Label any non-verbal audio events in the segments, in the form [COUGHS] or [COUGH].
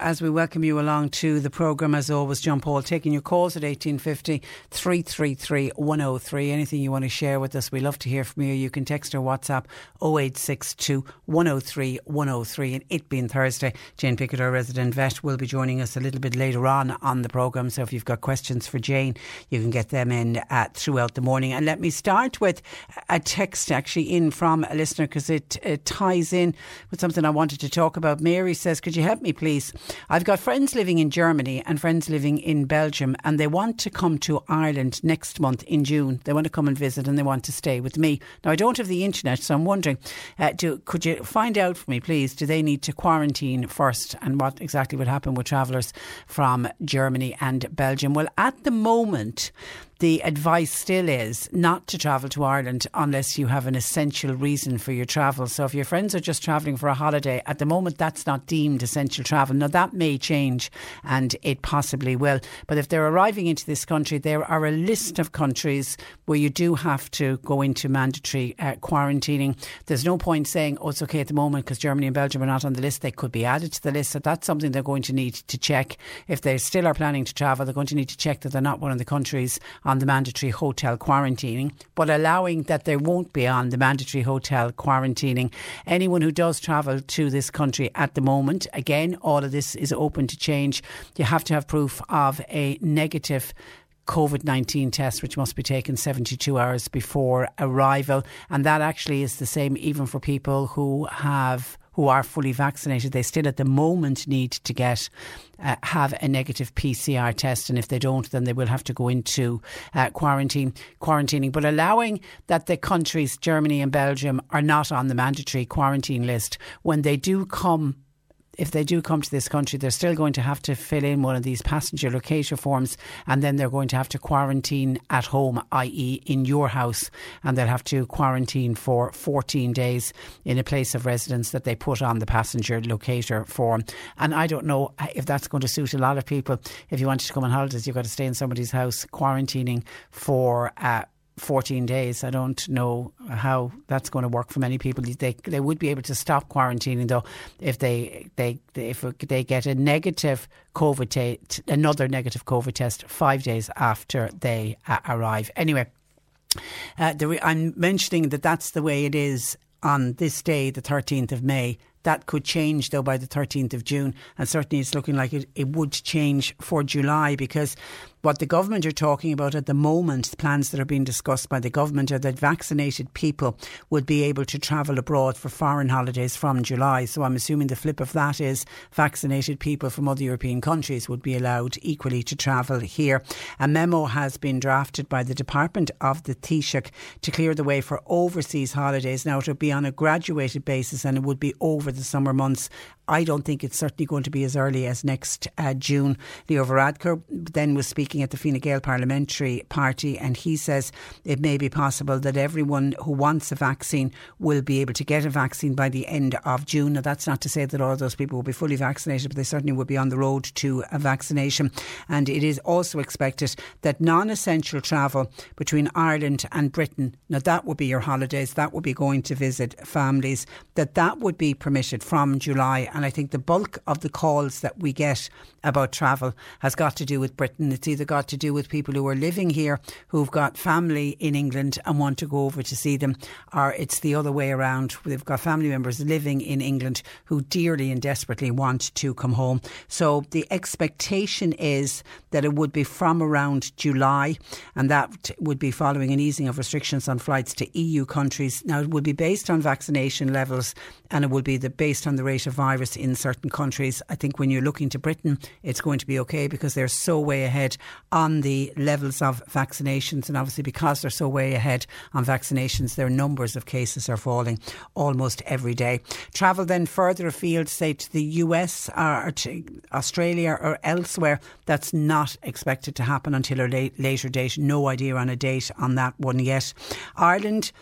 As we welcome you along to the programme, as always, John Paul taking your calls at 1850 333 103. Anything you want to share with us, we love to hear from you. You can text or WhatsApp 0862 103 103. And it being Thursday, Jane Pickett, our resident vet, will be joining us a little bit later on on the programme. So if you've got questions for Jane, you can get them in uh, throughout the morning. And let me start with a text actually in from a listener because it, it ties in with something I wanted to talk about. Mary says, Could you help me, please? I've got friends living in Germany and friends living in Belgium, and they want to come to Ireland next month in June. They want to come and visit and they want to stay with me. Now, I don't have the internet, so I'm wondering, uh, do, could you find out for me, please? Do they need to quarantine first, and what exactly would happen with travellers from Germany and Belgium? Well, at the moment, the advice still is not to travel to Ireland unless you have an essential reason for your travel. So if your friends are just travelling for a holiday, at the moment that's not deemed essential travel. Now that may change and it possibly will. But if they're arriving into this country, there are a list of countries where you do have to go into mandatory uh, quarantining. There's no point saying, oh, it's okay at the moment because Germany and Belgium are not on the list. They could be added to the list. So that's something they're going to need to check. If they still are planning to travel, they're going to need to check that they're not one of the countries on the mandatory hotel quarantining, but allowing that they won't be on the mandatory hotel quarantining. Anyone who does travel to this country at the moment, again, all of this is open to change. You have to have proof of a negative COVID 19 test, which must be taken 72 hours before arrival. And that actually is the same even for people who have who are fully vaccinated, they still at the moment need to get uh, have a negative PCR test, and if they don't, then they will have to go into uh, quarantine quarantining. But allowing that the countries Germany and Belgium are not on the mandatory quarantine list when they do come if they do come to this country, they're still going to have to fill in one of these passenger locator forms and then they're going to have to quarantine at home, i.e., in your house, and they'll have to quarantine for 14 days in a place of residence that they put on the passenger locator form. And I don't know if that's going to suit a lot of people. If you wanted to come on holidays, you've got to stay in somebody's house quarantining for. Uh, 14 days. I don't know how that's going to work for many people. They they would be able to stop quarantining though if they they, if they get a negative COVID test, another negative COVID test five days after they arrive. Anyway, uh, the, I'm mentioning that that's the way it is on this day, the 13th of May. That could change though by the 13th of June, and certainly it's looking like it, it would change for July because what the government are talking about at the moment, the plans that are being discussed by the government, are that vaccinated people would be able to travel abroad for foreign holidays from July. So I'm assuming the flip of that is vaccinated people from other European countries would be allowed equally to travel here. A memo has been drafted by the Department of the Taoiseach to clear the way for overseas holidays. Now, it would be on a graduated basis and it would be over the summer months. I don't think it's certainly going to be as early as next uh, June. Leo Varadkar then was speaking at the Fine Gael Parliamentary Party, and he says it may be possible that everyone who wants a vaccine will be able to get a vaccine by the end of June. Now, that's not to say that all those people will be fully vaccinated, but they certainly will be on the road to a vaccination. And it is also expected that non essential travel between Ireland and Britain, now that would be your holidays, that would be going to visit families, that that would be permitted from July and I think the bulk of the calls that we get about travel has got to do with Britain. It's either got to do with people who are living here who've got family in England and want to go over to see them, or it's the other way around. They've got family members living in England who dearly and desperately want to come home. So the expectation is that it would be from around July, and that would be following an easing of restrictions on flights to EU countries. Now, it would be based on vaccination levels and it will be the, based on the rate of virus in certain countries. I think when you're looking to Britain, it's going to be okay because they're so way ahead on the levels of vaccinations. And obviously, because they're so way ahead on vaccinations, their numbers of cases are falling almost every day. Travel then further afield, say to the US or to Australia or elsewhere, that's not expected to happen until a late, later date. No idea on a date on that one yet. Ireland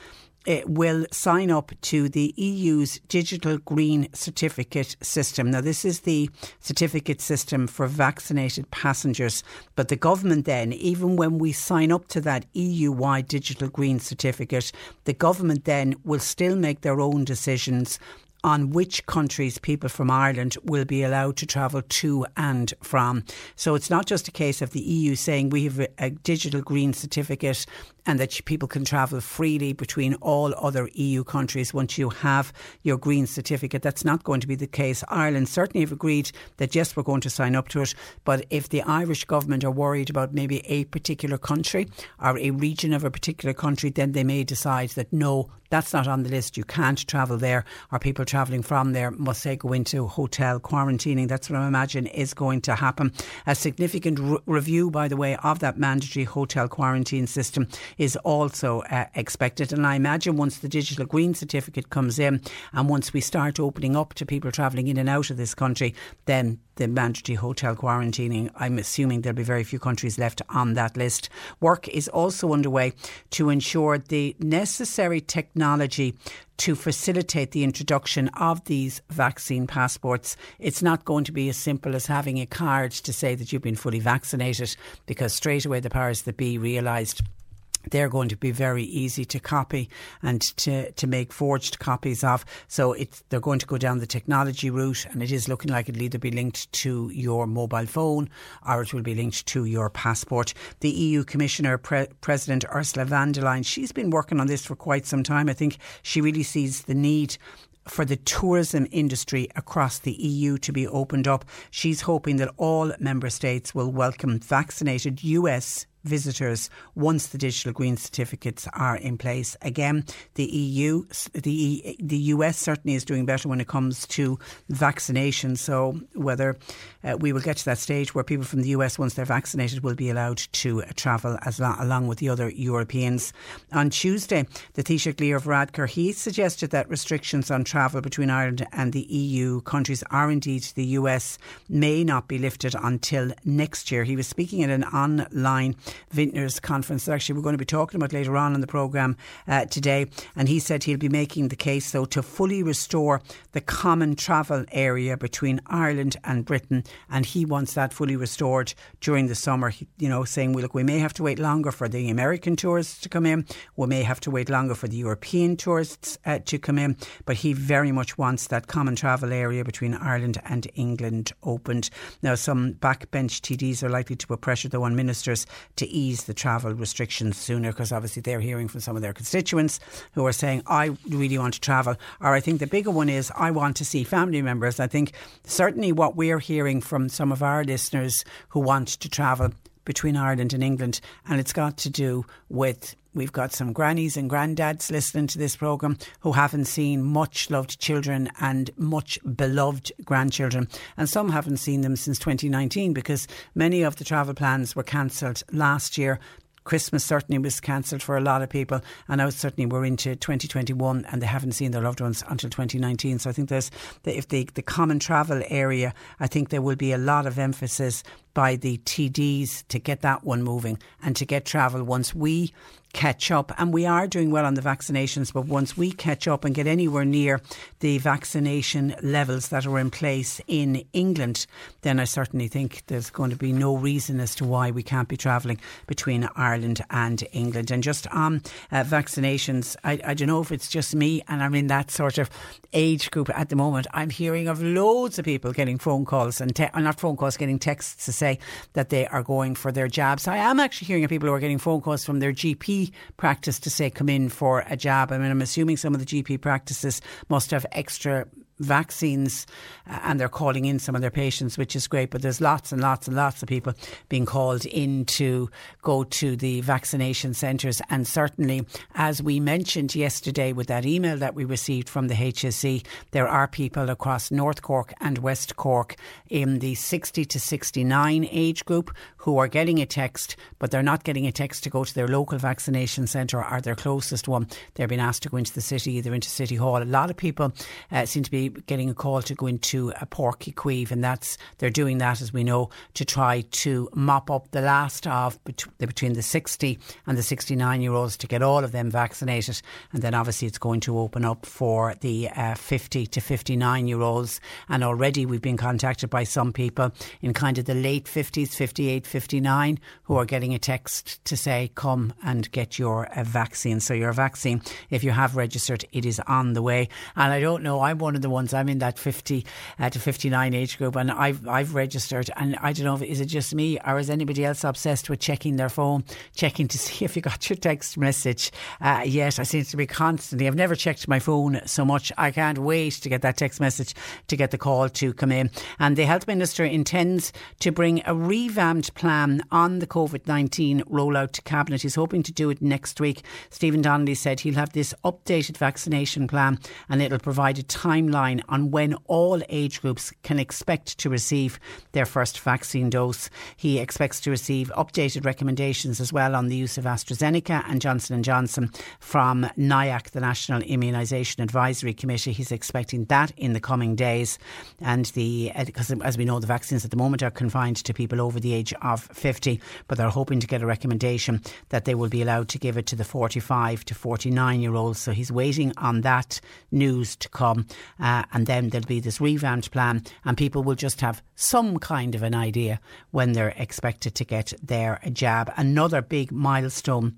Uh, will sign up to the EU's digital green certificate system. Now, this is the certificate system for vaccinated passengers, but the government then, even when we sign up to that EU wide digital green certificate, the government then will still make their own decisions on which countries people from Ireland will be allowed to travel to and from. So it's not just a case of the EU saying we have a digital green certificate and that people can travel freely between all other EU countries once you have your green certificate. That's not going to be the case. Ireland certainly have agreed that yes, we're going to sign up to it, but if the Irish government are worried about maybe a particular country or a region of a particular country, then they may decide that no, that's not on the list. You can't travel there, or people travelling from there must say go into hotel quarantining. That's what I imagine is going to happen. A significant re- review, by the way, of that mandatory hotel quarantine system is also uh, expected. And I imagine once the digital green certificate comes in and once we start opening up to people travelling in and out of this country, then the mandatory hotel quarantining, I'm assuming there'll be very few countries left on that list. Work is also underway to ensure the necessary technology to facilitate the introduction of these vaccine passports. It's not going to be as simple as having a card to say that you've been fully vaccinated because straight away the powers that be realised they're going to be very easy to copy and to, to make forged copies of. So it's, they're going to go down the technology route and it is looking like it'll either be linked to your mobile phone or it will be linked to your passport. The EU Commissioner Pre- President Ursula von der Leyen, she's been working on this for quite some time. I think she really sees the need for the tourism industry across the EU to be opened up. She's hoping that all member states will welcome vaccinated US visitors once the digital green certificates are in place. Again, the EU, the the US certainly is doing better when it comes to vaccination. So whether uh, we will get to that stage where people from the US, once they're vaccinated, will be allowed to uh, travel as lo- along with the other Europeans. On Tuesday, the Taoiseach Leo Varadkar he suggested that restrictions on travel between Ireland and the EU countries are indeed the US may not be lifted until next year. He was speaking at an online Vintners conference that actually we're going to be talking about later on in the programme uh, today. And he said he'll be making the case, though, to fully restore the common travel area between Ireland and Britain. And he wants that fully restored during the summer, you know, saying, well, look, we may have to wait longer for the American tourists to come in. We may have to wait longer for the European tourists uh, to come in. But he very much wants that common travel area between Ireland and England opened. Now, some backbench TDs are likely to put pressure, though, on ministers to ease the travel restrictions sooner because obviously they're hearing from some of their constituents who are saying, I really want to travel. Or I think the bigger one is, I want to see family members. I think certainly what we're hearing from some of our listeners who want to travel between Ireland and England, and it's got to do with We've got some grannies and granddads listening to this programme who haven't seen much loved children and much beloved grandchildren. And some haven't seen them since 2019 because many of the travel plans were cancelled last year Christmas certainly was cancelled for a lot of people, and now certainly we're into 2021 and they haven't seen their loved ones until 2019. So I think there's if the the common travel area, I think there will be a lot of emphasis by the TDs to get that one moving and to get travel once we catch up. And we are doing well on the vaccinations, but once we catch up and get anywhere near the vaccination levels that are in place in England, then I certainly think there's going to be no reason as to why we can't be travelling between Ireland and England. And just on uh, vaccinations, I, I don't know if it's just me and I'm in that sort of age group at the moment. I'm hearing of loads of people getting phone calls and te- not phone calls, getting texts to say, say that they are going for their jabs. I am actually hearing of people who are getting phone calls from their GP practice to say come in for a jab. I mean, I'm assuming some of the GP practices must have extra vaccines uh, and they're calling in some of their patients, which is great. But there's lots and lots and lots of people being called in to go to the vaccination centres. And certainly, as we mentioned yesterday with that email that we received from the HSE, there are people across North Cork and West Cork in the 60 to 69 age group who are getting a text, but they're not getting a text to go to their local vaccination centre or their closest one. They're being asked to go into the city, either into City Hall. A lot of people uh, seem to be getting a call to go into a Uí Chaoimh, and that's they're doing that, as we know, to try to mop up the last of between the 60 and the 69 year olds to get all of them vaccinated. And then obviously it's going to open up for the uh, 50 to 59 year olds. And already we've been contacted by some people in kind of the late 50s, 58, 59, who are getting a text to say, come and get your uh, vaccine. So your vaccine, if you have registered, it is on the way. And I don't know, I'm one of the ones, I'm in that 50 uh, to 59 age group and I've, I've registered. And I don't know, if, is it just me or is anybody else obsessed with checking their phone, checking to [LAUGHS] see if you got your text message uh, yet? I seem to be constantly, I've never checked my phone so much. I can't wait to get that text message to get the call to come in. And the Health Minister intends to bring a revamped plan on the COVID 19 rollout to Cabinet. He's hoping to do it next week. Stephen Donnelly said he'll have this updated vaccination plan and it'll provide a timeline on when all age groups can expect to receive their first vaccine dose. He expects to receive updated recommendations as well on the use of AstraZeneca and Johnson & Johnson from NIAC, the National Immunisation Advisory Committee. He's expecting that in the coming days. And the, because uh, as we know, the vaccines at the moment are confined to people over the age of 50, but they're hoping to get a recommendation that they will be allowed to give it to the 45 to 49 year olds. So he's waiting on that news to come. Uh, and then there'll be this revamped plan, and people will just have some kind of an idea when they're expected to get their jab. Another big milestone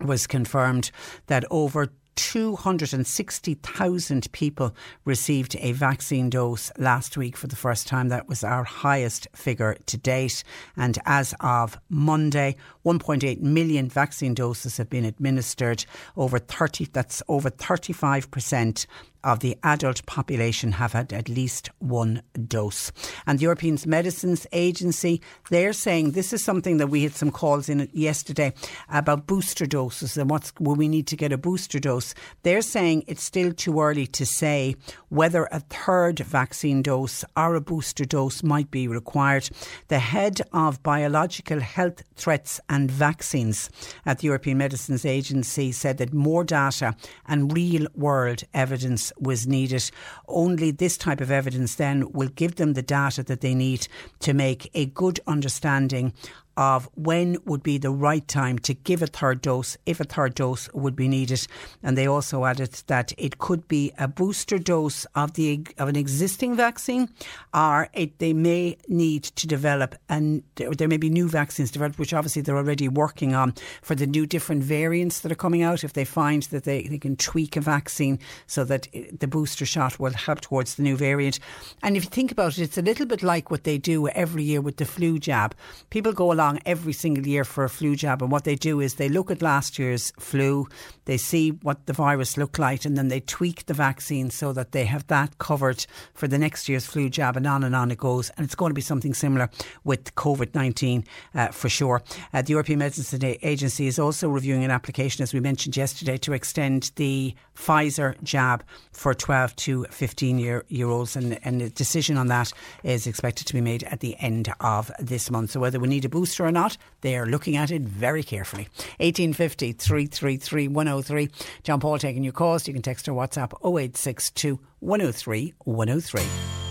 was confirmed that over 260,000 people received a vaccine dose last week for the first time. That was our highest figure to date. And as of Monday, 1.8 million vaccine doses have been administered. Over 30, that's over 35% of the adult population have had at least one dose. And the European Medicines Agency, they're saying this is something that we had some calls in yesterday about booster doses and what's will we need to get a booster dose. They're saying it's still too early to say whether a third vaccine dose or a booster dose might be required. The head of biological health threats and vaccines at the European Medicines Agency said that more data and real world evidence was needed. Only this type of evidence then will give them the data that they need to make a good understanding of when would be the right time to give a third dose, if a third dose would be needed. And they also added that it could be a booster dose of the of an existing vaccine, or it, they may need to develop and there may be new vaccines developed, which obviously they're already working on for the new different variants that are coming out. If they find that they, they can tweak a vaccine so that the booster shot will help towards the new variant. And if you think about it, it's a little bit like what they do every year with the flu jab. People go along every single year for a flu jab. And what they do is they look at last year's flu, they see what the virus looked like, and then they tweak the vaccine so that they have that covered for the next year's flu jab. And on and on it goes. And it's going to be something similar with COVID 19 uh, for sure. Uh, the European Medicines Agency is also reviewing an application, as we mentioned yesterday, to extend the Pfizer jab for 12 to 15 year, year olds. And, and a decision on that is expected to be made at the end of this month. So whether we need a booster or not, they are looking at it very carefully. 1850 333 103. John Paul taking your calls. You can text or WhatsApp 0862 103 103.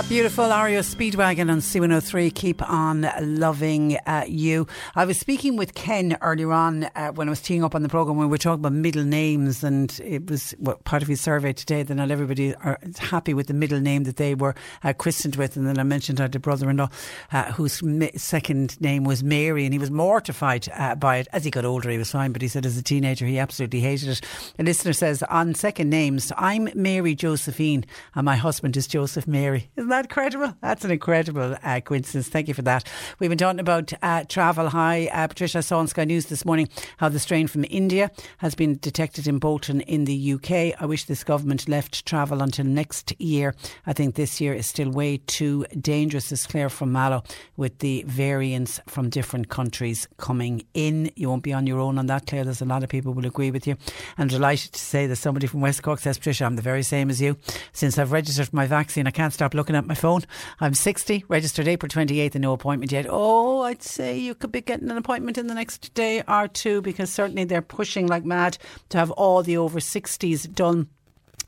A beautiful REO Speedwagon on C103. Keep on loving uh, you. I was speaking with Ken earlier on uh, when I was teeing up on the programme when we were talking about middle names, and it was well, part of his survey today that not everybody are happy with the middle name that they were uh, christened with. And then I mentioned I had a brother in law uh, whose second name was Mary, and he was mortified uh, by it. As he got older, he was fine, but he said as a teenager, he absolutely hated it. A listener says, On second names, I'm Mary Josephine, and my husband is Joseph Mary. Isn't that incredible? That's an incredible uh, coincidence. Thank you for that. We've been talking about uh, travel. Hi, uh, Patricia. I saw on Sky News this morning how the strain from India has been detected in Bolton in the UK. I wish this government left travel until next year. I think this year is still way too dangerous. This Claire from Mallow with the variants from different countries coming in. You won't be on your own on that, Claire. There's a lot of people will agree with you. I'm delighted to say that somebody from West Cork says, Patricia, I'm the very same as you. Since I've registered for my vaccine, I can't stop looking at my phone phone. I'm 60, registered April 28th and no appointment yet. Oh, I'd say you could be getting an appointment in the next day or two because certainly they're pushing like mad to have all the over 60s done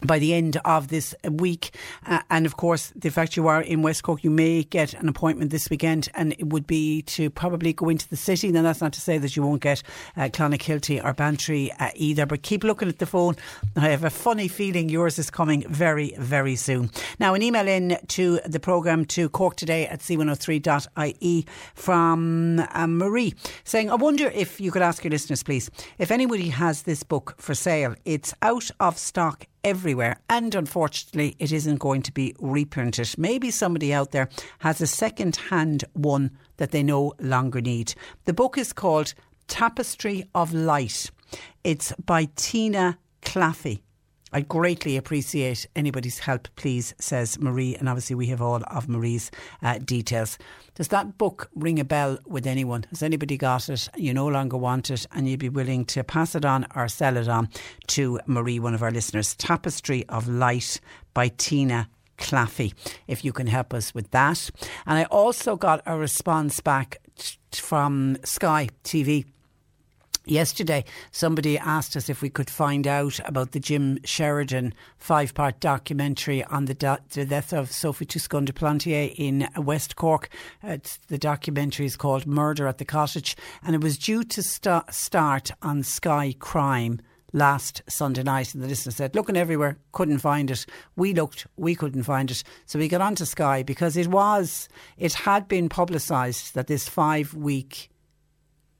by the end of this week. Uh, and of course, the fact you are in West Cork, you may get an appointment this weekend, and it would be to probably go into the city. Now, that's not to say that you won't get uh, Clonakilty or Bantry uh, either, but keep looking at the phone. I have a funny feeling yours is coming very, very soon. Now, an email in to the programme to Cork today at c103.ie from uh, Marie saying, I wonder if you could ask your listeners, please, if anybody has this book for sale. It's out of stock everywhere. And unfortunately, it isn't going to be reprinted. Maybe somebody out there has a second hand one that they no longer need. The book is called Tapestry of Light. It's by Tina Claffey. I greatly appreciate anybody's help, please, says Marie. And obviously, we have all of Marie's uh, details. Does that book ring a bell with anyone? Has anybody got it? You no longer want it, and you'd be willing to pass it on or sell it on to Marie, one of our listeners. Tapestry of Light by Tina Claffey, if you can help us with that. And I also got a response back from Sky TV Yesterday, somebody asked us if we could find out about the Jim Sheridan five part documentary on the, do- the, death of Sophie Toscan du Plantier in West Cork. It's, the documentary is called Murder at the Cottage, and it was due to st- start on Sky Crime last Sunday night. And the listener said, looking everywhere, couldn't find it. We looked, we couldn't find it. So we got onto Sky because it was, it had been publicised that this five week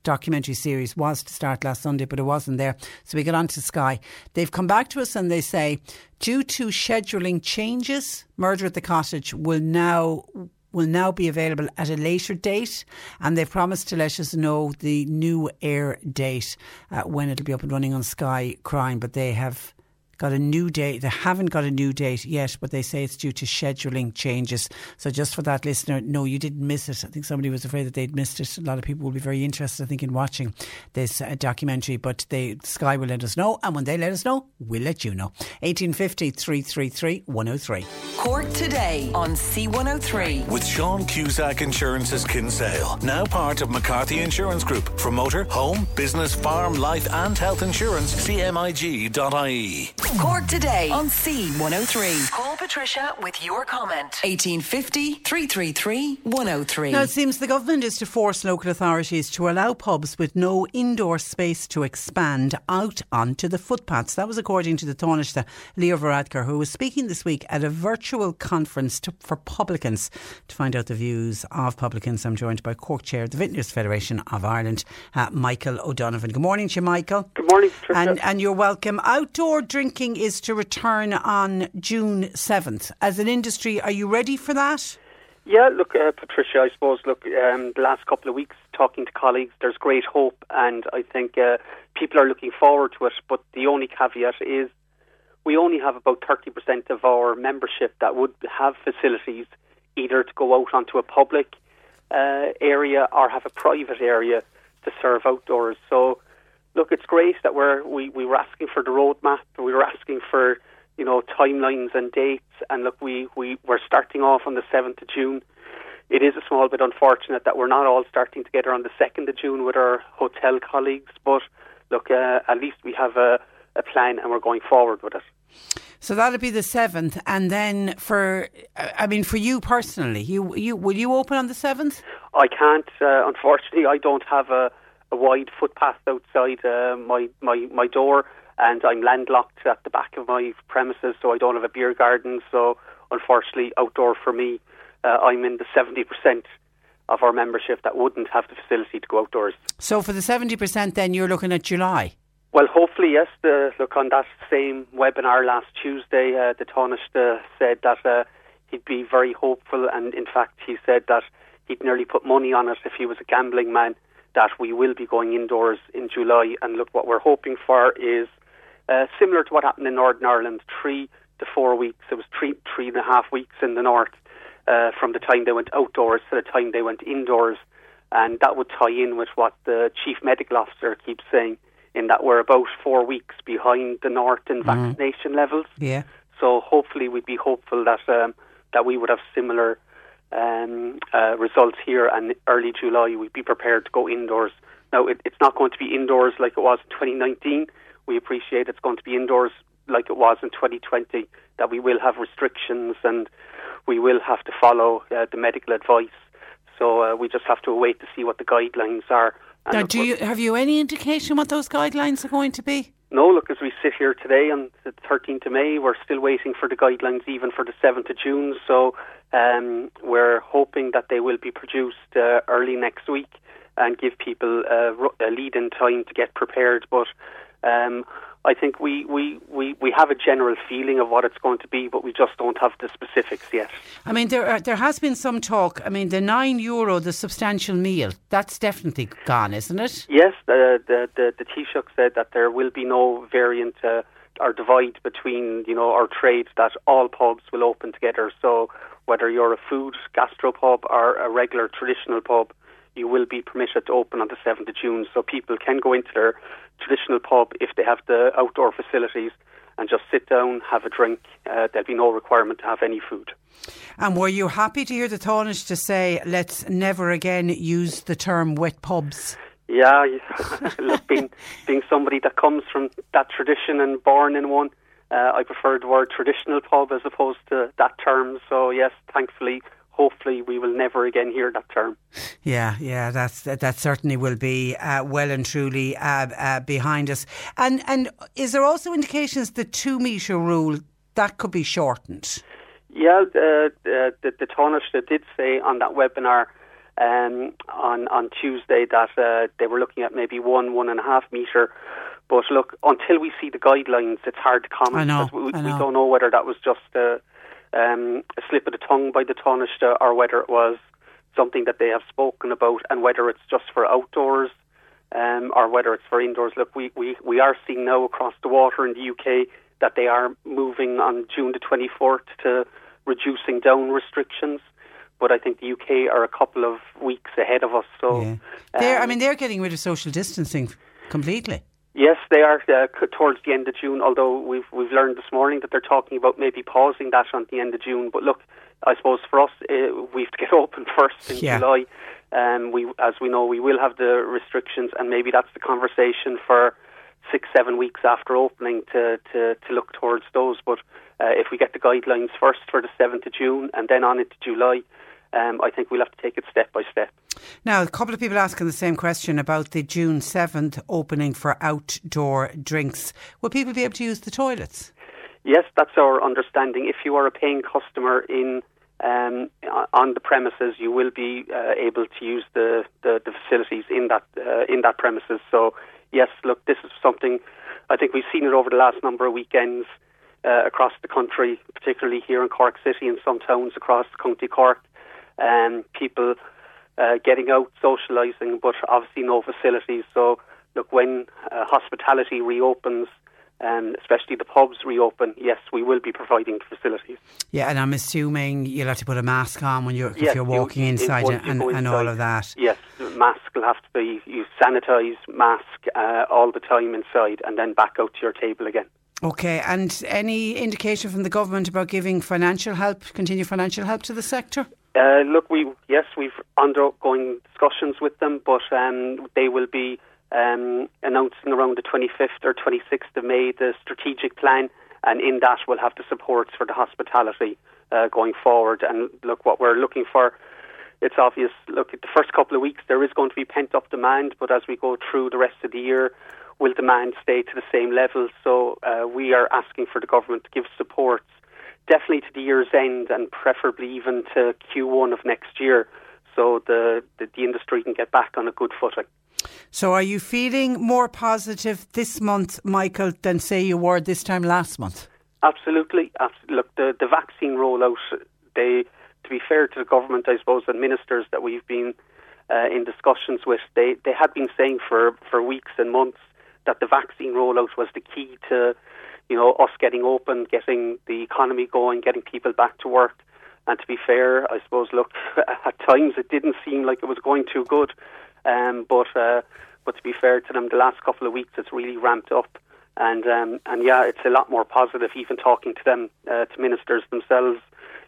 documentary series was to start last Sunday, but it wasn't there. So we got on to Sky. They've come back to us and they say, due to scheduling changes, Murder at the Cottage will now will now be available at a later date, and they've promised to let us know the new air date uh, when it'll be up and running on Sky Crime. But they have got a new date. They haven't got a new date yet, but they say it's due to scheduling changes. So just for that listener, no, you didn't miss it. I think somebody was afraid that they'd missed it. A lot of people will be very interested, I think, in watching this uh, documentary. But they, Sky will let us know, and when they let us know, we'll let you know. 1850 333 103. Cork today on C103 with Sean Cusack Insurance's Kinsale, now part of McCarthy Insurance Group for motor, home, business, farm, life, and health insurance. CMIG.ie. Cork today on C103. Call Patricia with your comment. 1850 333 103. Now, it seems the government is to force local authorities to allow pubs with no indoor space to expand out onto the footpaths. That was according to the Taoiseach, Leo Varadkar, who was speaking this week at a virtual conference to, for publicans. To find out the views of publicans, I'm joined by Cork Chair of the Vintners Federation of Ireland, uh, Michael O'Donovan. Good morning to you, Michael. Good morning, Patricia. And, and you're welcome. Outdoor drinking is to return on June 7th. As an industry, are you ready for that? Yeah, look, uh, Patricia, I suppose, look, um, the last couple of weeks talking to colleagues, there's great hope, and I think uh, people are looking forward to it. But the only caveat is we only have about 30% of our membership that would have facilities either to go out onto a public uh, area or have a private area to serve outdoors. So look, it's great that we're we, we were asking for the roadmap, we were asking for you know timelines and dates, and look, we we we're starting off on the seventh of June. It is a small bit unfortunate that we're not all starting together on the second of June with our hotel colleagues, but look, uh, at least we have a, a plan and we're going forward with it. So that'll be the seventh, and then for, I mean, for you personally, you you will you open on the seventh? I can't. Uh, unfortunately, I don't have a, a wide footpath outside uh, my, my my door, and I'm landlocked at the back of my premises, so I don't have a beer garden. So unfortunately, outdoor for me, uh, I'm in the seventy percent of our membership that wouldn't have the facility to go outdoors. So for the seventy percent, then you're looking at July. Well, hopefully, yes. The, look, on that same webinar last Tuesday, uh, the Taoiseach said that uh, he'd be very hopeful, and in fact, he said that he'd nearly put money on it if he was a gambling man that we will be going indoors in July. And look, what we're hoping for is uh, similar to what happened in Northern Ireland, three to four weeks. It was three, three and a half weeks in the north uh, from the time they went outdoors to the time they went indoors. And that would tie in with what the chief medical officer keeps saying in that we're about four weeks behind the north in mm-hmm. vaccination levels. Yeah. So hopefully we'd be hopeful that um, that we would have similar um, uh, results here, and early July we'd be prepared to go indoors. Now it, it's not going to be indoors like it was in 2019. We appreciate it's going to be indoors like it was in 2020. That we will have restrictions and we will have to follow uh, the medical advice. So uh, we just have to wait to see what the guidelines are now, do you have you any indication what those guidelines are going to be? No, look, as we sit here today on the 13th of May, we're still waiting for the guidelines even for the 7th of June. So um, we're hoping that they will be produced uh, early next week and give people uh, a lead in time to get prepared. But um, I think we, we, we, we have a general feeling of what it's going to be, but we just don't have the specifics yet. I mean, there are, there has been some talk. I mean, the nine euro, the substantial meal, that's definitely gone, isn't it? Yes, the the the, the Taoiseach said that there will be no variant uh, or divide between you know our trades that all pubs will open together. So whether you're a food gastropub or a regular traditional pub, you will be permitted to open on the 7th of June. So people can go into their traditional pub if they have the outdoor facilities and just sit down, have a drink. Uh, there'll be no requirement to have any food. And were you happy to hear the Taoiseach to say, let's never again use the term wet pubs? Yeah, [LAUGHS] look, being, being somebody that comes from that tradition and born in one, uh, I prefer the word traditional pub as opposed to that term. So, yes, thankfully, hopefully we will never again hear that term. Yeah, yeah, that's that, that certainly will be uh, well and truly uh, uh, behind us. And and is there also indications the two metre rule that could be shortened? Yeah, the the, the, the Taoiseach did say on that webinar. Um, on on Tuesday, that uh, they were looking at maybe one one and a half metre, but look, until we see the guidelines, it's hard to comment. I know, we, I know. we don't know whether that was just a, um, a slip of the tongue by the Taoiseach or whether it was something that they have spoken about and whether it's just for outdoors um, or whether it's for indoors. Look, we, we, we are seeing now across the water in the UK that they are moving on June the 24th to reducing down restrictions. But I think the UK are a couple of weeks ahead of us. So, yeah. they're, I um, mean, they're getting rid of social distancing completely. Yes, they are uh, towards the end of June. Although we've we've learned this morning that they're talking about maybe pausing that on the end of June. But look, I suppose for us, uh, we have to get [LAUGHS] open first in yeah. July. Um, we, as we know, we will have the restrictions, and maybe that's the conversation for six, seven weeks after opening to to, to look towards those. But uh, if we get the guidelines first for the seventh of June and then on into July, um, I think we'll have to take it step by step. Now, a couple of people asking the same question about the June 7th opening for outdoor drinks. Will people be able to use the toilets? Yes, that's our understanding. If you are a paying customer in um, on the premises, you will be uh, able to use the, the, the facilities in that uh, in that premises. So, yes, look, this is something I think we've seen it over the last number of weekends uh, across the country, particularly here in Cork City and some towns across County Cork. Um, people uh, getting out, socialising, but obviously no facilities. So, look, when uh, hospitality reopens, um, especially the pubs reopen, yes, we will be providing facilities. Yeah, and I'm assuming you'll have to put a mask on when you're yes, if you're walking you, inside, and, and, inside, and, all of that. Yes, the mask will have to be you sanitise mask uh, all the time inside, and then back out to your table again. Okay, and any indication from the government about giving financial help, continue financial help to the sector? Uh, look, we yes, we've undergoing discussions with them, but um, they will be um, announcing around the 25th or 26th of May the strategic plan, and in that we'll have the supports for the hospitality uh, going forward. And look, what we're looking for. It's obvious. Look, at the first couple of weeks there is going to be pent up demand, but as we go through the rest of the year, will demand stay to the same level? So uh, we are asking for the government to give supports definitely to the year's end and preferably even to Q1 of next year so the, the, the industry can get back on a good footing. So, are you feeling more positive this month, Michael, than say you were this time last month? Absolutely. Look, the, the vaccine rollout, they, to be fair to the government, I suppose, and ministers that we've been uh, in discussions with, they, they had been saying for, for weeks and months that the vaccine rollout was the key to, you know, us getting open, getting the economy going, getting people back to work. And to be fair, I suppose, look, [LAUGHS] at times it didn't seem like it was going too good. Um, but uh, but to be fair to them, the last couple of weeks it's really ramped up. And um, and yeah, it's a lot more positive. Even talking to them, uh, to ministers themselves,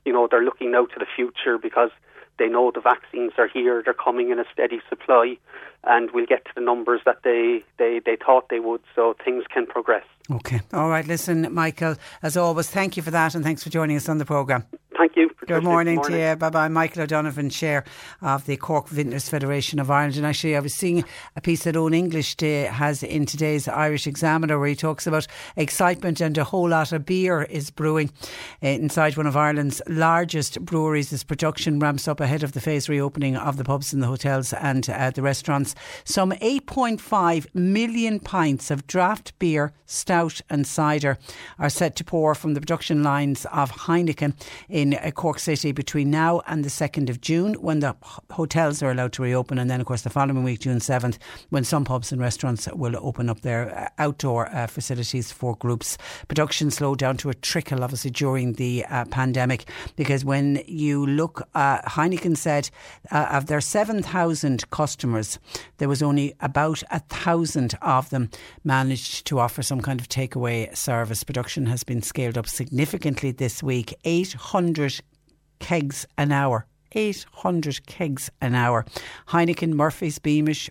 you know, they're looking now to the future because they know the vaccines are here, they're coming in a steady supply, and we'll get to the numbers that they, they, they thought they would, so things can progress. Okay. All right. Listen, Michael, as always, thank you for that and thanks for joining us on the programme. Thank you. Good morning, Good morning, to you. Bye bye. Michael O'Donovan, Chair of the Cork Vintners Federation of Ireland. And actually, I was seeing a piece that Eoin English Day has in today's Irish Examiner where he talks about excitement and a whole lot of beer is brewing inside one of Ireland's largest breweries as production ramps up ahead of the phase reopening of the pubs and the hotels and uh, the restaurants. Some 8.5 million pints of draft beer, stout, and cider are set to pour from the production lines of Heineken in uh, City between now and the 2nd of June when the hotels are allowed to reopen, and then, of course, the following week, June 7th, when some pubs and restaurants will open up their uh, outdoor uh, facilities for groups. Production slowed down to a trickle, obviously, during the uh, pandemic because when you look, uh, Heineken said uh, of their 7,000 customers, there was only about a thousand of them managed to offer some kind of takeaway service. Production has been scaled up significantly this week. 800 kegs an hour. 800 kegs an hour. Heineken, Murphy's, Beamish,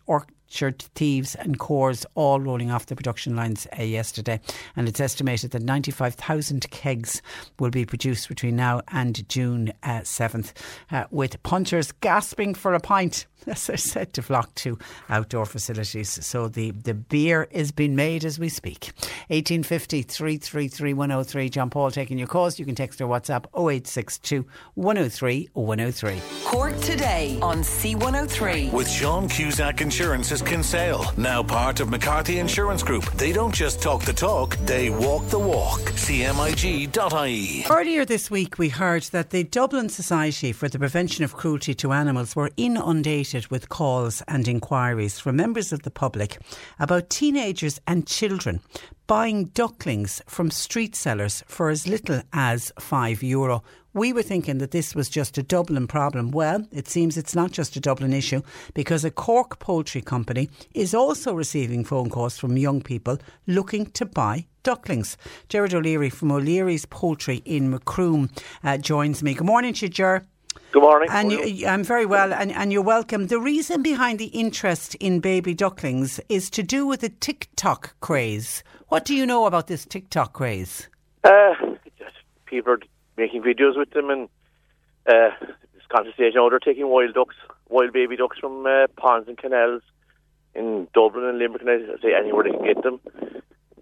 Orchard Thieves and Coors all rolling off the production lines uh, yesterday. And it's estimated that 95,000 kegs will be produced between now and June uh, 7th, uh, with punters gasping for a pint [LAUGHS] as I said, to flock to outdoor facilities. So the, the beer is being made as we speak. 1850 333 103. John Paul taking your calls. You can text or WhatsApp 0862 103 103. Cork today on C103. With Sean Cusack Insurance's Kinsale, now part of McCarthy Insurance Group. They don't just talk the talk, they walk the walk. CMIG.ie. Earlier this week, we heard that the Dublin Society for the Prevention of Cruelty to Animals were inundated with calls and inquiries from members of the public about teenagers and children buying ducklings from street sellers for as little as €5 euro. We were thinking that this was just a Dublin problem. Well, it seems it's not just a Dublin issue because a Cork poultry company is also receiving phone calls from young people looking to buy ducklings. Gerard O'Leary from O'Leary's Poultry in Macroom uh, joins me. Good morning to you, Ger. Good morning. And you, I'm very well, and, and you're welcome. The reason behind the interest in baby ducklings is to do with the TikTok craze. What do you know about this TikTok craze? Uh, just people are making videos with them, and uh, this conversation now they're taking wild ducks, wild baby ducks from uh, ponds and canals in Dublin and Limerick, and I say anywhere they can get them,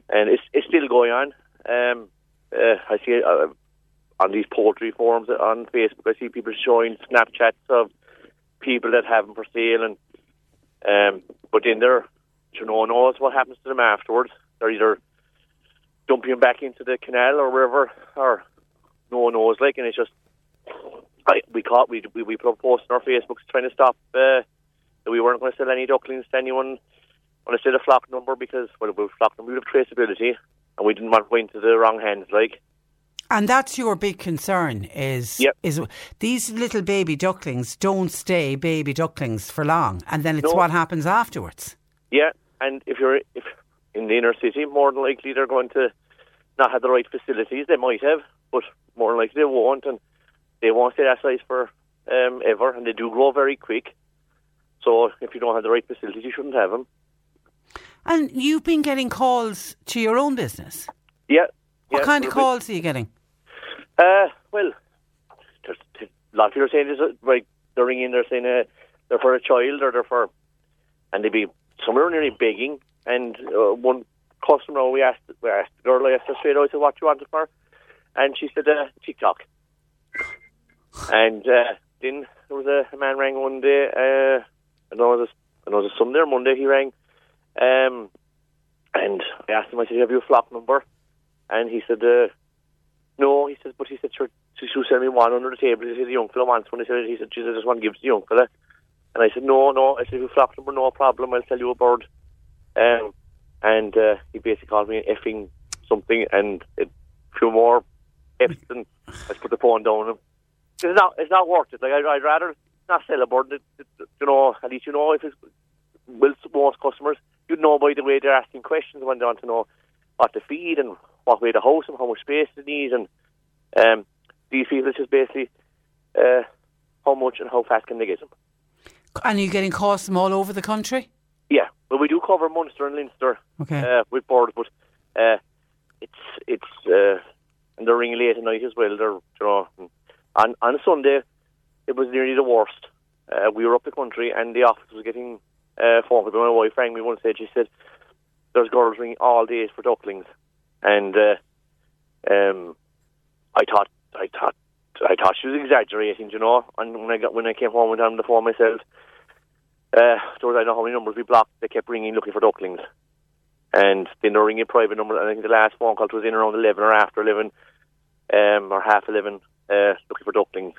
and it's it's still going on. Um, uh, I see uh, on these poultry forums on Facebook. I see people showing Snapchats of people that have them for sale, and um, but then they're you know knows what happens to them afterwards. They're either dumping them back into the canal or wherever, or no one knows. Like, and it's just I, we caught we we, we put a post on our Facebook trying to stop uh, that we weren't going to sell any ducklings to anyone when I said a flock number because well, we flock number we have traceability and we didn't want to go into the wrong hands. Like, and that's your big concern is yep. is these little baby ducklings don't stay baby ducklings for long, and then it's no. what happens afterwards. Yeah, and if you're if in the inner city, more than likely they're going to not have the right facilities. They might have, but more than likely they won't, and they won't stay that size for um, ever, and they do grow very quick. So if you don't have the right facilities, you shouldn't have them. And you've been getting calls to your own business. Yeah, What yeah, kind of calls are you getting? Uh, well, there's, there's a lot of people are saying this, uh, like they're ringing, they're saying uh, they're for a child or they're for, and they be somewhere nearly begging. And uh, one customer, we asked, we asked the girl, I asked her straight said, what you want it for? And she said, uh, TikTok. and uh, then there was a, a man rang one day, uh, I know it was, I know it was Sunday or Monday he rang, um, and I asked him, I said, have you a flock number? And he said, uh, no, he said, but he said, sure, she should send me one under the table. He said, the young fella wants one. He said, he said, Jesus, I just want to the young fella. And I said, no, no. I said, if you flock number, no problem. I'll tell you a bird. Um, and uh, he basically called me an effing something and a few more F's and I just put the phone down him. It's not, it's not worth it. Like, I'd, I'd rather not sell a bird. It, it, you know, at least you know if it's, well, most customers, you'd know by the way they're asking questions when they want to know what to feed and what way to house them, how much space they need, and um, these people it's just basically uh, how much and how fast can they get them. And are you getting calls from all over the country? Well, we do cover Munster and Leinster Okay. uh, with birds, but uh, it's it's uh, and they're ringing late at night as well. They're you know on on Sunday it was nearly the worst. Uh, we were up the country and the office was getting uh, phone. My wife rang me one stage. She said there's girls ringing all days for ducklings, and uh, um, I thought I thought I thought she was exaggerating, you know. And when I got when I came home and on the phone myself, uh, there was I don't know how many numbers we blocked. They kept ringing looking for ducklings, and then they were ringing private number. And I think the last phone call was in around eleven or after eleven, um, or half eleven, uh, looking for ducklings.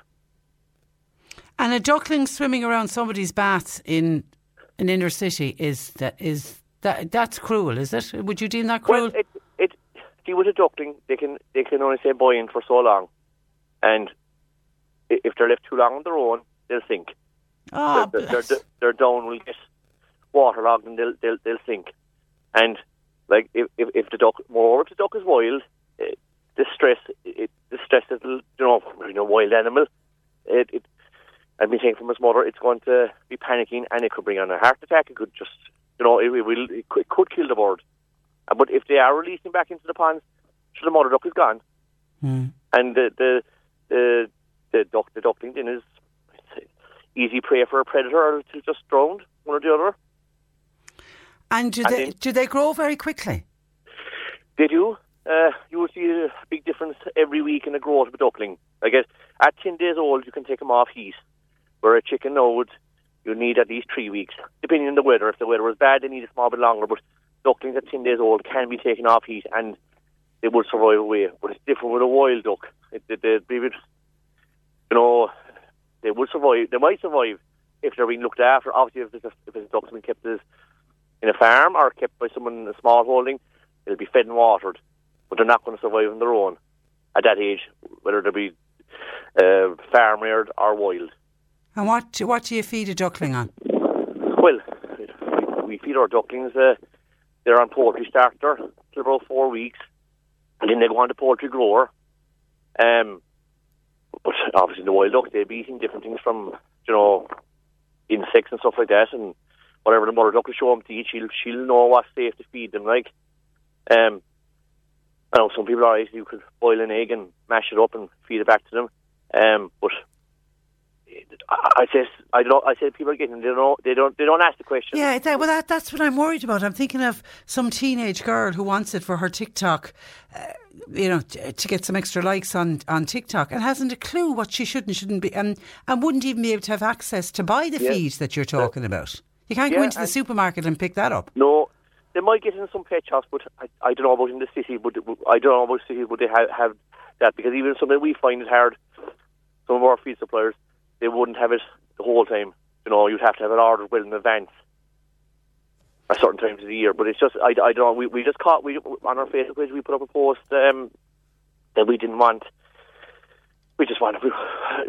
And a duckling swimming around somebody's bath in an inner city is that is that that's cruel, is it? Would you deem that cruel? Well, it it see with a duckling, they can they can only stay buoyant for so long, and if they're left too long on their own, they'll sink. Oh, their, their, bless. their, their down will get waterlogged and they'll, they'll, they'll sink. And like if, if, if the duck, more if the duck is wild, uh, the stress, it, the stress that you know, you know, wild animal, it, it, I've been saying from his mother, it's going to be panicking and it could bring on a heart attack. It could just, you know, it, it will, it could, it could kill the bird. Uh, But if they are releasing back into the ponds, so the mother duck is gone, Hmm. and the the the, the duck, the duckling then is it's easy prey for a predator or to just drowned, one or the other. And do they do they grow very quickly? They do. Uh, you will see a big difference every week in the growth of a duckling. I guess at 10 days old, you can take them off heat, where a chicken would you need at least three weeks, depending on the weather. If the weather was bad, they need a small bit longer, but ducklings at 10 days old can be taken off heat and they will survive away. But it's different with a wild duck. It, it, they'd be a you know, they would survive. They might survive if they're being looked after. Obviously, if it's a, if a duck's been kept as in a farm or kept by someone in a small holding, it'll be fed and watered, but they're not going to survive on their own at that age, whether they be uh, farm reared or wild. And what what do you feed a duckling on? Well, we, we feed our ducklings. Uh, they're on poultry starter till about four weeks, and then they go on to poultry grower. Um, but obviously, the wild duck they'd be eating different things from you know insects and stuff like that, and whatever the mother duck will show them to eat, she'll she'll know what's safe to feed them. Like, um, I know some people are you could boil an egg and mash it up and feed it back to them. Um, but I, I says I don't. I said people are getting they don't they don't they don't ask the question. Yeah, that, well, that, that's what I'm worried about. I'm thinking of some teenage girl who wants it for her TikTok, uh, you know, t- to get some extra likes on, on TikTok and hasn't a clue what she should and shouldn't be, and, and wouldn't even be able to have access to buy the Yeah. feed that you're talking about. You can't go into the supermarket and pick that up. No, they might get in some pet shops, but I, I don't know about in the city. But I don't know about cities would they have, have that because even something we find it hard. Some of our feed suppliers they wouldn't have it the whole time. You know, you'd have to have it ordered well in advance at certain times of the year. But it's just I, I don't know. We we just caught we on our Facebook page we put up a post um, that we didn't want. We just wanted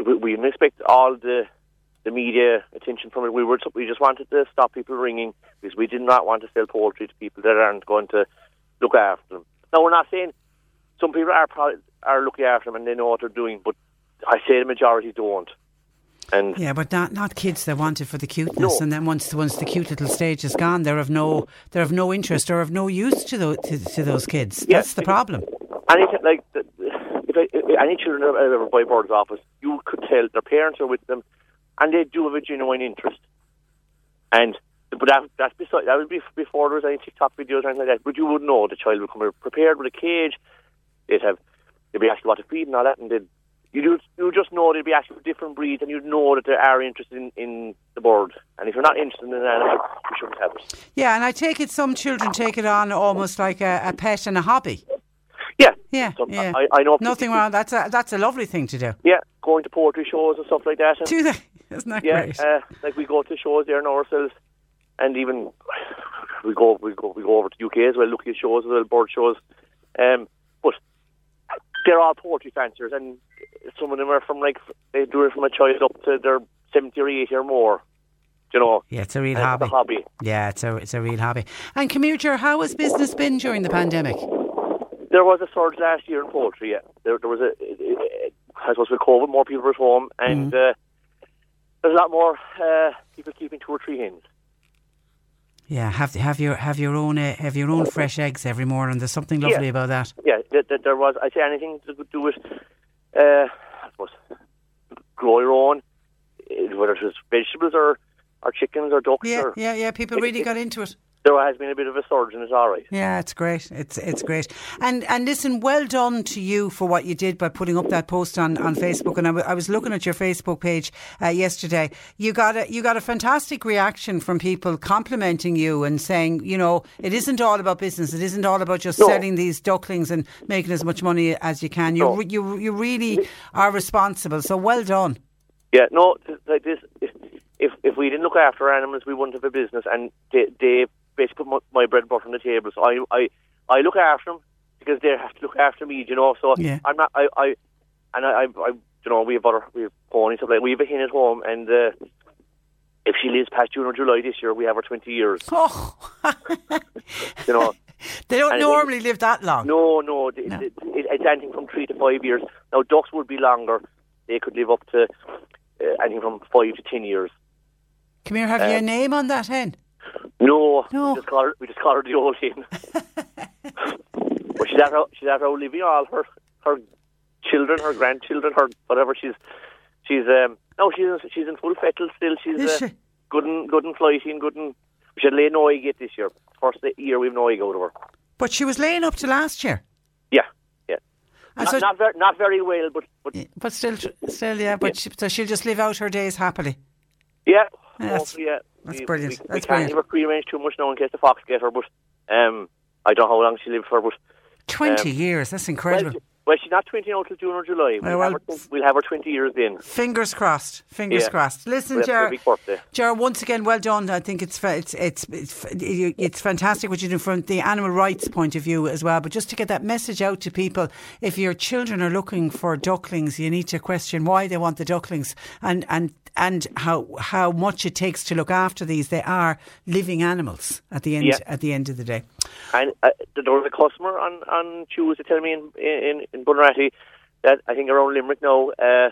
we, we, didn't expect all the the media attention from it. We were we just wanted to stop people ringing because we did not want to sell poultry to people that aren't going to look after them. Now we're not saying some people are probably, are looking after them and they know what they're doing, but I say the majority don't. And Yeah, but not not kids that want it for the cuteness, No. and then once once the cute little stage is gone, they're of no they're of no interest or of no use to those to, to those kids. That's the problem. any like the, if, I, if any children are ever by Bird's office, you could tell their parents are with them, and they do have a genuine interest. And but that that's beside that would be before there was any TikTok videos or anything like that. But you would know the child would come prepared with a cage. They'd have they'd be asked what to feed and all that, and they'd you just, you just know they'd be for different breeds, and you'd know that they are interested in, in the bird. And if you're not interested in an animal, you shouldn't have it. Yeah, and I take it some children take it on almost like a, a pet and a hobby. Yeah, Yeah, So, yeah. I, I know Nothing wrong. That's a that's a lovely thing to do. Yeah, going to poetry shows and stuff like that. And, Do they? [LAUGHS] Isn't that yeah, great? uh, like we go to shows there now ourselves, and even we go we go we go over to UK as well, looking at shows as well, bird shows. Um, they're all poetry fanciers, and some of them are from like they do it from a child up to their seventy or eighty or more. You know, yeah, it's a real hobby. It's a hobby. Yeah, it's a it's a real hobby. And Commuter, how has business been during the pandemic? There was a surge last year in poetry. Yeah, there, there was a. I suppose with COVID, more people were at home, and Mm. uh, there's a lot more uh, people keeping two or three hens. Yeah, have have your have your own uh, have your own fresh eggs every morning. There's something Yeah. lovely about that. Yeah, that, that there was. I say anything to do with, uh, I suppose, grow your own, eh, whether it's vegetables or, or chickens or ducks. Yeah, or, yeah, yeah. People really got into it. There has been a bit of a surge, and it's all right. Yeah, it's great. It's it's great. And and listen, well done to you for what you did by putting up that post on, on Facebook. And I, w- I was looking at your Facebook page uh, yesterday. You got a you got a fantastic reaction from people complimenting you and saying, you know, it isn't all about business. It isn't all about just No. selling these ducklings and making as much money as you can. You No. re- you you really are responsible. So well done. Yeah, no, like this. If, if if we didn't look after animals, we wouldn't have a business, and they, they basically put my, my bread and butter on the table. So I I I look after them because they have to look after me. You know, so Yeah. I'm not. I I and I I, I you know we have other we have ponies stuff like we have a hen at home, and uh, if she lives past June or July this year, we have her twenty years. [LAUGHS] Oh, You know. they don't normally live that long. No, no, No. It, it, it's anything from three to five years. Now, ducks would be longer. They could live up to uh, anything from five to ten years. Come here, have you a Um, name on that hen? No, No. We, just call her, we just call her the old hen. [LAUGHS] but she's at her, she's at her living all her her children, her grandchildren, her whatever. She's she's um no, she's in, she's in full fettle still. She's Is uh, she? good and good and flighty and good and we should lay no egg yet this year. First year we've no egg out of her. But she was laying up to last year. Yeah, yeah. Not, so- not very not very well, but but But still, still, yeah. But She, so she'll just live out her days happily. Yeah, Yeah, that's- yeah. that's we, brilliant. We, we That's can't brilliant. give her prearrange too much now in case the fox get her, but um, I don't know how long she lived for, but Twenty Um, years. That's incredible. she- well, she's not twenty now till June or July. We'll, Well, have, her, we'll have her twenty years in. Fingers crossed. Fingers Yeah. crossed. Listen, Ger, a big birthday. Ger, once again, well done. I think it's it's it's it's it's fantastic what you do from the animal rights point of view as well. But just to get that message out to people, if your children are looking for ducklings, you need to question why they want the ducklings and and and how how much it takes to look after these. They are living animals at the end Yeah. at the end of the day. And uh, there was a customer on on Tuesday telling me in in in Bunratty that I think are around Limerick now, uh,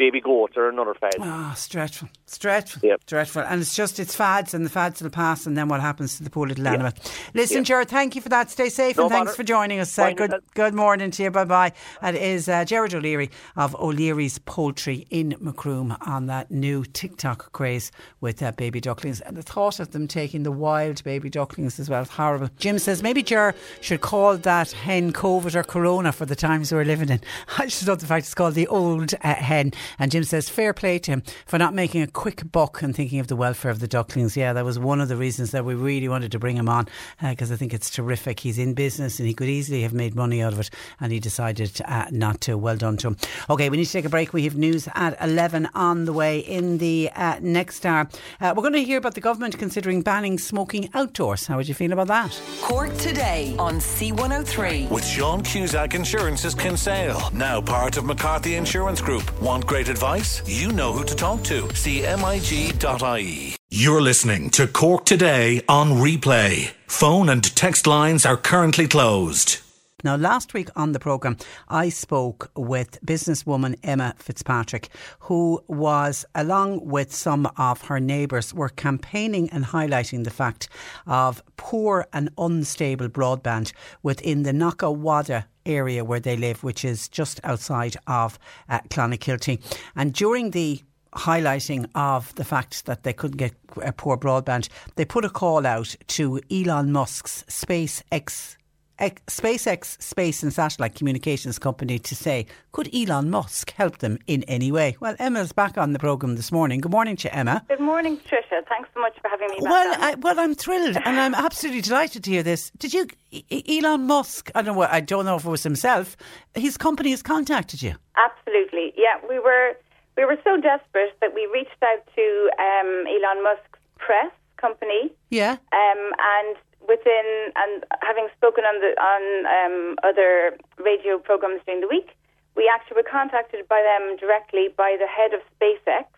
baby goats are another fad. Oh, it's dreadful. It's dreadful. Yep. Dreadful. And it's just, it's fads and the fads will pass and then what happens to the poor little animal. Listen, Yeah. Gerard, thank you for that. Stay safe No and thanks for joining us. Uh, good, good morning to you. Bye bye. That is uh, Gerard O'Leary of O'Leary's Poultry in Macroom on that new TikTok craze with uh, baby ducklings. And the thought of them taking the wild baby ducklings as well is horrible. Jim says maybe Ger should call that hen COVID or Corona for the times we're living in. [LAUGHS] I just love the fact it's called the old uh, hen. And Jim says fair play to him for not making a quick buck and thinking of the welfare of the ducklings. Yeah, that was one of the reasons that we really wanted to bring him on because I think it's terrific. He's in business and he could easily have made money out of it and he decided uh, not to. Well done to him. Okay, we need to take a break. We have news at 11 on the way in the uh, next hour. Uh, we're going to hear about the government considering banning smoking outdoors. How would you feel about that? Cork today on C103. With Sean Cusack Insurance's Kinsale, now part of McCarthy Insurance Group. Want great advice? You know who to talk to. CMIG.ie. You're listening to Cork Today on replay. Phone and text lines are currently closed. Now, last week on the programme, I spoke with businesswoman Emma Fitzpatrick, who was, along with some of her neighbours, were campaigning and highlighting the fact of poor and unstable broadband within the Knockawada area where they live, which is just outside of uh, Clonakilty. And during the highlighting of the fact that they couldn't get a poor broadband, they put a call out to Elon Musk's SpaceX SpaceX space and satellite communications company to say, could Elon Musk help them in any way? Well, Emma's back on the programme this morning. Good morning to Emma. Good morning, Tricia. Thanks so much for having me back. Well, I, well, I'm thrilled and I'm absolutely delighted to hear this. Did you, Elon Musk? I don't know. I don't know if it was himself. His company has contacted you. Absolutely. Yeah, we were we were so desperate that we reached out to um, Elon Musk's press company. Yeah. Um, and within and having spoken on the on um, other radio programs during the week, we actually were contacted by them directly by the head of SpaceX,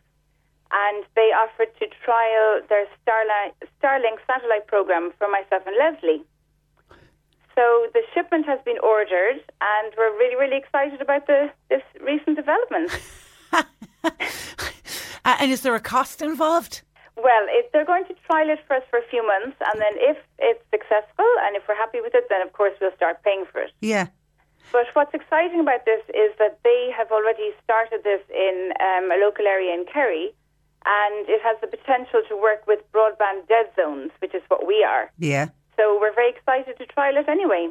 and they offered to trial their Starlink, Starlink satellite program for myself and Leslie. So the shipment has been ordered, and we're really, really excited about the this recent development. [LAUGHS] and is there a cost involved? Well, it, they're going to trial it first for a few months, and then if it's successful and if we're happy with it, then of course we'll start paying for it. Yeah. But what's exciting about this is that they have already started this in um, a local area in Kerry, and it has the potential to work with broadband dead zones, which is what we are. Yeah. So we're very excited to trial it anyway.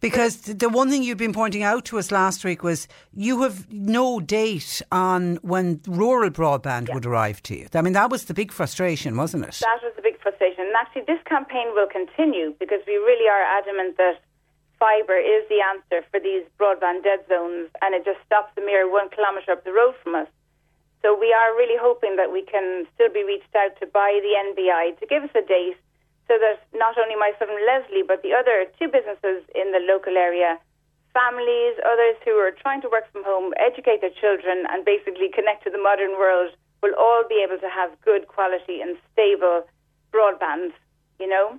Because the one thing you've been pointing out to us last week was you have no date on when rural broadband yeah. would arrive to you. I mean, that was the big frustration, wasn't it? That was the big frustration. And actually, this campaign will continue because we really are adamant that fibre is the answer for these broadband dead zones and it just stops a mere one kilometre up the road from us. So we are really hoping that we can still be reached out to by the NBI to give us a date so that not only myself and Leslie, but the other two businesses in the local area, families, others who are trying to work from home, educate their children, and basically connect to the modern world, will all be able to have good quality and stable broadband, you know?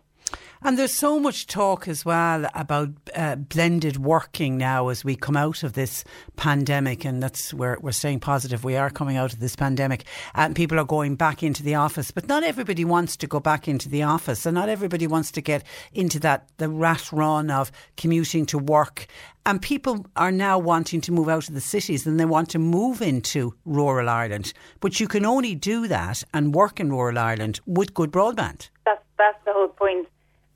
And there's so much talk as well about uh, blended working now as we come out of this pandemic, and that's where we're staying positive. We are coming out of this pandemic, and people are going back into the office. But not everybody wants to go back into the office, and not everybody wants to get into that the rat run of commuting to work. And people are now wanting to move out of the cities and they want to move into rural Ireland. But you can only do that and work in rural Ireland with good broadband. That's that's the whole point.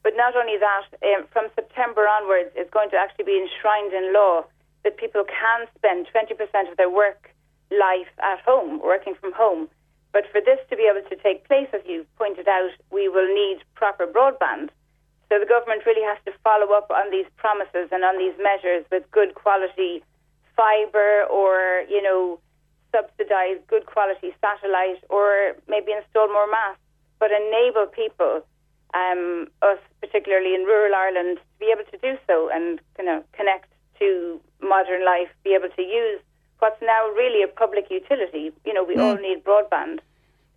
But not only that, um, from September onwards, it's going to actually be enshrined in law that people can spend 20% of their work life at home, working from home. But for this to be able to take place, as you pointed out, we will need proper broadband. So the government really has to follow up on these promises and on these measures with good quality fibre or, you know, subsidise good quality satellite or maybe install more masts, but enable people um, us, particularly in rural Ireland, to be able to do so and you know, connect to modern life, be able to use what's now really a public utility. You know, we mm. all need broadband.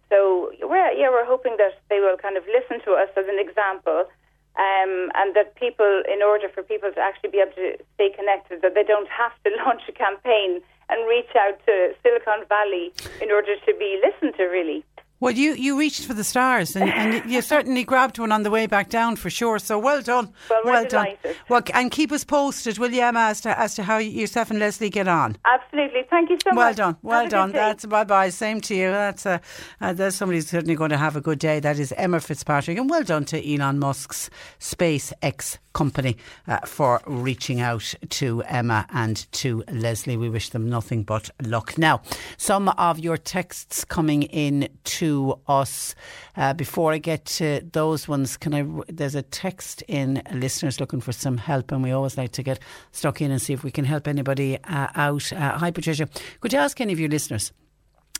So we're, yeah, we're hoping that they will kind of listen to us as an example um, and that people, in order for people to actually be able to stay connected, that they don't have to [LAUGHS] launch a campaign and reach out to Silicon Valley in order to be listened to, really. Well, you, you reached for the stars and, and you certainly grabbed one on the way back down for sure. So well done. Well, well done. Well, and keep us posted, will you, Emma, as to, as to how yourself and Leslie get on? Absolutely. Thank you so much. well much. Done. Well done. That's bye bye. Same to you. That's uh, uh, there's somebody who's certainly going to have a good day. That is Emma Fitzpatrick. And well done to Elon Musk's SpaceX company uh, for reaching out to Emma and to Leslie. We wish them nothing but luck. Now, some of your texts coming in to to us. Uh, before I get to those ones, can I? There's a text in listeners looking for some help, and we always like to get stuck in and see if we can help anybody uh, out. Uh, hi, Patricia. Could you ask any of your listeners?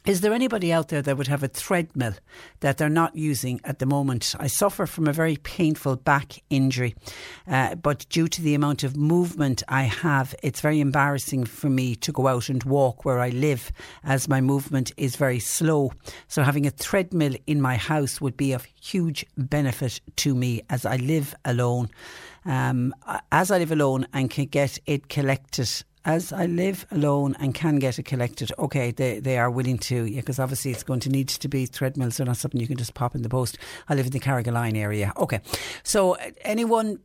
Is there anybody out there that would have a treadmill that they're not using at the moment? I suffer from a very painful back injury, uh, but due to the amount of movement I have, it's very embarrassing for me to go out and walk where I live as my movement is very slow. So, having a treadmill in my house would be of huge benefit to me as I live alone. Um, as I live alone and can get it collected as I live alone and can get it collected, okay, they, they are willing to, because obviously it's going to need to be treadmills. They're not something you can just pop in the post. I live in the Carrigaline area. Okay. So uh, anyone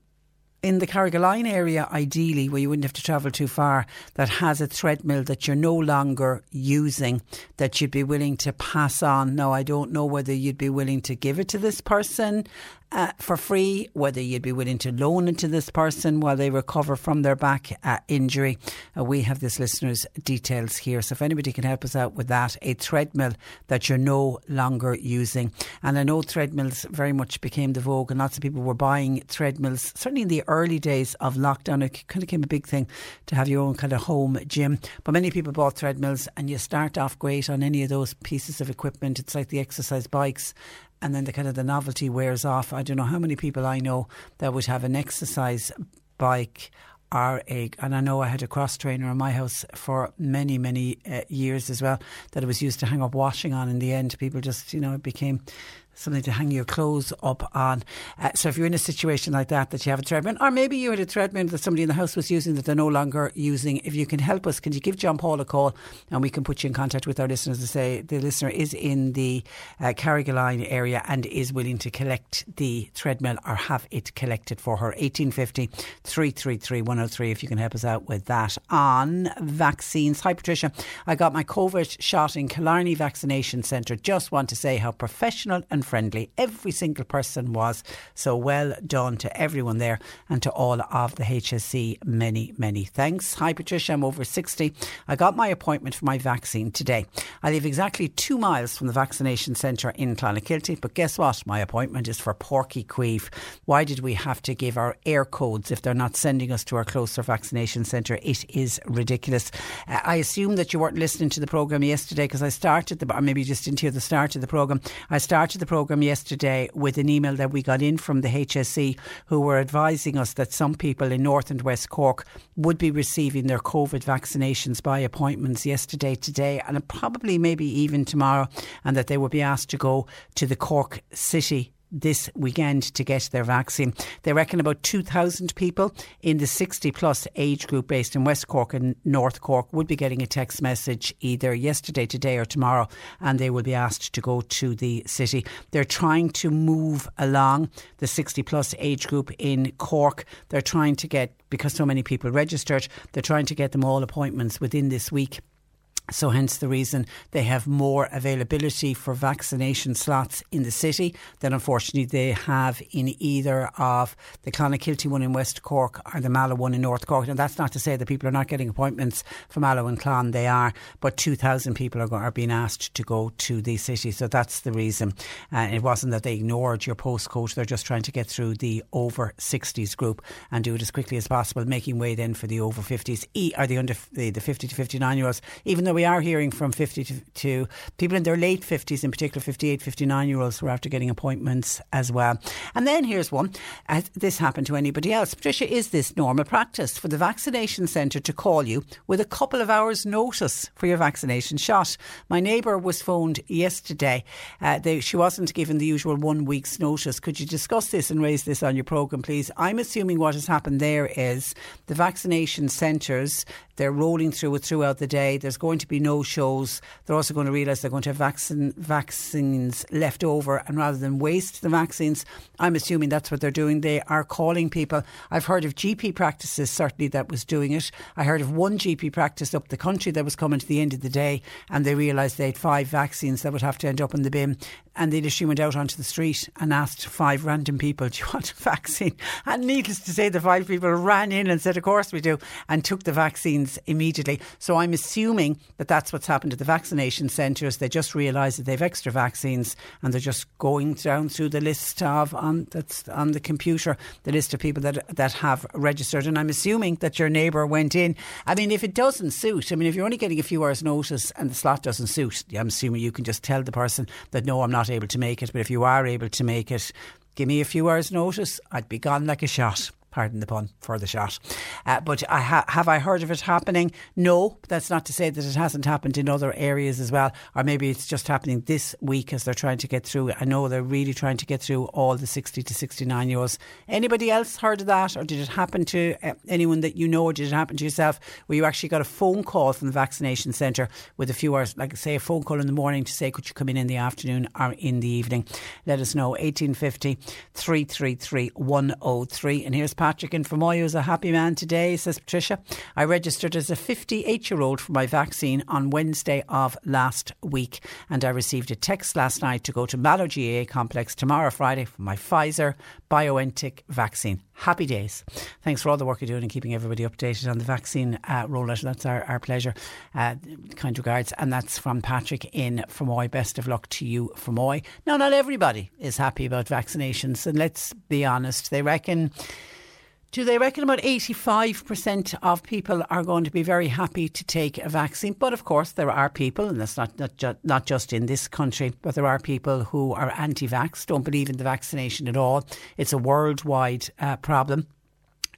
in the Carrigaline area, ideally, where you wouldn't have to travel too far, that has a treadmill that you're no longer using, that you'd be willing to pass on. Now, I don't know whether you'd be willing to give it to this person uh, for free, whether you'd be willing to loan it to this person while they recover from their back uh, injury. Uh, we have this listener's details here. So if anybody can help us out with that, a treadmill that you're no longer using. And I know treadmills very much became the vogue, and lots of people were buying treadmills, certainly in the early days of lockdown. It kind of became a big thing to have your own kind of home gym. But many people bought treadmills, and you start off great on any of those pieces of equipment. It's like the exercise bikes and then the kind of the novelty wears off. I don't know how many people I know that would have an exercise bike or a, and I know I had a cross trainer in my house for many, many uh, years as well that it was used to hang up washing on. In the end, people just, you know, it became something to hang your clothes up on. Uh, so if you're in a situation like that, that you have a treadmill, or maybe you had a treadmill that somebody in the house was using that they're no longer using, if you can help us, can you give John Paul a call and we can put you in contact with our listeners to say the listener is in the uh, Carrigaline area and is willing to collect the treadmill or have it collected for her. 1850 333 103 if you can help us out with that. On vaccines. Hi Patricia, I got my COVID shot in Killarney Vaccination Centre. Just want to say how professional and friendly. Every single person was. So well done to everyone there and to all of the HSE. Many, many thanks. Hi, Patricia. I'm over 60. I got my appointment for my vaccine today. I live exactly two miles from the vaccination centre in Clonakilty, but guess what? My appointment is for Uí Chaoimh. Why did we have to give our Eircodes if they're not sending us to our closer vaccination centre? It is ridiculous. Uh, I assume that you weren't listening to the programme yesterday because I started the, or maybe you just didn't hear the start of the programme. I started the programme yesterday with an email that we got in from the HSE who were advising us that some people in North and West Cork would be receiving their COVID vaccinations by appointments yesterday, today, and probably maybe even tomorrow, and that they would be asked to go to the Cork City this weekend to get their vaccine. They reckon about 2,000 people in the 60 plus age group based in West Cork and North Cork would be getting a text message either yesterday, today, or tomorrow, and they will be asked to go to the city. They're trying to move along the 60 plus age group in Cork. They're trying to get, because so many people registered, they're trying to get them all appointments within this week. So, hence the reason they have more availability for vaccination slots in the city than unfortunately they have in either of the Clonakilty one in West Cork or the Mallow one in North Cork. And that's not to say that people are not getting appointments for Mallow and Clon, they are, but 2,000 people are, are being asked to go to the city. So, that's the reason. And uh, it wasn't that they ignored your postcode, they're just trying to get through the over 60s group and do it as quickly as possible, making way then for the over 50s or the under the, the 50 to 59 year olds, even though we are hearing from 50 to, to people in their late 50s, in particular 58, 59 year olds who are after getting appointments as well. And then here's one. Has this happened to anybody else? Patricia, is this normal practice for the vaccination centre to call you with a couple of hours' notice for your vaccination shot? My neighbour was phoned yesterday. Uh, they, she wasn't given the usual one week's notice. Could you discuss this and raise this on your programme, please? I'm assuming what has happened there is the vaccination centres they're rolling through it throughout the day. There's going to be no shows. They're also going to realise they're going to have vaccine, vaccines left over, and rather than waste the vaccines, I'm assuming that's what they're doing. They are calling people. I've heard of GP practices certainly that was doing it. I heard of one GP practice up the country that was coming to the end of the day, and they realised they had five vaccines that would have to end up in the bin and they literally went out onto the street and asked five random people, [LAUGHS] Do you want a vaccine? And needless to say, the five people ran in and said, Of course we do, and took the vaccines immediately. So I'm assuming that that's what's happened to the vaccination centres. They just realised that they've extra vaccines and they're just going down through the list of, on, that's on the computer, the list of people that, that have registered. And I'm assuming that your neighbour went in. I mean, if it doesn't suit, I mean, if you're only getting a few hours' notice and the slot doesn't suit, I'm assuming you can just tell the person that, No, I'm not able to make it, but if you are able to make it, give me a few hours' notice, I'd be gone like a shot. Pardon the pun, for the shot. Uh, but I ha- have I heard of it happening? No, that's not to say that it hasn't happened in other areas as well, or maybe it's just happening this week as they're trying to get through. I know they're really trying to get through all the 60 to 69 year olds. Anybody else heard of that, or did it happen to uh, anyone that you know, or did it happen to yourself where you actually got a phone call from the vaccination centre with a few hours, like say a phone call in the morning to say, could you come in in the afternoon or in the evening? Let us know. 1850 333 103. And here's Patrick in Fermoy, who's a happy man today, says Patricia. I registered as a 58 year old for my vaccine on Wednesday of last week, and I received a text last night to go to Mallow GAA complex tomorrow, Friday, for my Pfizer BioNTech vaccine. Happy days. Thanks for all the work you're doing and keeping everybody updated on the vaccine uh, rollout. That's our, our pleasure. Uh, kind regards. And that's from Patrick in Fermoy. Best of luck to you, Fermoy. Now, not everybody is happy about vaccinations. And let's be honest, they reckon. Do they reckon about 85% of people are going to be very happy to take a vaccine? But of course, there are people, and that's not, not, ju- not just in this country, but there are people who are anti vax, don't believe in the vaccination at all. It's a worldwide uh, problem.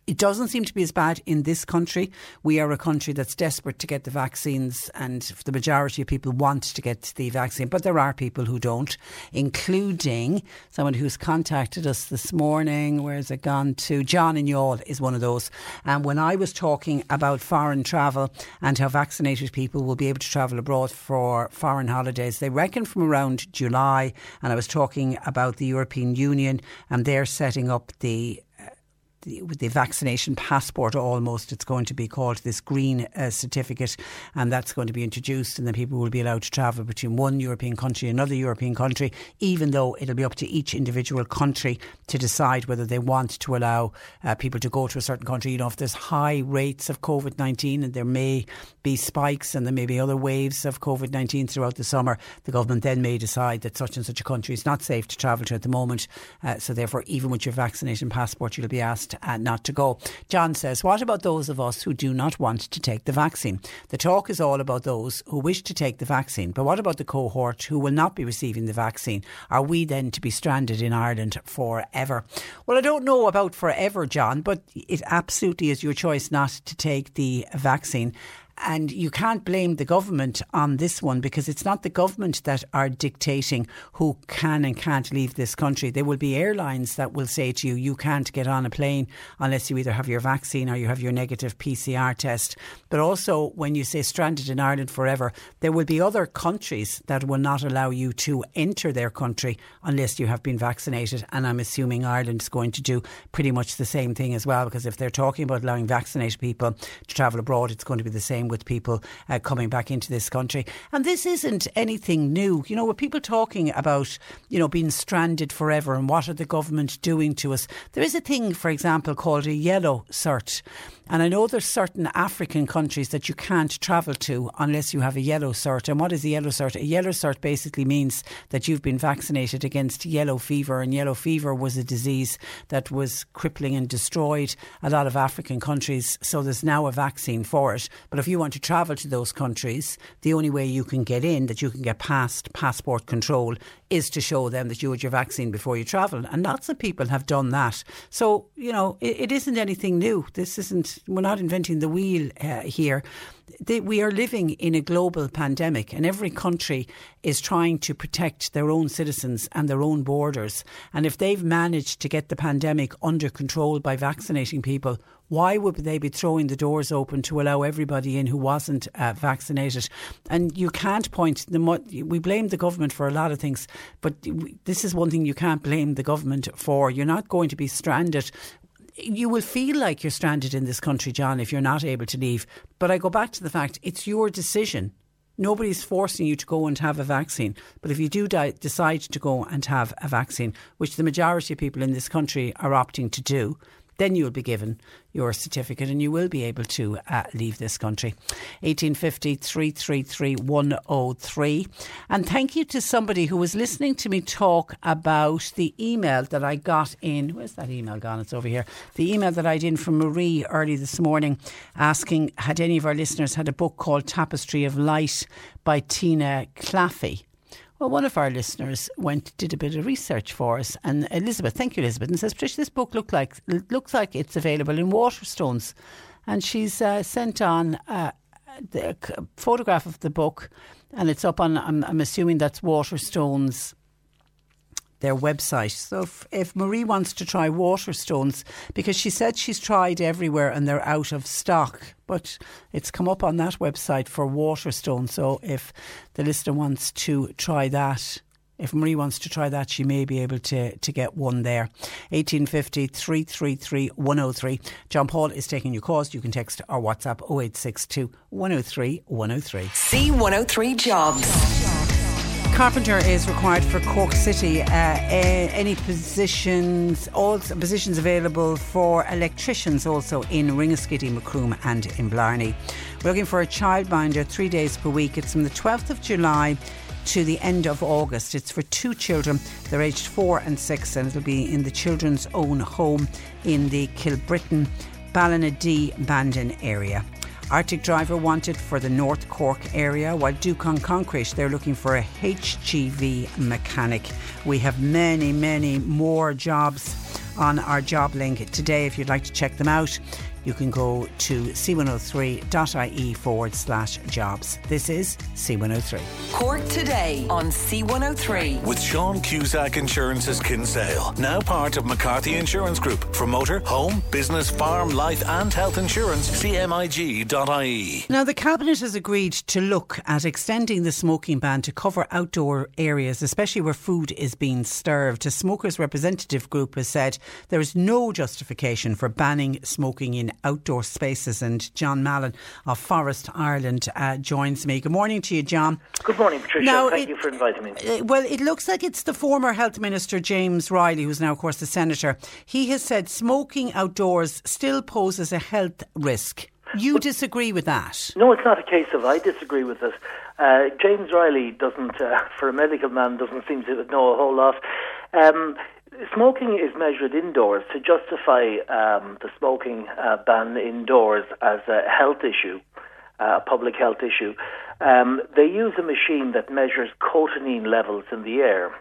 It doesn't seem to be as bad in this country. We are a country that's desperate to get the vaccines, and the majority of people want to get the vaccine, but there are people who don't, including someone who's contacted us this morning. Where's it gone to? John in Youghal is one of those. And when I was talking about foreign travel and how vaccinated people will be able to travel abroad for foreign holidays, they reckon from around July, and I was talking about the European Union and they're setting up the with the vaccination passport almost. It's going to be called this green uh, certificate, and that's going to be introduced, and then people will be allowed to travel between one European country and another European country, even though it'll be up to each individual country to decide whether they want to allow uh, people to go to a certain country. You know, if there's high rates of COVID 19 and there may be spikes and there may be other waves of COVID 19 throughout the summer, the government then may decide that such and such a country is not safe to travel to at the moment. Uh, so, therefore, even with your vaccination passport, you'll be asked uh, not to go. John says, What about those of us who do not want to take the vaccine? The talk is all about those who wish to take the vaccine, but what about the cohort who will not be receiving the vaccine? Are we then to be stranded in Ireland forever? Well, I don't know about forever, John, but it absolutely is your choice not to take the vaccine. And you can't blame the government on this one because it's not the government that are dictating who can and can't leave this country. There will be airlines that will say to you, you can't get on a plane unless you either have your vaccine or you have your negative PCR test. But also, when you say stranded in Ireland forever, there will be other countries that will not allow you to enter their country unless you have been vaccinated. And I'm assuming Ireland is going to do pretty much the same thing as well because if they're talking about allowing vaccinated people to travel abroad, it's going to be the same with people uh, coming back into this country. And this isn't anything new. You know, with people talking about, you know, being stranded forever and what are the government doing to us, there is a thing, for example, called a yellow cert. And I know there's certain African countries that you can't travel to unless you have a yellow cert. And what is a yellow cert? A yellow cert basically means that you've been vaccinated against yellow fever. And yellow fever was a disease that was crippling and destroyed a lot of African countries. So there's now a vaccine for it. But if you want to travel to those countries, the only way you can get in, that you can get past passport control, is to show them that you had your vaccine before you travel. And lots of people have done that. So, you know, it, it isn't anything new. This isn't, we're not inventing the wheel uh, here. They, we are living in a global pandemic, and every country is trying to protect their own citizens and their own borders. And if they've managed to get the pandemic under control by vaccinating people, why would they be throwing the doors open to allow everybody in who wasn't uh, vaccinated? And you can't point the we blame the government for a lot of things, but this is one thing you can't blame the government for. You're not going to be stranded you will feel like you're stranded in this country, John, if you're not able to leave. But I go back to the fact it's your decision. Nobody's forcing you to go and have a vaccine. But if you do di- decide to go and have a vaccine, which the majority of people in this country are opting to do, then you'll be given your certificate and you will be able to uh, leave this country. 1850 333 103. And thank you to somebody who was listening to me talk about the email that I got in. Where's that email gone? It's over here. The email that I did from Marie early this morning asking had any of our listeners had a book called Tapestry of Light by Tina Claffey Well, one of our listeners went did a bit of research for us, and Elizabeth, thank you, Elizabeth, and says, Patricia, this book look like looks like it's available in Waterstones, and she's uh, sent on uh, the photograph of the book, and it's up on. I'm, I'm assuming that's Waterstones their website. So if, if, Marie wants to try Waterstones, because she said she's tried everywhere and they're out of stock, but it's come up on that website for Waterstone. So if the listener wants to try that, if Marie wants to try that, she may be able to, to get one there. 1850 333 103. John Paul is taking your calls. You can text or WhatsApp 0862 103 103. C103 Jobs. Carpenter is required for Cork City. Uh, any positions, all positions available for electricians also in Ringaskiddy, Macroom, and in Blarney. We're looking for a childminder three days per week. It's from the 12th of July to the end of August. It's for two children. They're aged four and six, and it'll be in the children's own home in the Kilbrittain Ballina Bandon area. Arctic driver wanted for the North Cork area, while Dúchon Concrete, they're looking for a HGV mechanic. We have many, many more jobs on our job link today if you'd like to check them out you can go to c103.ie forward slash jobs. This is C103. Cork today on C103. With Sean Cusack Insurance's Kinsale, now part of McCarthy Insurance Group. For motor, home, business, farm, life, and health insurance, cmig.ie. Now, the Cabinet has agreed to look at extending the smoking ban to cover outdoor areas, especially where food is being served. A smokers' representative group has said there is no justification for banning smoking in outdoor spaces. And John Mallon of Forest Ireland uh, joins me. Good morning to you, John. Good morning, Patricia. Now, Thank it, you for inviting me. Uh, well, it looks like it's the former Health Minister, James Reilly, who's now, of course, the Senator. He has said smoking outdoors still poses a health risk. You disagree with that? No, it's not a case of I disagree with it. Uh, James Reilly doesn't, uh, [LAUGHS] for a medical man, doesn't seem to know a whole lot. Um, Smoking is measured indoors to justify um, the smoking uh, ban indoors as a health issue, uh, a public health issue. Um, they use a machine that measures cotinine levels in the air.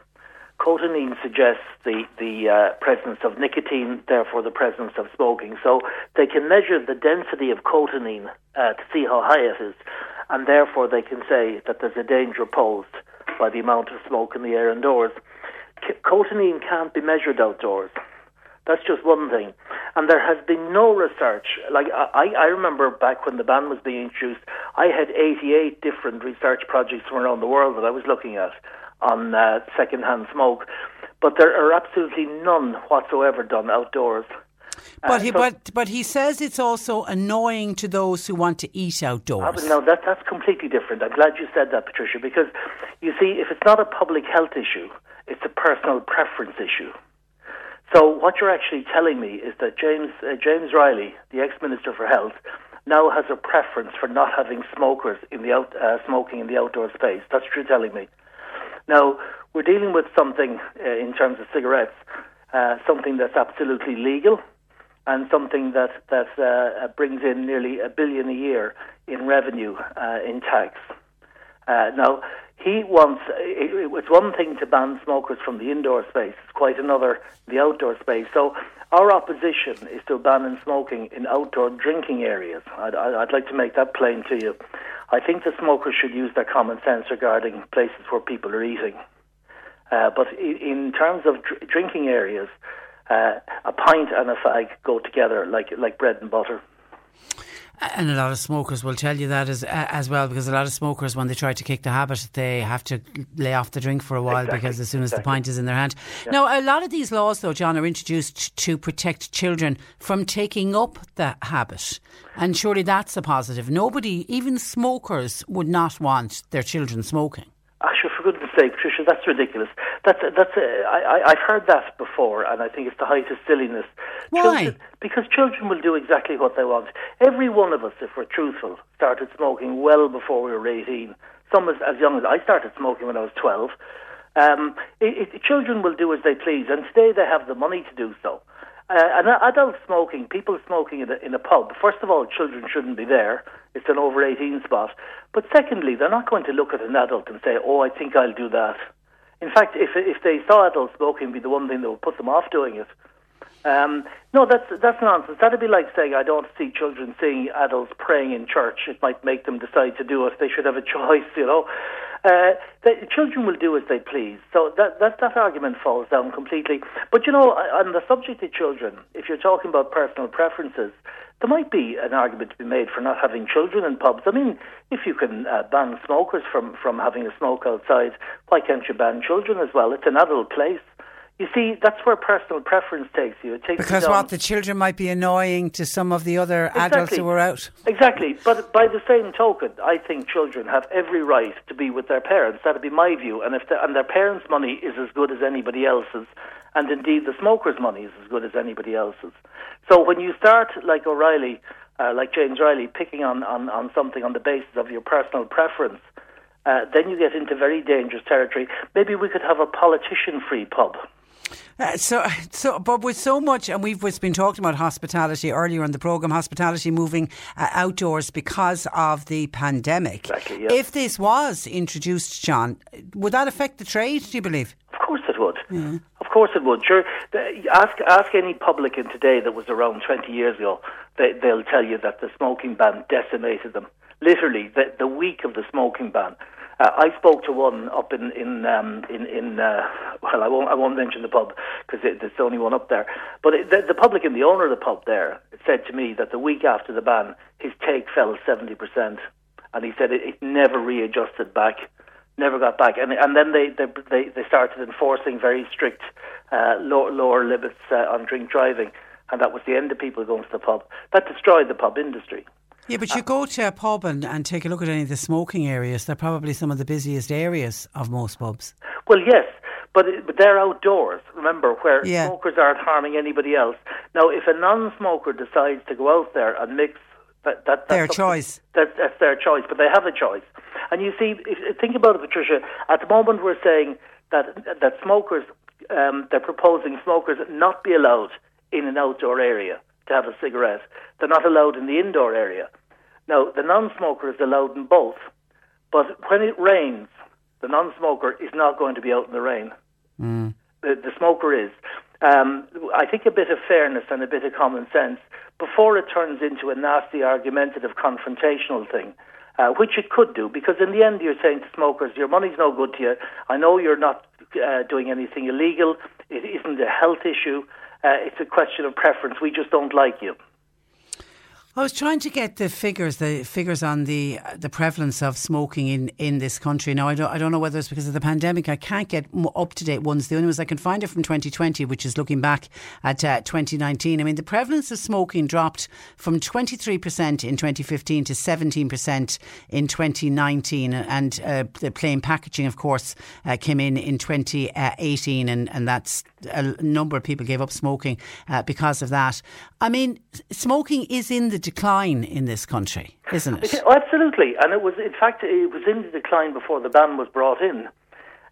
Cotinine suggests the, the uh, presence of nicotine, therefore the presence of smoking. So they can measure the density of cotinine uh, to see how high it is, and therefore they can say that there's a danger posed by the amount of smoke in the air indoors cotinine can't be measured outdoors. That's just one thing. And there has been no research. Like, I, I remember back when the ban was being introduced, I had 88 different research projects from around the world that I was looking at on uh, second-hand smoke. But there are absolutely none whatsoever done outdoors. Uh, but he, so, but but he says it's also annoying to those who want to eat outdoors. No, that that's completely different. I'm glad you said that, Patricia, because you see, if it's not a public health issue, it's a personal preference issue. So what you're actually telling me is that James uh, James Reilly, the ex-minister for health, now has a preference for not having smokers in the out, uh, smoking in the outdoor space. That's what you're telling me. Now we're dealing with something uh, in terms of cigarettes, uh, something that's absolutely legal, and something that that uh, brings in nearly a billion a year in revenue uh, in tax. now he wants, it's one thing to ban smokers from the indoor space, it's quite another the outdoor space. So our opposition is to banning smoking in outdoor drinking areas. I'd, I'd like to make that plain to you. I think the smokers should use their common sense regarding places where people are eating. Uh, but in terms of dr- drinking areas, uh, a pint and a fag go together like like bread and butter. And a lot of smokers will tell you that as as well, because a lot of smokers, when they try to kick the habit, they have to lay off the drink for a while exactly. because as soon as exactly. the pint is in their hand. Yeah. Now, a lot of these laws, though, John, are introduced to protect children from taking up the habit, and surely that's a positive. Nobody, even smokers, would not want their children smoking. Ah, Actually, for goodness sake, Tricia, that's ridiculous. That's that's. Uh, I, I've heard that before, and I think it's the height of silliness. Why? Children, because children will do exactly what they want. Every one of us, if we're truthful, started smoking well before we were eighteen. Some as, as young as I started smoking when I was twelve. Um, it, it, children will do as they please, and today they have the money to do so. Uh, and adult smoking, people smoking in a, in a pub, first of all, children shouldn't be there. It's an over 18 spot. But secondly, they're not going to look at an adult and say, oh, I think I'll do that. In fact, if, if they saw adults smoking be the one thing that would put them off doing it, um, no, that's that's nonsense. That'd be like saying I don't see children seeing adults praying in church. It might make them decide to do it. They should have a [LAUGHS] choice, you know. Uh, the children will do as they please. So that, that that argument falls down completely. But you know, on the subject of children, if you're talking about personal preferences, there might be an argument to be made for not having children in pubs. I mean, if you can uh, ban smokers from from having a smoke outside, why can't you ban children as well? It's an adult place. You see, that's where personal preference takes you. It takes because you what the children might be annoying to some of the other exactly. adults who are out. Exactly, but by the same token, I think children have every right to be with their parents. That'd be my view. And if the, and their parents' money is as good as anybody else's, and indeed the smokers' money is as good as anybody else's. So when you start like O'Reilly, uh, like James Reilly, picking on, on, on something on the basis of your personal preference. Uh, then you get into very dangerous territory. Maybe we could have a politician-free pub. Uh, so, so, but with so much, and we've been talking about hospitality earlier in the program, hospitality moving uh, outdoors because of the pandemic. Exactly. If this was introduced, John, would that affect the trade? Do you believe? Of course it would. Yeah. Of course it would. Sure. Ask ask any publican today that was around twenty years ago. They, they'll tell you that the smoking ban decimated them. Literally, the, the week of the smoking ban uh, I spoke to one up in in um, in, in uh, well, I won't I won't mention the pub because it, it's the only one up there. But it, the, the publican, the owner of the pub there, said to me that the week after the ban, his take fell seventy percent, and he said it, it never readjusted back, never got back, and and then they they they, they started enforcing very strict uh, lower, lower limits uh, on drink driving, and that was the end of people going to the pub. That destroyed the pub industry. Yeah, but you go to a pub and, and take a look at any of the smoking areas. They're probably some of the busiest areas of most pubs. Well, yes, but, but they're outdoors, remember, where Yeah. smokers aren't harming anybody else. Now, if a non smoker decides to go out there and mix, that, that, that's Their choice. That, that's their choice, but they have a choice. And you see, if, think about it, Patricia. At the moment, we're saying that that smokers, um, they're proposing smokers not be allowed in an outdoor area to have a cigarette. They're not allowed in the indoor area. Now, the non-smoker is allowed in both, but when it rains, the non-smoker is not going to be out in the rain. The, the smoker is. Um, I think a bit of fairness and a bit of common sense before it turns into a nasty, argumentative, confrontational thing. Uh, which it could do, because in the end you're saying to smokers, your money's no good to you. I know you're not uh, doing anything illegal. It isn't a health issue. Uh, it's a question of preference. We just don't like you. I was trying to get the figures, the figures on the the prevalence of smoking in, in this country. Now I don't I don't know whether it's because of the pandemic. I can't get up to date ones. The only ones I can find are from 2020, which is looking back at uh, 2019. I mean, the prevalence of smoking dropped from 23 percent in 2015 to 17 percent in 2019, and uh, the plain packaging, of course, uh, came in in 2018, and and that's a number of people gave up smoking uh, because of that. I mean, smoking is in the decline in this country, isn't it? Oh, absolutely, and it was in fact it was in the decline before the ban was brought in.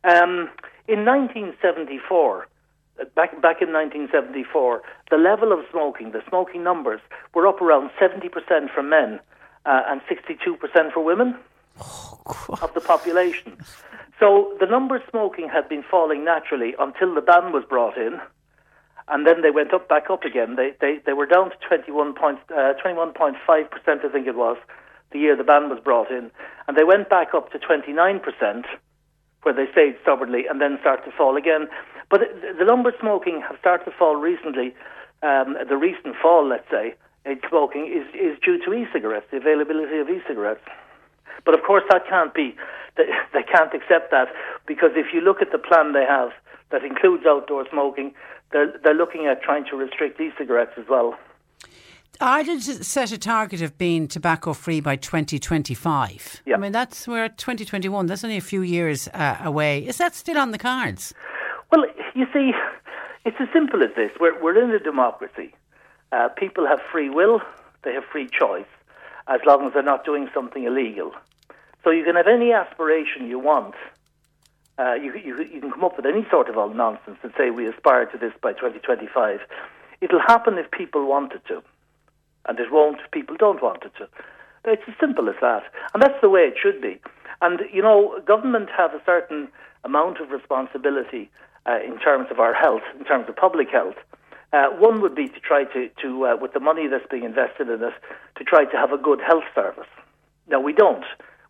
Um, in 1974, uh, back back in 1974, the level of smoking, the smoking numbers, were up around 70% for men uh, and 62% for women of the population. [LAUGHS] So the numbers smoking had been falling naturally until the ban was brought in and then they went up back up again. They they, they were down to 21 point, uh, 21.5 percent, I think it was, the year the ban was brought in, and they went back up to 29 percent, where they stayed stubbornly, and then started to fall again. But the- number of smoking have started to fall recently. Um, the recent fall, let's say, in smoking is is due to e-cigarettes, the availability of e-cigarettes. But of course, that can't be. They, [LAUGHS] they can't accept that because if you look at the plan they have that includes outdoor smoking, they're they're looking at trying to restrict e-cigarettes as well. Ireland set a target of being tobacco free by 2025. Yeah. I mean, that's we're at 2021. That's only a few years uh, away. Is that still on the cards? Well, you see, it's as simple as this. We're, we're in a democracy. Uh, people have free will, they have free choice, as long as they're not doing something illegal. So you can have any aspiration you want. Uh, you, you, you can come up with any sort of old nonsense and say we aspire to this by 2025. It'll happen if people want it to, and it won't if people don't want it to. It's as simple as that, and that's the way it should be. And you know, government have a certain amount of responsibility uh, in terms of our health, in terms of public health. Uh, one would be to try to, to uh, with the money that's being invested in it, to try to have a good health service. Now we don't.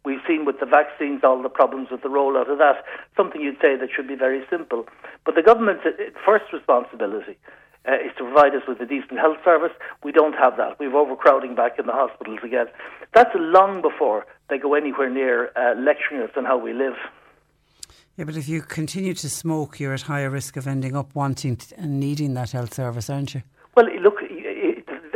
We've seen with the vaccines all the problems with the rollout of that. Something you'd say that should be very simple. But the government's uh, first responsibility uh, is to provide us with a decent health service. We don't have that. We've overcrowding back in the hospitals again. That's long before they go anywhere near uh, lecturing us on how we live. Yeah, but if you continue to smoke, you're at higher risk of ending up wanting and needing that health service, aren't you? Well, look,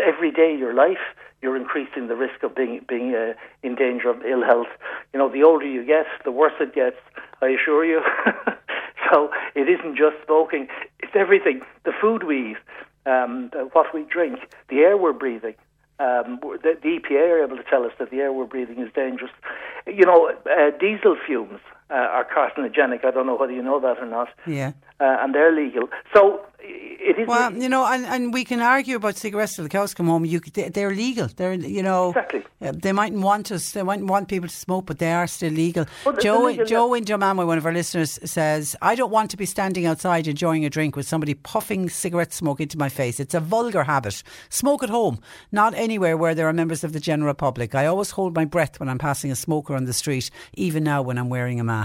every day of your life, you're increasing the risk of being being uh, in danger of ill health. You know, the older you get, the worse it gets. I assure you. [LAUGHS] so it isn't just smoking; it's everything. The food we eat, um, what we drink, the air we're breathing. Um, the, the EPA are able to tell us that the air we're breathing is dangerous. You know, uh, diesel fumes uh, are carcinogenic. I don't know whether you know that or not. Yeah. Uh, and they're legal. So it is. Well, you know, and, and we can argue about cigarettes till the cows come home. You, they're legal. They're, you know, exactly. They mightn't want us. They mightn't want people to smoke, but they are still legal. Well, Joe, legal, Joe yeah. in Jomama, one of our listeners, says, "I don't want to be standing outside enjoying a drink with somebody puffing cigarette smoke into my face. It's a vulgar habit. Smoke at home, not anywhere where there are members of the general public. I always hold my breath when I'm passing a smoker on the street, even now when I'm wearing a mask."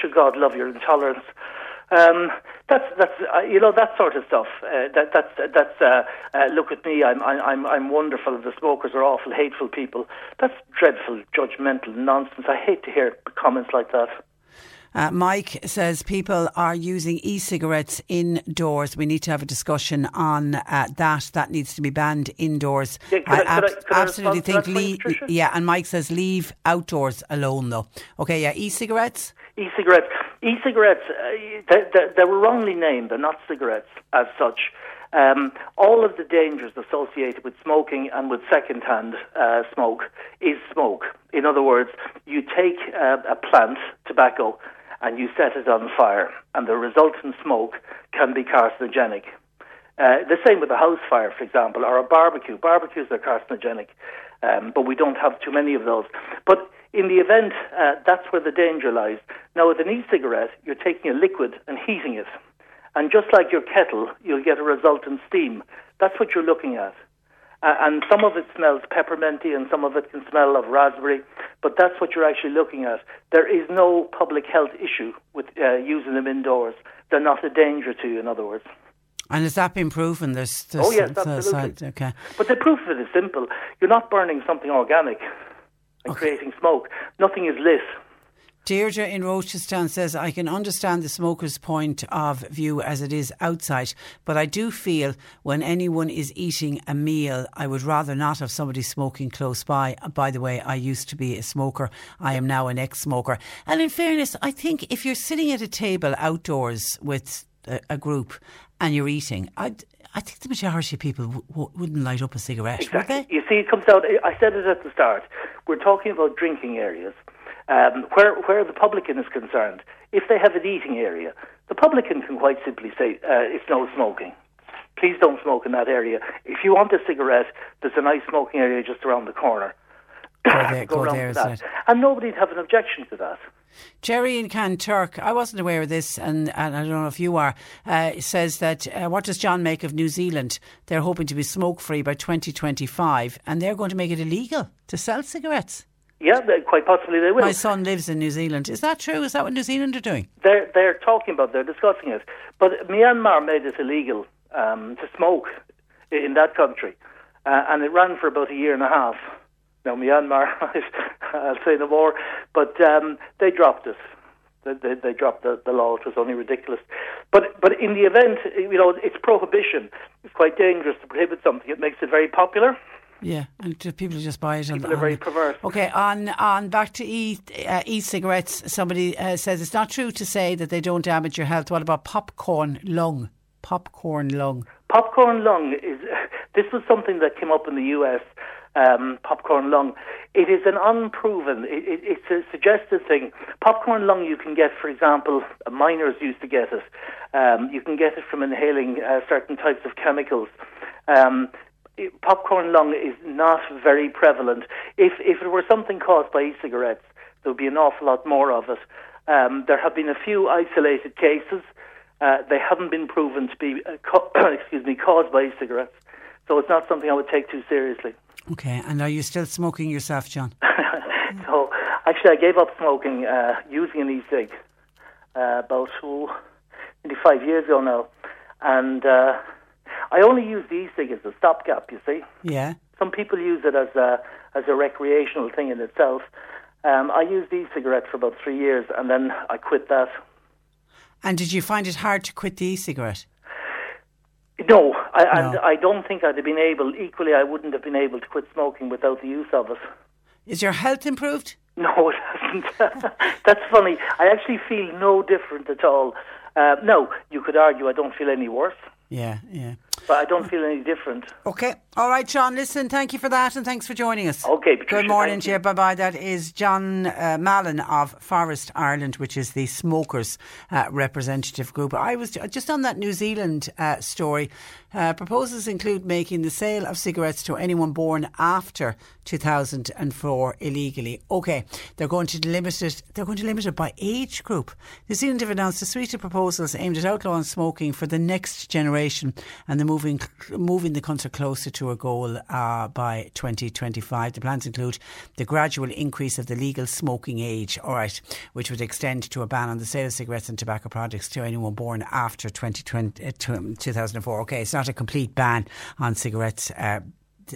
Should God love your intolerance. Um, that's that's uh, you know that sort of stuff. Uh, that that's that's uh, uh, look at me. I'm I'm I'm wonderful. The smokers are awful, hateful people. That's dreadful, judgmental nonsense. I hate to hear comments like that. Uh, Mike says people are using e-cigarettes indoors. We need to have a discussion on uh, that. That needs to be banned indoors. Yeah, I, I, ab- I, absolutely think leave. Yeah, and Mike says leave outdoors alone though. Okay, yeah, e-cigarettes. E-cigarettes. E-cigarettes. Uh, they, they, they, were wrongly named. They're not cigarettes as such. Um, all of the dangers associated with smoking and with second-hand uh, smoke is smoke. In other words, you take uh, a plant, tobacco, and you set it on fire, and the resultant smoke can be carcinogenic. Uh, the same with a house fire, for example, or a barbecue. Barbecues are carcinogenic, um, but we don't have too many of those. But in the event, uh, that's where the danger lies. Now, with an e-cigarette, you're taking a liquid and heating it. And just like your kettle, you'll get a resultant steam. That's what you're looking at. Uh, and some of it smells pepperminty and some of it can smell of raspberry, but that's what you're actually looking at. There is no public health issue with uh, using them indoors. They're not a danger to you, in other words. And has that been proven? There's, there's oh, yes, absolutely. okay. But the proof of it is simple. You're not burning something organic and okay. creating smoke. Nothing is lit. Deirdre in Rochestown says, I can understand the smoker's point of view as it is outside, but I do feel when anyone is eating a meal, I would rather not have somebody smoking close by. Uh, by the way, I used to be a smoker. I am now an ex smoker. And in fairness, I think if you're sitting at a table outdoors with a, a group and you're eating, I'd, I think the majority of people w- wouldn't light up a cigarette. Exactly. You see, it comes out. I said it at the start. We're talking about drinking areas. Um, where, where the publican is concerned, if they have an eating area, the publican can quite simply say, uh, it's no smoking. Please don't smoke in that area. If you want a cigarette, there's a nice smoking area just around the corner. Go [COUGHS] there, go, go there, it? And nobody'd have an objection to that. Jerry in Kanturk, I wasn't aware of this, and, and I don't know if you are, uh, says that uh, what does John make of New Zealand? They're hoping to be smoke free by 2025, and they're going to make it illegal to sell cigarettes. Yeah, quite possibly they will. My son lives in New Zealand. Is that true? Is that what New Zealand are doing? They're they're talking about. They're discussing it. But Myanmar made it illegal um, to smoke in that country, uh, and it ran for about a year and a half. Now Myanmar, [LAUGHS] I'll say no more, but um, they dropped it. They, they, they dropped the, the law. It was only ridiculous. But but in the event, you know, it's prohibition. It's quite dangerous to prohibit something. It makes it very popular. Yeah, and people just buy it. People on, are very perverse. Okay, on on back to e uh, e-cigarettes. Somebody uh, says it's not true to say that they don't damage your health. What about popcorn lung? Popcorn lung. Popcorn lung is. [LAUGHS] This was something that came up in the U.S. Um, popcorn lung. It is an unproven. It, it, it's a suggested thing. Popcorn lung you can get, for example, miners used to get it. Um, you can get it from inhaling uh, certain types of chemicals. Um, popcorn lung is not very prevalent. If if it were something caused by e-cigarettes, there would be an awful lot more of it. Um, there have been a few isolated cases. Uh, they haven't been proven to be uh, co- [COUGHS] excuse me caused by e-cigarettes, so it's not something I would take too seriously. Okay, and are you still smoking yourself, John? [LAUGHS] so actually, I gave up smoking uh, using an e-cig uh, about oh, maybe five years ago now, and uh, I only use the e-cig as a stopgap. You see, Yeah. some people use it as a as a recreational thing in itself. Um, I used e-cigarette for about three years, and then I quit that. And did you find it hard to quit the e-cigarette? No, I, and I don't think I'd have been able. Equally, I wouldn't have been able to quit smoking without the use of it. Is your health improved? No, [LAUGHS] it hasn't. [LAUGHS] That's funny. I actually feel no different at all. Uh, no, you could argue I don't feel any worse, Yeah, yeah. But I don't feel any different. Okay. All right, John. Listen, thank you for that and thanks for joining us. Okay, Patricia, Good morning to you. Bye bye. That is John uh, Mallon of Forest Ireland, which is the smokers uh, representative group. I was just on that New Zealand uh, story. Uh, proposals include making the sale of cigarettes to anyone born after 2004 illegally. Okay, they're going to limit it. They're going to limit it by age group. New Zealand have announced a suite of proposals aimed at outlawing smoking for the next generation, and they're moving moving the country closer to a goal uh, by 2025. The plans include the gradual increase of the legal smoking age, all right, which would extend to a ban on the sale of cigarettes and tobacco products to anyone born after 2020, uh, 2004. Okay, it's not a complete ban on cigarettes. Uh,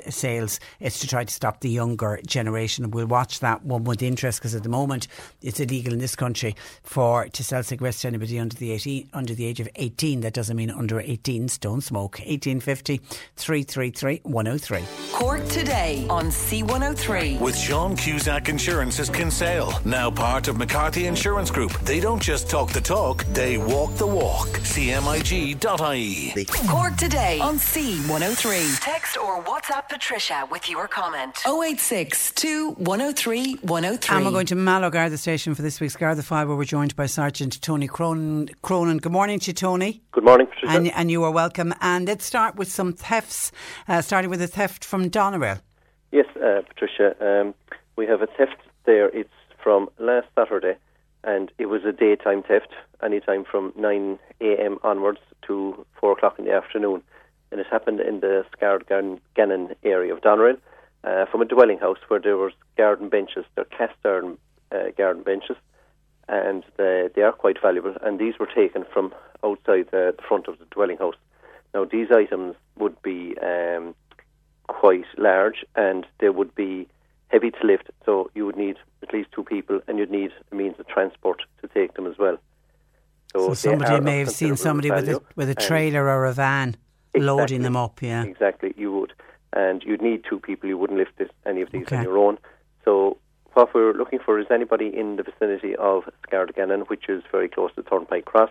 sales it's to try to stop the younger generation we'll watch that one with interest because at the moment it's illegal in this country for to sell cigarettes to anybody under the 18 under the age of 18 that doesn't mean under 18s don't smoke 1850 333 103 Cork today on C103. With Sean Cusack Insurance's Kinsale, now part of McCarthy Insurance Group. They don't just talk the talk, they walk the walk. CMIG.ie. Cork today on C103. Text or WhatsApp Patricia with your comment. 086 103 103. And we're going to Mallow Garda Station for this week's Garda File where we're joined by Sergeant Tony Cronin. Cronin. Good morning to you, Tony. Good morning, Patricia. And, and you are welcome. And let's start with some thefts, uh, starting with a theft from Doneraile. yes, uh, Patricia. Um, we have a theft there. It's from last Saturday, and it was a daytime theft, anytime from 9 a.m. onwards to 4 o'clock in the afternoon. And it happened in the Scarred Gannon area of Doneraile, uh, from a dwelling house where there was garden benches. They're cast iron uh, garden benches, and they, they are quite valuable. And these were taken from outside the, the front of the dwelling house. Now, these items would be um, quite large and they would be heavy to lift, so you would need at least two people and you'd need a means of transport to take them as well. So they somebody may have seen somebody with a, with a trailer or a van loading them up, yeah. Exactly, you would. And you'd need two people. You wouldn't lift this, any of these Okay. on your own. So what we're looking for is anybody in the vicinity of Scardigannon, which is very close to Turnpike Cross.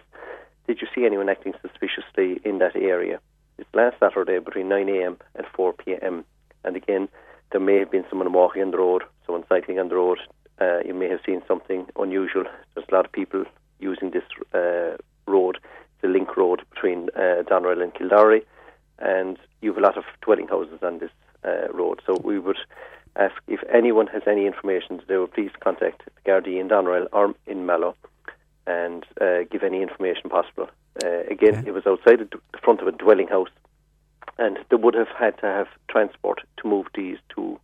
Did you see anyone acting suspiciously in that area? It's last Saturday between 9am and 4pm. And again, there may have been someone walking on the road, someone cycling on the road. Uh, you may have seen something unusual. There's a lot of people using this uh, road, the link road between uh, Doneraile and Kildare and you have a lot of dwelling houses on this uh, road. So we would ask if anyone has any information to do, please contact the Gardaí in Doneraile or in Mallow and uh, give any information possible. Uh, again, it was outside the front of a dwelling house, and they would have had to have transport to move these two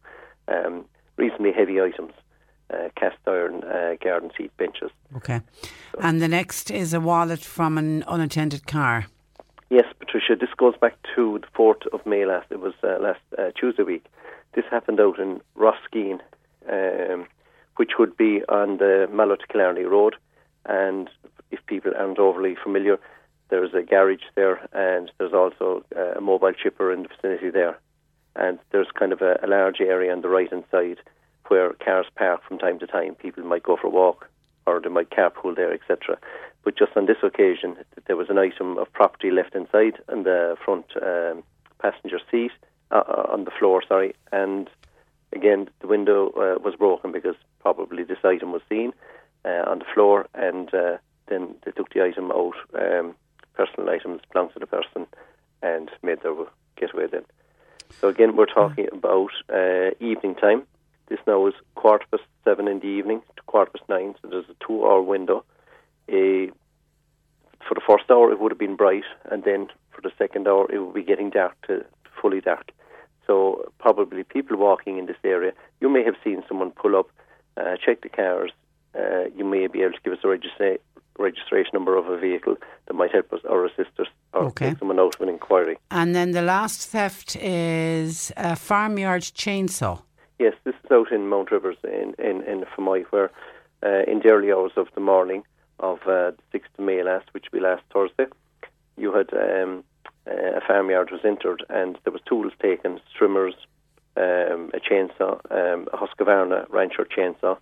um, reasonably heavy items, uh, cast iron uh, garden seat benches. Okay. And the next is a wallet from an unattended car. Yes, Patricia, this goes back to the 4th of May last. It was uh, last uh, Tuesday week. This happened out in Roskeen, um, which would be on the Mallow to Killarney Road. And if people aren't overly familiar, there's a garage there and there's also uh, a mobile chipper in the vicinity there. And there's kind of a, a large area on the right hand side where cars park from time to time. People might go for a walk or they might carpool there, etc. But just on this occasion, there was an item of property left inside on the front um, passenger seat, uh, uh, on the floor, sorry, and again, the window uh, was broken because probably this item was seen uh, on the floor, and uh, then they took the item out, um, personal items belonged to the person, and made their getaway then. So again, we're talking about uh, evening time. This now is quarter past seven in the evening to quarter past nine, so there's a two-hour window. Uh, for the first hour, it would have been bright, and then for the second hour, it would be getting dark to fully dark. So probably people walking in this area, you may have seen someone pull up, uh, check the cars. Uh, you may be able to give us a registra- registration number of a vehicle that might help us or assist us or Okay. take someone out of an inquiry. And then the last theft is a farmyard chainsaw. Yes, this is out in Mount Rivers in in, in Fermoy, where uh, in the early hours of the morning of uh, the 6th of May last, which will be last Thursday, you had um, uh, a farmyard was entered and there was tools taken, trimmers, um, a chainsaw, um, a Husqvarna rancher chainsaw,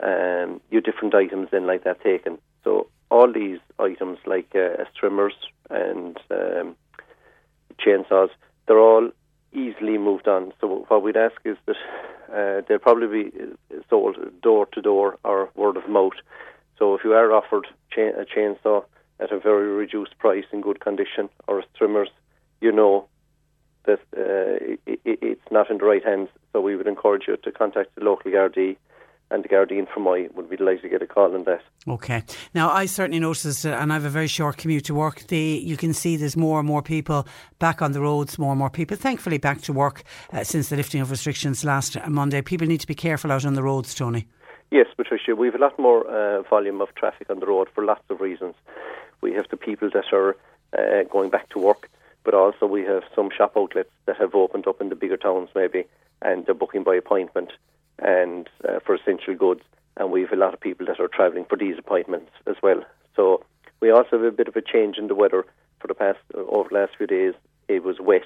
um, you different items in like that taken. So all these items like uh, trimmers and um, chainsaws, they're all easily moved on. So what we'd ask is that uh, they'll probably be sold door to door or word of mouth. So if you are offered chain, a chainsaw at a very reduced price in good condition or trimmers, you know that uh, it, it, it's not in the right hands. So we would encourage you to contact the local Gardaí and the Gardaí in Fermoy would be delighted to get a call on that. Okay. Now, I certainly noticed, uh, and I have a very short commute to work. The, you can see there's more and more people back on the roads, more and more people, thankfully, back to work uh, since the lifting of restrictions last Monday. People need to be careful out on the roads, Tony. Yes, Patricia, we have a lot more uh, volume of traffic on the road for lots of reasons. We have the people that are uh, going back to work, but also we have some shop outlets that have opened up in the bigger towns maybe, and they're booking by appointment and uh, for essential goods. And we have a lot of people that are travelling for these appointments as well. So we also have a bit of a change in the weather for the past over the last few days. It was wet.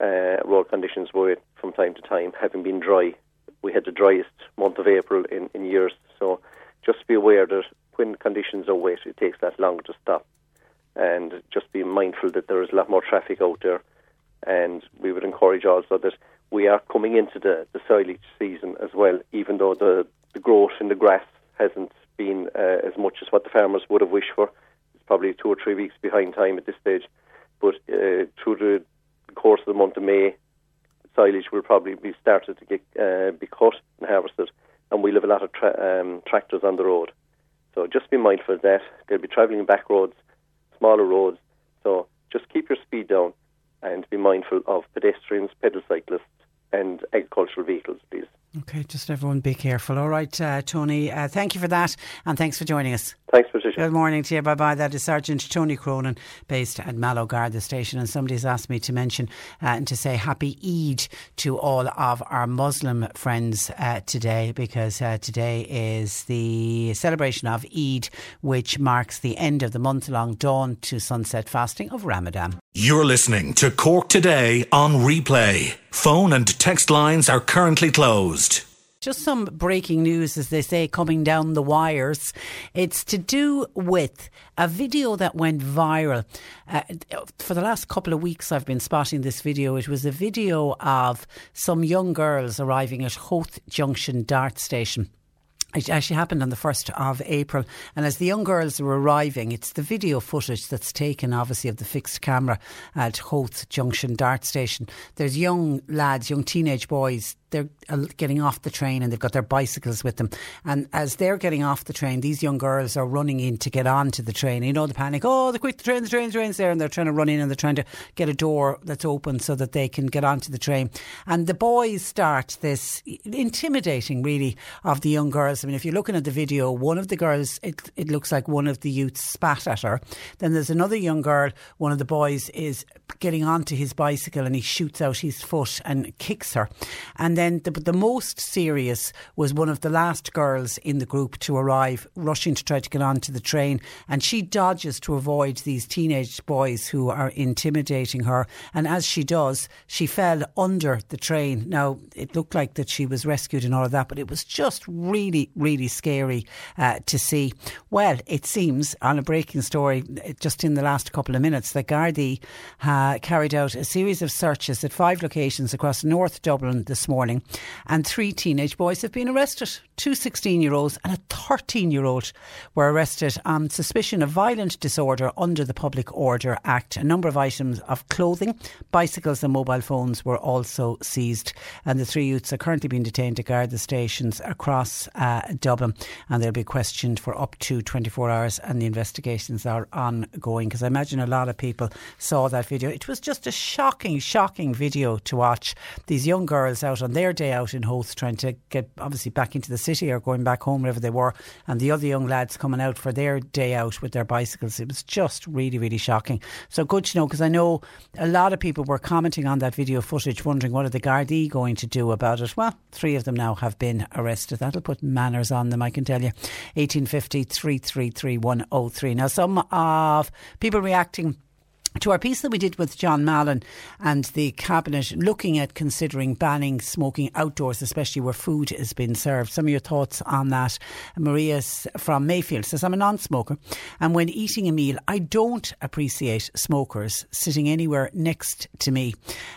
Uh, road conditions were wet from time to time, having been dry. We had the driest month of April in, in years. So just be aware that when conditions are wet, it takes that long to stop. And just be mindful that there is a lot more traffic out there. And we would encourage also that we are coming into the, the silage season as well, even though the, the growth in the grass hasn't been uh, as much as what the farmers would have wished for. It's probably two or three weeks behind time at this stage. But uh, through the course of the month of May, silage will probably be started to get uh, be cut and harvested, and we'll have a lot of tra- um, tractors on the road. So just be mindful of that. They'll be travelling back roads, smaller roads. So just keep your speed down and be mindful of pedestrians, pedal cyclists, and agricultural vehicles, please. Okay, just everyone be careful. All right, uh, Tony, uh, thank you for that and thanks for joining us. Thanks, Patricia. Good morning to you. Bye bye. That is Sergeant Tony Cronin, based at Mallow the Station. And somebody's asked me to mention uh, and to say happy Eid to all of our Muslim friends uh, today, because uh, today is the celebration of Eid, which marks the end of the month long dawn to sunset fasting of Ramadan. You're listening to Cork Today on replay. Phone and text lines are currently closed. Just some breaking news, as they say, coming down the wires. It's to do with a video that went viral. Uh, for the last couple of weeks, I've been spotting this video. It was a video of some young girls arriving at Howth Junction Dart Station. It actually happened on the 1st of April. And as the young girls were arriving, it's the video footage that's taken, obviously, of the fixed camera at Howth Junction Dart Station. There's young lads, young teenage boys. They're uh, getting off the train and they've got their bicycles with them. And as they're getting off the train, these young girls are running in to get onto the train. You know, the panic, oh, the quick, the train, the train, the train's there. And they're trying to run in and they're trying to get a door that's open so that they can get onto the train. And the boys start this intimidating, really, of the young girls. I mean, if you're looking at the video, one of the girls, it, it looks like one of the youths spat at her. Then there's another young girl, one of the boys is getting onto his bicycle and he shoots out his foot and kicks her. And then the, the most serious was one of the last girls in the group to arrive, rushing to try to get onto the train. And she dodges to avoid these teenage boys who are intimidating her. And as she does, she fell under the train. Now, it looked like that she was rescued and all of that, but it was just really, really, scary uh, to see. Well, it seems on a breaking story just in the last couple of minutes that Gardaí uh, carried out a series of searches at five locations across North Dublin this morning, and three teenage boys have been arrested. Two 16 year olds and a 13 year old were arrested on suspicion of violent disorder under the Public Order Act. A number of items of clothing, bicycles, and mobile phones were also seized. And the three youths are currently being detained at the stations across uh, Dublin, and they'll be questioned for up to 24 hours. And the investigations are ongoing because I imagine a lot of people saw that video. It was just a shocking, shocking video to watch. These young girls out on their day out in Howth trying to get obviously back into the city city or going back home, wherever they were, and the other young lads coming out for their day out with their bicycles. It was just really, really shocking. So good to know because I know a lot of people were commenting on that video footage, wondering what are the Gardaí going to do about it. Well, three of them now have been arrested. That'll put manners on them, I can tell you. 1850 333 103. Now, some of people reacting to our piece that we did with John Mallon and the Cabinet looking at considering banning smoking outdoors, especially where food is being served. Some of your thoughts on that. Maria from Mayfield says, I'm a non smoker, and when eating a meal, I don't appreciate smokers sitting anywhere next to me.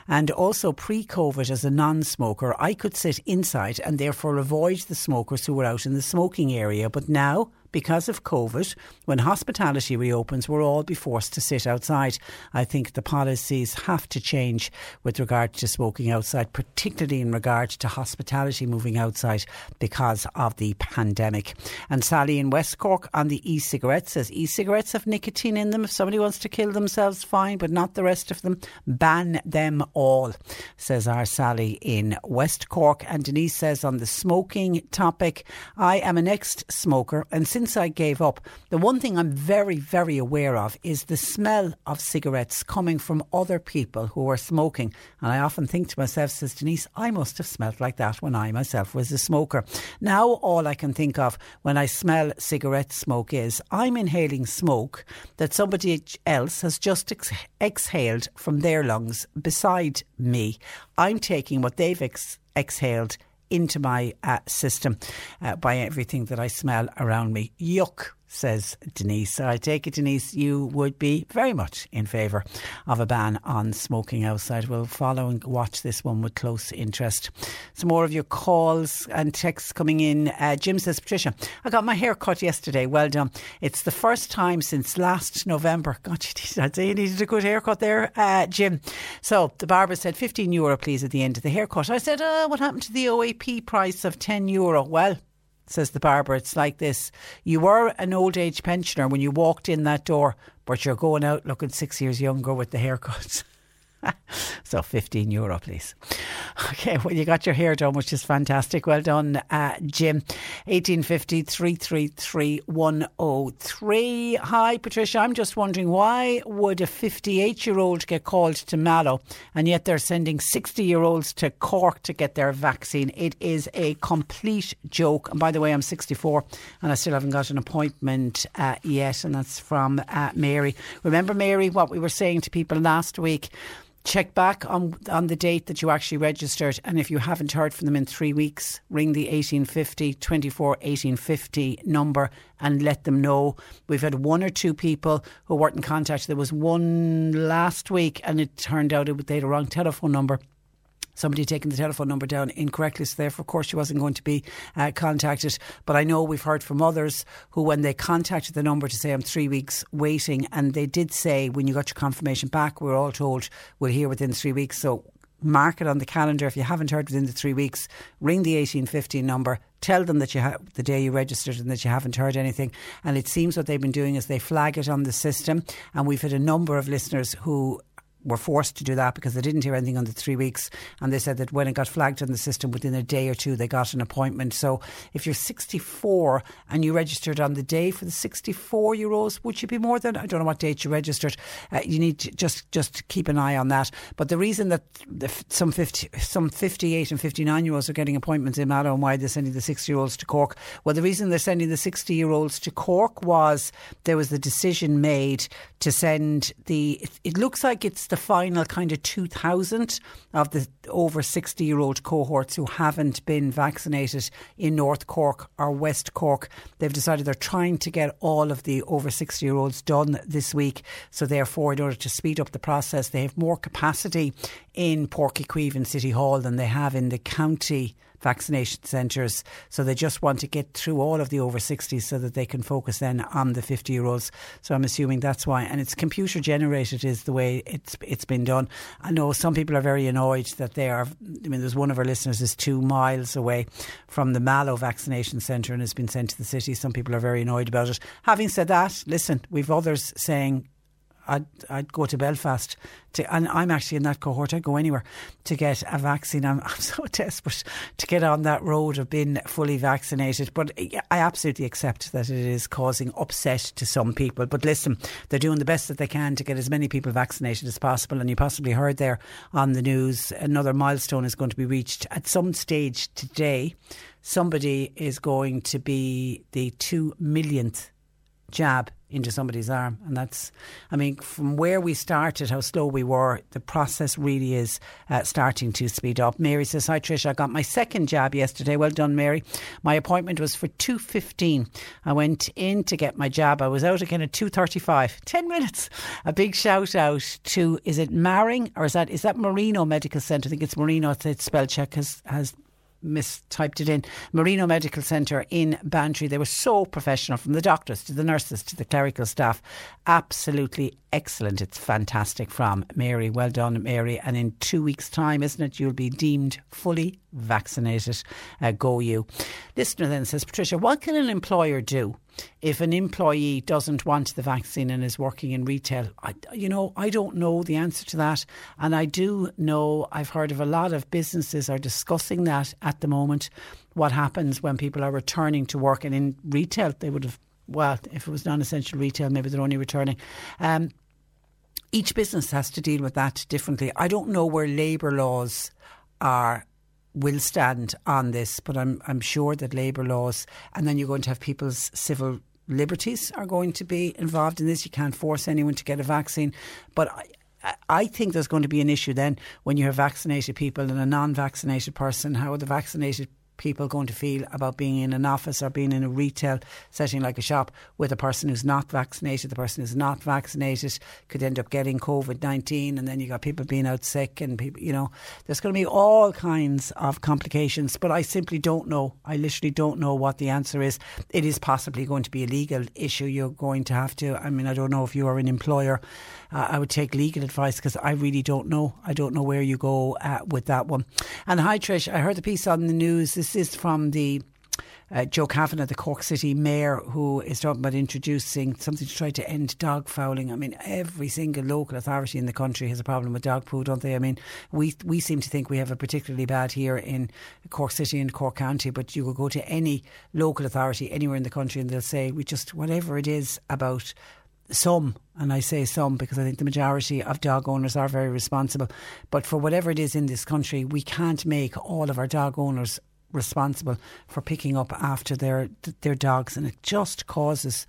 And also, pre COVID, as a non smoker, I could sit inside and therefore avoid the smokers who were out in the smoking area. But now, because of COVID, when hospitality reopens, we'll all be forced to sit outside. I think the policies have to change with regard to smoking outside, particularly in regard to hospitality moving outside because of the pandemic. And Sally in West Cork on the e cigarettes says e cigarettes have nicotine in them. If somebody wants to kill themselves, fine, but not the rest of them. Ban them all, says our Sally in West Cork. And Denise says on the smoking topic, I am an ex smoker and since since I gave up, the one thing I'm very, very aware of is the smell of cigarettes coming from other people who are smoking. And I often think to myself, says Denise, I must have smelled like that when I myself was a smoker. Now, all I can think of when I smell cigarette smoke is I'm inhaling smoke that somebody else has just ex- exhaled from their lungs beside me. I'm taking what they've ex- exhaled into my uh, system uh, by everything that I smell around me. Yuck says Denise. I take it, Denise, you would be very much in favour of a ban on smoking outside. We'll follow and watch this one with close interest. Some more of your calls and texts coming in. Uh, Jim says, Patricia, I got my hair cut yesterday. Well done. It's the first time since last November. God, I'd say you needed a good haircut there, uh, Jim. So the barber said, 15 euro, please, at the end of the haircut. I said, uh, what happened to the OAP price of 10 euro? Well, says the barber. It's like this. You were an old age pensioner when you walked in that door, but you're going out looking six years younger with the haircuts. [LAUGHS] [LAUGHS] so 15 euro, please. Okay, well, you got your hair done, which is fantastic. Well done, uh, Jim. 1850 333 103. Hi, Patricia. I'm just wondering why would a 58 year old get called to Mallow and yet they're sending 60 year olds to Cork to get their vaccine? It is a complete joke. And by the way, I'm 64 and I still haven't got an appointment uh, yet. And that's from uh, Mary. Remember, Mary, what we were saying to people last week? Check back on on the date that you actually registered and if you haven't heard from them in three weeks ring the 1850 24 1850 number and let them know. We've had one or two people who weren't in contact. There was one last week and it turned out it, they had a wrong telephone number somebody taking the telephone number down incorrectly. So therefore, of course, she wasn't going to be uh, contacted. But I know we've heard from others who, when they contacted the number to say I'm three weeks waiting, and they did say when you got your confirmation back, we we're all told we'll hear within three weeks. So mark it on the calendar. If you haven't heard within the three weeks, ring the 1815 number. Tell them that you have the day you registered and that you haven't heard anything. And it seems what they've been doing is they flag it on the system. And we've had a number of listeners who were forced to do that because they didn't hear anything on the three weeks. And they said that when it got flagged in the system within a day or two, they got an appointment. So if you're 64 and you registered on the day for the 64 year olds, would you be more than, I don't know what date you registered. Uh, you need to just, just keep an eye on that. But the reason that the, some 50, some 58 and 59 year olds are getting appointments in Mallow and why they're sending the 60 year olds to Cork, well, the reason they're sending the 60 year olds to Cork was there was the decision made to send the, it, it looks like it's the final kind of 2,000 of the over 60 year old cohorts who haven't been vaccinated in North Cork or West Cork. They've decided they're trying to get all of the over 60 year olds done this week. So, therefore, in order to speed up the process, they have more capacity in Uí Chaoimh City Hall than they have in the county vaccination centres. So they just want to get through all of the over 60s so that they can focus then on the 50 year olds. So I'm assuming that's why. And it's computer generated is the way it's it's been done. I know some people are very annoyed that they are. I mean, there's one of our listeners is two miles away from the Mallow vaccination centre and has been sent to the city. Some people are very annoyed about it. Having said that, listen, we've others saying I'd, I'd go to Belfast to, and I'm actually in that cohort. I'd go anywhere to get a vaccine. I'm, [LAUGHS] I'm so desperate to get on that road of being fully vaccinated. But I absolutely accept that it is causing upset to some people. But listen, they're doing the best that they can to get as many people vaccinated as possible. And you possibly heard there on the news another milestone is going to be reached at some stage today. Somebody is going to be the two millionth jab into somebody's arm. And that's, I mean, from where we started, how slow we were, the process really is uh, starting to speed up. Mary says, Hi Trish, I got my second jab yesterday. Well done, Mary. My appointment was for 2.15. I went in to get my jab. I was out again at 2.35. [LAUGHS] 10 minutes. A big shout out to, is it Maring or is that, is that Marino Medical Centre? I think it's Marino. It's spell check has, has mistyped it in. Marino Medical Centre in Bantry. They were so professional from the doctors to the nurses to the clerical staff. Absolutely excellent. It's fantastic from Mary. Well done, Mary. And in two weeks' time, isn't it, you'll be deemed fully vaccinated. Uh, go you. Listener then says, Patricia, what can an employer do if an employee doesn't want the vaccine and is working in retail? I, you know, I don't know the answer to that. And I do know, I've heard of a lot of businesses are discussing that at the moment. What happens when people are returning to work and in retail, they would have, well, if it was non essential retail, maybe they're only returning. Um, each business has to deal with that differently. I don't know where labour laws are will stand on this, but I'm I'm sure that labour laws and then you're going to have people's civil liberties are going to be involved in this. You can't force anyone to get a vaccine, but. I, I think there's going to be an issue then when you have vaccinated people and a non-vaccinated person. How are the vaccinated people going to feel about being in an office or being in a retail setting like a shop with a person who's not vaccinated. The person who's not vaccinated could end up getting COVID 19, and then you got people being out sick, and people, you know, there's going to be all kinds of complications. But I simply don't know. I literally don't know what the answer is. It is possibly going to be a legal issue. You're going to have to, I mean, I don't know if you are an employer uh, I would take legal advice because I really don't know. I don't know where you go uh, with that one. And hi, Trish. I heard the piece on the news. This is from the uh, Joe Kavanagh, the Cork City Mayor, who is talking about introducing something to try to end dog fouling. I mean, every single local authority in the country has a problem with dog poo, don't they? I mean, we we seem to think we have a particularly bad here in Cork City and Cork County, but you will go to any local authority anywhere in the country and they'll say, we just, whatever it is about some, and I say some because I think the majority of dog owners are very responsible. But for whatever it is in this country, we can't make all of our dog owners responsible for picking up after their their dogs, and it just causes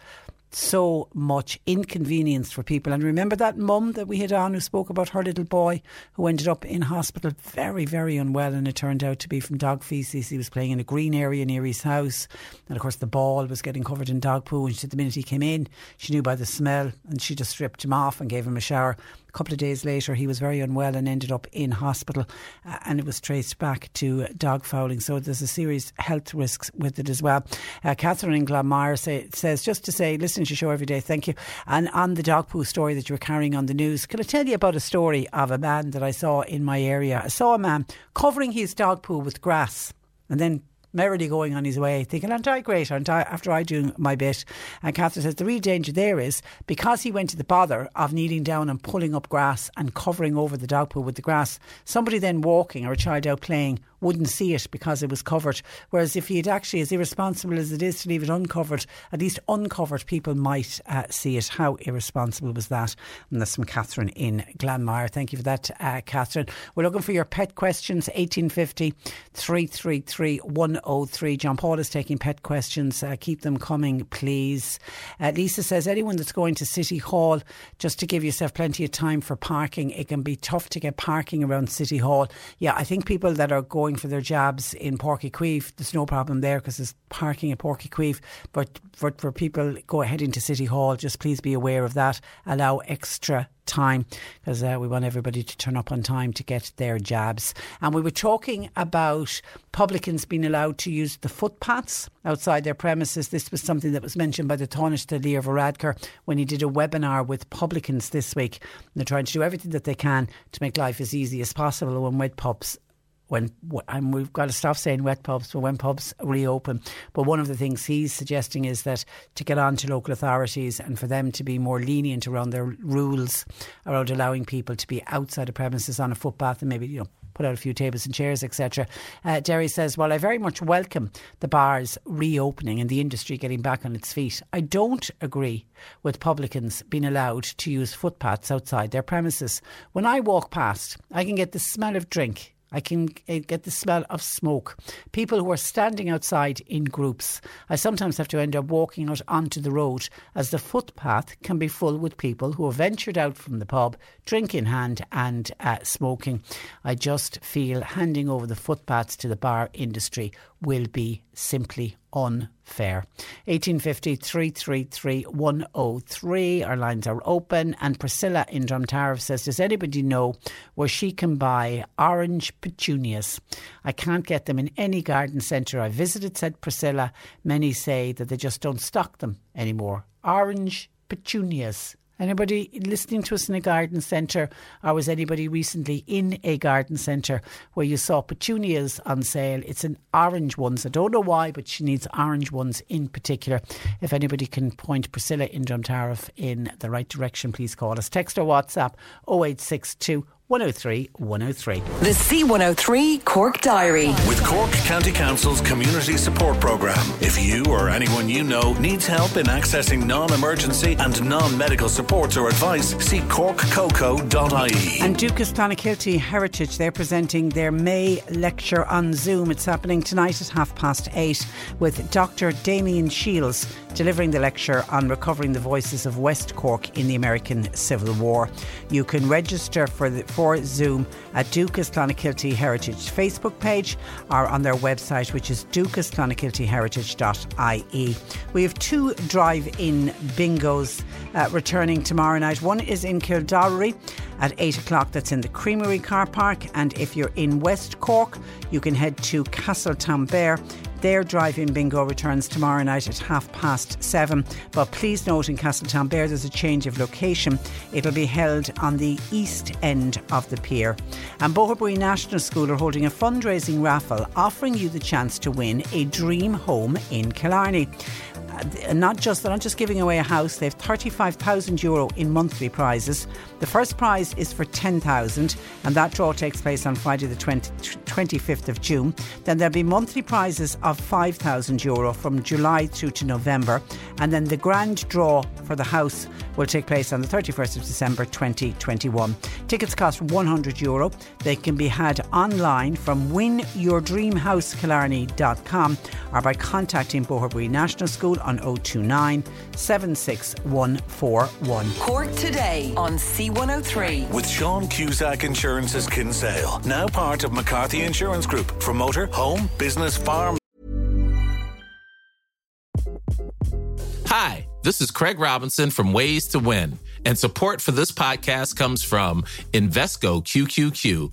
so much inconvenience for people. And remember that mum that we had on who spoke about her little boy who ended up in hospital very, very unwell, and it turned out to be from dog feces. He was playing in a green area near his house, and of course the ball was getting covered in dog poo. And she, said the minute he came in, she knew by the smell, and she just stripped him off and gave him a shower couple of days later, he was very unwell and ended up in hospital, uh, and it was traced back to dog fouling. So there's a serious health risks with it as well. Uh, Catherine in Glanmire say, says, just to say, listen to your show every day, thank you. And on the dog poo story that you were carrying on the news, can I tell you about a story of a man that I saw in my area? I saw a man covering his dog poo with grass and then merrily going on his way, thinking, aren't I great? Aren't I, after I do my bit? And Catherine says the real danger there is because he went to the bother of kneeling down and pulling up grass and covering over the dog poo with the grass, somebody then walking or a child out playing wouldn't see it because it was covered. Whereas if you'd actually, as irresponsible as it is to leave it uncovered, at least uncovered people might uh, see it. How irresponsible was that? And that's from Catherine in Glanmire. Thank you for that, uh, Catherine. We're looking for your pet questions, 1850 333 103. John Paul is taking pet questions. Uh, keep them coming, please. Uh, Lisa says, anyone that's going to City Hall, just to give yourself plenty of time for parking, it can be tough to get parking around City Hall. Yeah, I think people that are going for their jobs in Uí Chaoimh, there's no problem there because there's parking at Uí Chaoimh. But for, for people go ahead into City Hall, just please be aware of that. Allow extra time because uh, we want everybody to turn up on time to get their jabs. And we were talking about publicans being allowed to use the footpaths outside their premises. This was something that was mentioned by the Taoiseach Leo Varadkar when he did a webinar with publicans this week. And they're trying to do everything that they can to make life as easy as possible when wet pubs when and we've got to stop saying wet pubs but when pubs reopen. But one of the things he's suggesting is that to get on to local authorities and for them to be more lenient around their rules around allowing people to be outside of premises on a footpath and maybe you know put out a few tables and chairs, etc. Uh, Jerry says, Well, I very much welcome the bars reopening and the industry getting back on its feet. I don't agree with publicans being allowed to use footpaths outside their premises. When I walk past, I can get the smell of drink I can get the smell of smoke. People who are standing outside in groups. I sometimes have to end up walking out onto the road as the footpath can be full with people who have ventured out from the pub, drink in hand and uh, smoking. I just feel handing over the footpaths to the bar industry will be simply unfair. 1850 333 103. Our lines are open. And Priscilla in Drumtariff says, Does anybody know where she can buy orange petunias? I can't get them in any garden centre I visited, said Priscilla. Many say that they just don't stock them anymore. Orange petunias. Anybody listening to us in a garden centre, or was anybody recently in a garden centre where you saw petunias on sale? It's an orange ones. I don't know why, but she needs orange ones in particular. If anybody can point Priscilla in Drumtariff in the right direction, please call us. Text or WhatsApp 0862 103 103. The C103 Cork Diary. With Cork County Council's Community Support Programme. If you or anyone you know needs help in accessing non emergency and non medical supports or advice, see corkcoco.ie. And Dúchas Clonakilty Heritage, they're presenting their May lecture on Zoom. It's happening tonight at half past eight with Dr. Damien Shields delivering the lecture on recovering the voices of West Cork in the American Civil War. You can register for the, for Zoom at Dúchas Clonakilty Heritage Facebook page or on their website, which is dúchasclonakiltyheritage.ie. We have two drive-in bingos uh, returning tomorrow night. One is in Kildorrery at 8 o'clock. That's in the Creamery car park. And if you're in West Cork, you can head to Castletownbere their drive in bingo returns tomorrow night at half past seven. But please note in Castletownbere there's a change of location. It'll be held on the east end of the pier. And Boherbue National School are holding a fundraising raffle offering you the chance to win a dream home in Killarney Uh, not just they're not just giving away a house. They have thirty five thousand euro in monthly prizes. The first prize is for ten thousand, and that draw takes place on Friday the 20, 25th of June. Then there'll be monthly prizes of five thousand euro from July through to November, and then the grand draw for the house will take place on the 31st of December 2021. Tickets cost 100 euro. They can be had online from winyourdreamhousekillarney.com or by contacting Boherbue National School on 029 76141. Cork today on C103. With Sean Cusack Insurance's Kinsale, now part of McCarthy Insurance Group for motor, home, business, farm. Hi, this is Craig Robinson from Ways to Win, and support for this podcast comes from Invesco QQQ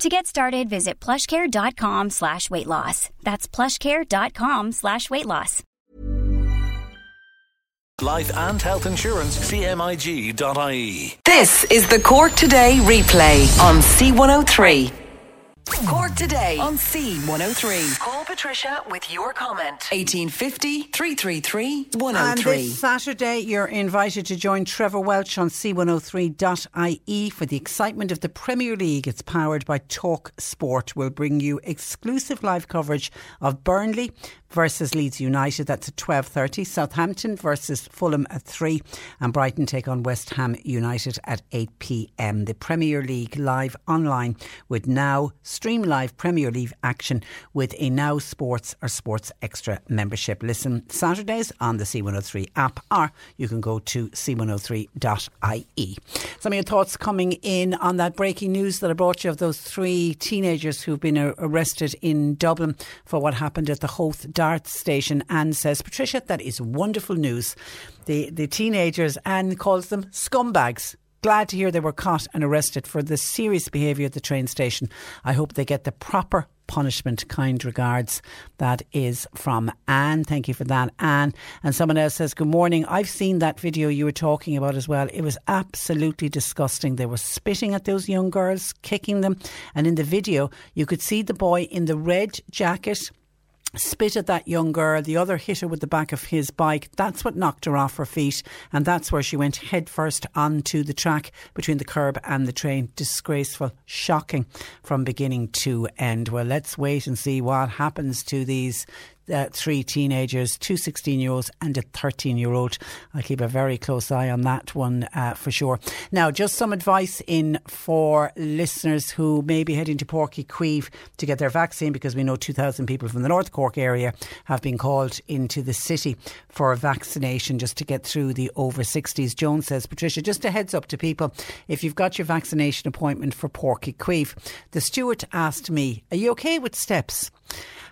To get started, visit plushcare.com slash weight loss. That's plushcare.com slash weight loss. Life and health insurance. CMIG.ie. This is the Cork Today replay on C103. Cork Today on C103. Call Patricia with your comment. 1850 333 103. And oh this Saturday, you're invited to join Trevor Welch on c103.ie for the excitement of the Premier League. It's powered by Talk Sport. We'll bring you exclusive live coverage of Burnley versus Leeds United. That's at 12.30. Southampton versus Fulham at 3. And Brighton take on West Ham United at 8pm. The Premier League live online with Now. Stream live Premier League action with a Now Sports or Sports Extra membership. Listen Saturdays on the C103 app or you can go to c103.ie. Some of your thoughts coming in on that breaking news that I brought you of those three teenagers who've been arrested in Dublin for what happened at the Howth Station. Anne says, Patricia, that is wonderful news. The, the teenagers, Anne calls them scumbags glad to hear they were caught and arrested for the serious behaviour at the train station. I hope they get the proper punishment. Kind regards. That is from Anne. Thank you for that, Anne. And someone else says, Good morning. I've seen that video you were talking about as well. It was absolutely disgusting. They were spitting at those young girls, kicking them. And in the video, you could see the boy in the red jacket spit at that young girl. The other hit her with the back of his bike. That's what knocked her off her feet. And that's where she went headfirst onto the track between the curb and the train. Disgraceful, shocking from beginning to end. Well, let's wait and see what happens to these uh, three teenagers, two 16 year olds and a 13 year old. I'll keep a very close eye on that one uh, for sure. Now, just some advice in for listeners who may be heading to Páirc Uí Chaoimh to get their vaccine because we know 2,000 people from the North Cork area have been called into the city for a vaccination just to get through the over 60s. Jones says, Patricia, just a heads up to people if you've got your vaccination appointment for Páirc Uí Chaoimh, the steward asked me, Are you okay with steps?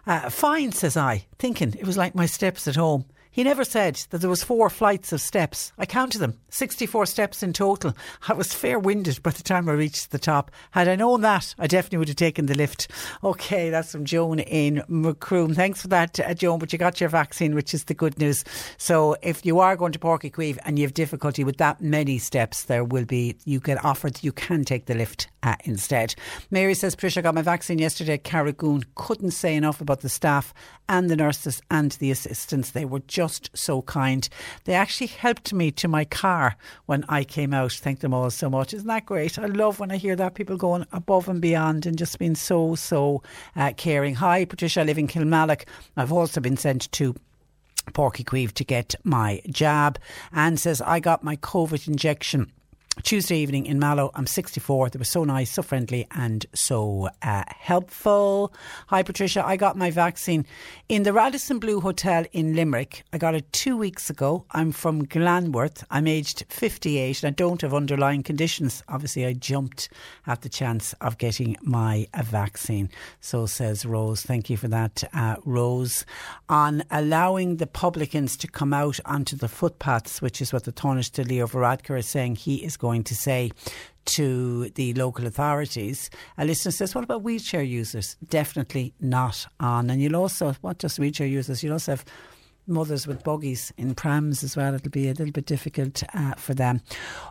Uh, fine, says I, thinking it was like my steps at home. He never said that there was four flights of steps. I counted them, 64 steps in total. I was fair winded by the time I reached the top. Had I known that, I definitely would have taken the lift. Okay, that's from Joan in Macroom. Thanks for that, uh, Joan, but you got your vaccine, which is the good news. So if you are going to Páirc Uí Chaoimh and you have difficulty with that many steps, there will be, you get offered, you can take the lift uh, instead. Mary says, Patricia, got my vaccine yesterday at Carragoon. Couldn't say enough about the staff and the nurses and the assistants. They were just so kind. They actually helped me to my car when I came out. Thank them all so much. Isn't that great? I love when I hear that people going above and beyond and just being so, so uh, caring. Hi, Patricia. I live in Kilmallock. I've also been sent to Páirc Uí Chaoimh to get my jab. Anne says, I got my COVID injection. Tuesday evening in Mallow. I'm 64. They were so nice, so friendly, and so uh, helpful. Hi, Patricia. I got my vaccine in the Radisson Blu Hotel in Limerick. I got it two weeks ago. I'm from Glanworth. I'm aged 58 and I don't have underlying conditions. Obviously, I jumped at the chance of getting my uh, vaccine. So says Rose. Thank you for that, uh, Rose. On allowing the publicans to come out onto the footpaths, which is what the Taoiseach Leo Varadkar is saying he is going to say to the local authorities. A listener says, What about wheelchair users? Definitely not on. And you'll also, what just wheelchair users, you'll also have mothers with buggies in prams as well. It'll be a little bit difficult uh, for them.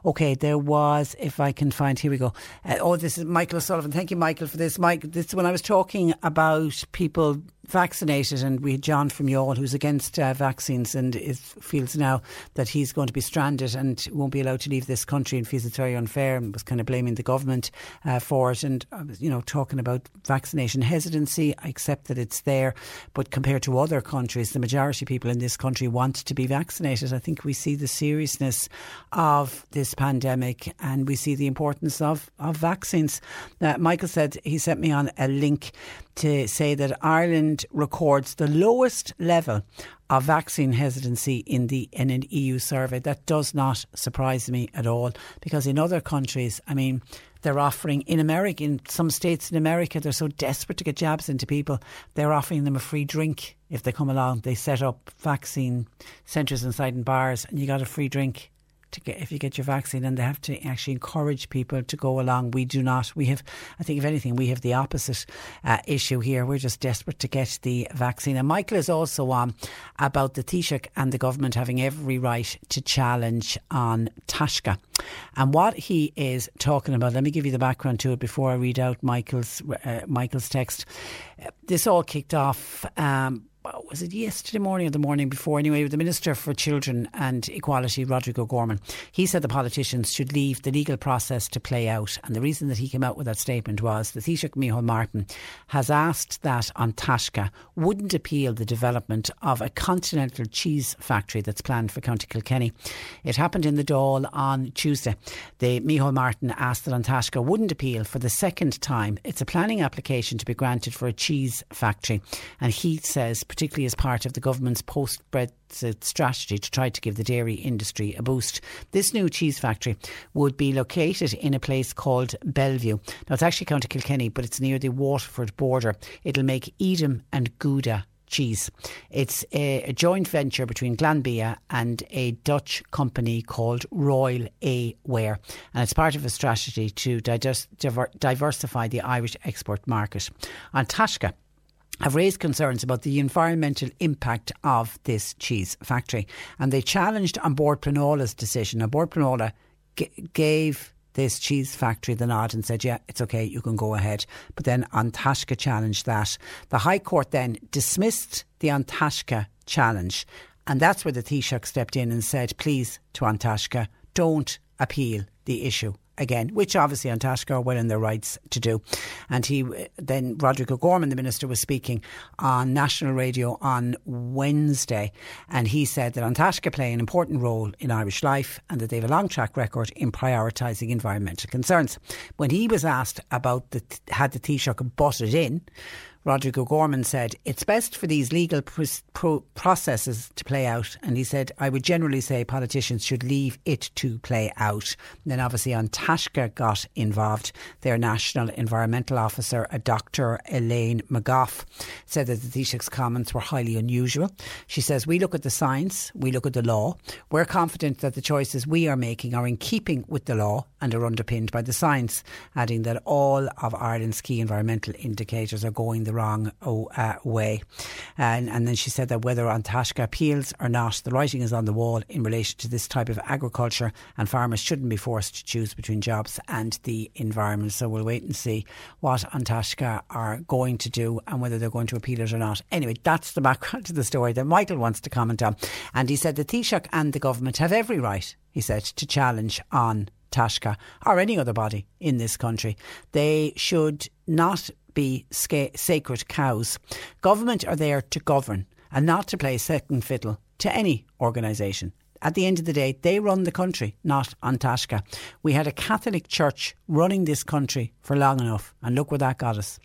Okay, there was, if I can find, here we go. Uh, oh, this is Michael O'Sullivan. Thank you, Michael, for this. Mike, this when I was talking about people vaccinated, and we had John from Youghal who's against uh, vaccines and is, feels now that he's going to be stranded and won't be allowed to leave this country and feels it's very unfair and was kind of blaming the government uh, for it. And I was, you know, talking about vaccination hesitancy. I accept that it's there, but compared to other countries, the majority of people in this country want to be vaccinated. I think we see the seriousness of this pandemic and we see the importance of of vaccines. Uh, Michael said he sent me on a link to say that Ireland records the lowest level of vaccine hesitancy in the in an EU survey. That does not surprise me at all because in other countries, I mean, they're offering in America, in some states in America, they're so desperate to get jabs into people, they're offering them a free drink if they come along. They set up vaccine centres inside in bars, and you got a free drink to get if you get your vaccine, and they have to actually encourage people to go along. We do not. We have, I think, if anything, we have the opposite uh, issue here. We're just desperate to get the vaccine. And Michael is also on about the Taoiseach and the government having every right to challenge An Taisce. And what he is talking about, let me give you the background to it before I read out Michael's uh, Michael's text. Uh, this all kicked off. Um, was it yesterday morning or the morning before? Anyway, the Minister for Children and Equality, Roderick O'Gorman, he said the politicians should leave the legal process to play out. And the reason that he came out with that statement was the Taoiseach Micheál Martin has asked that An Taisce wouldn't appeal the development of a continental cheese factory that's planned for County Kilkenny. It happened in the Dáil on Tuesday. The Micheál Martin asked that An Taisce wouldn't appeal for the second time. It's a planning application to be granted for a cheese factory. And he says particularly as part of the government's post Brexit strategy to try to give the dairy industry a boost. This new cheese factory would be located in a place called Belview. Now, it's actually County Kilkenny, but it's near the Waterford border. It'll make Edam and Gouda cheese. It's a, a, joint venture between Glanbia and a Dutch company called Royal A Ware, and it's part of a strategy to diver, diversify the Irish export market. An Taisce have raised concerns about the environmental impact of this cheese factory. And they challenged An Bord Pleanála's decision. An Bord Pleanála g- gave this cheese factory the nod and said, yeah, it's okay, you can go ahead. But then An Taisce challenged that. The High Court then dismissed the An Taisce challenge. And that's where the Taoiseach stepped in and said, please, to An Taisce, don't appeal the issue again, which obviously An Taisce are well in their rights to do. And he then Roderick O'Gorman, the minister, was speaking on national radio on Wednesday, and he said that An Taisce play an important role in Irish life and that they have a long track record in prioritising environmental concerns. When he was asked about the had the Taoiseach butted in Roderick O'Gorman said, It's best for these legal pr- pro- processes to play out. And he said, I would generally say politicians should leave it to play out. And then obviously An Taisce got involved. Their National Environmental Officer, a Dr. Elaine McGoff, said that the Taoiseach's comments were highly unusual. She says, We look at the science, we look at the law. We're confident that the choices we are making are in keeping with the law and are underpinned by the science, adding that all of Ireland's key environmental indicators are going the wrong uh, way. And, and then she said that whether An Taisce appeals or not, the writing is on the wall in relation to this type of agriculture, and farmers shouldn't be forced to choose between jobs and the environment. So we'll wait and see what An Taisce are going to do and whether they're going to appeal it or not. Anyway, that's the background to the story that Michael wants to comment on. And he said the Taoiseach and the government have every right, he said, to challenge An Taisce or any other body in this country. They should not be sca- sacred cows. Government are there to govern and not to play second fiddle to any organisation. At the end of the day, they run the country, not An Taisce. We had a Catholic church running this country for long enough, and look where that got us.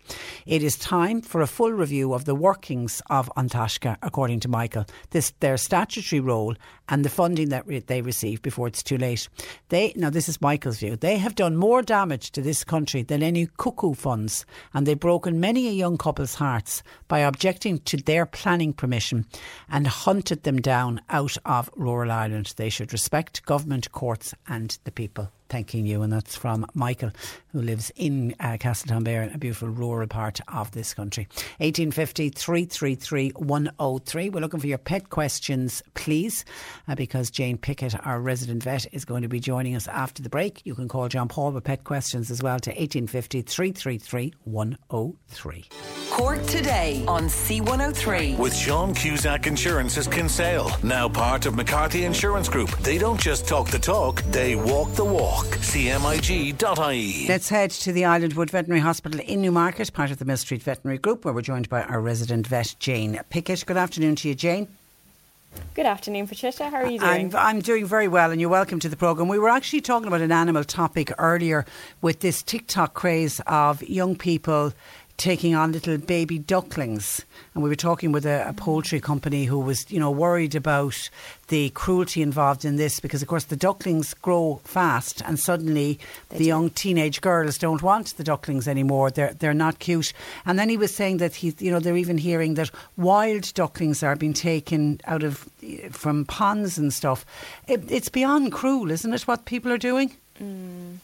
It is time for a full review of the workings of An Taisce, according to Michael, this, their statutory role and the funding that re- they receive before it's too late. They now this is Michael's view. They have done more damage to this country than any cuckoo funds, and they've broken many a young couple's hearts by objecting to their planning permission and hunted them down out of rural Ireland. They should respect government, courts, and the people. Thanking you. And that's from Michael, who lives in uh, Castletownbere, a beautiful rural part of this country. 1850 333 103. We're looking for your pet questions, please, uh, because Jane Pickett, our resident vet, is going to be joining us after the break. You can call John Paul with pet questions as well to 1850 333 103. Cork today on C103. With Sean Cusack Insurance's Kinsale, now part of McCarthy Insurance Group. They don't just talk the talk, they walk the walk. CMIG.ie. Let's head to the Islandwood Veterinary Hospital in Newmarket, part of the Millstreet Veterinary Group, where we're joined by our resident vet, Jane Pickett. Good afternoon to you, Jane. Good afternoon, Patricia. How are you doing? I'm, I'm doing very well, and you're welcome to the programme. We were actually talking about an animal topic earlier with this TikTok craze of young people taking on little baby ducklings. And we were talking with a, a, poultry company who was, you know, worried about the cruelty involved in this because, of course, the ducklings grow fast, and suddenly they the do. young teenage girls don't want the ducklings anymore. They're they're not cute. And then he was saying that he, you know, they're even hearing that wild ducklings are being taken out of from ponds and stuff. It, it's beyond cruel, isn't it? What people are doing. Mm.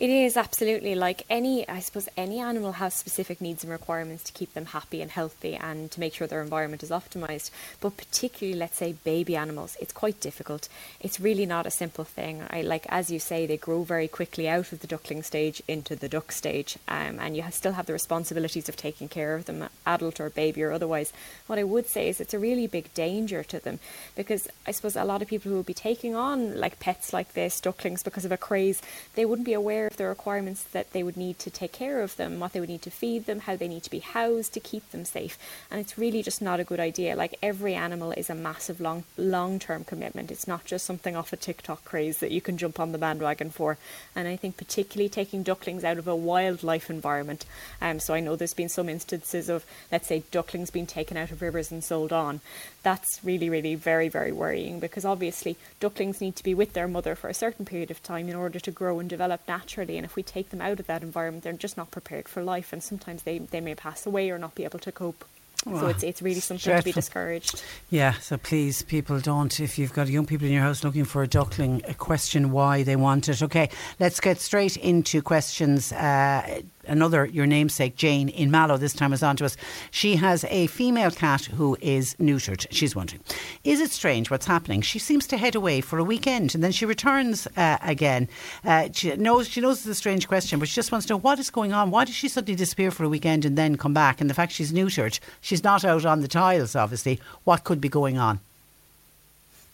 It is absolutely like any, I suppose, any animal has specific needs and requirements to keep them happy and healthy and to make sure their environment is optimized. But particularly, let's say, baby animals, it's quite difficult. It's really not a simple thing. I like, as you say, they grow very quickly out of the duckling stage into the duck stage, um, and you still have the responsibilities of taking care of them, adult or baby or otherwise. What I would say is it's a really big danger to them because I suppose a lot of people who will be taking on like pets like this, ducklings, because of a craze, they wouldn't be aware of the requirements that they would need to take care of them, what they would need to feed them, how they need to be housed to keep them safe. And it's really just not a good idea. Like every animal is a massive long long term commitment. It's not just something off a TikTok craze that you can jump on the bandwagon for. And I think particularly taking ducklings out of a wildlife environment. Um, so I know there's been some instances of let's say ducklings being taken out of rivers and sold on. That's really, really very, very worrying because obviously ducklings need to be with their mother for a certain period of time in order to grow and develop naturally. And if we take them out of that environment, they're just not prepared for life. And sometimes they, they may pass away or not be able to cope. So it's it's really something dreadful. to be discouraged. Yeah, so please, people don't. If you've got young people in your house looking for a duckling, question why they want it. Okay, let's get straight into questions. Uh, another, your namesake, Jane in Mallow, this time is on to us. She has a female cat who is neutered. She's wondering, is it strange what's happening? She seems to head away for a weekend and then she returns uh, again. Uh, she knows she knows it's a strange question, but she just wants to know what is going on. Why does she suddenly disappear for a weekend and then come back? And the fact she's neutered, she's not out on the tiles, obviously. What could be going on?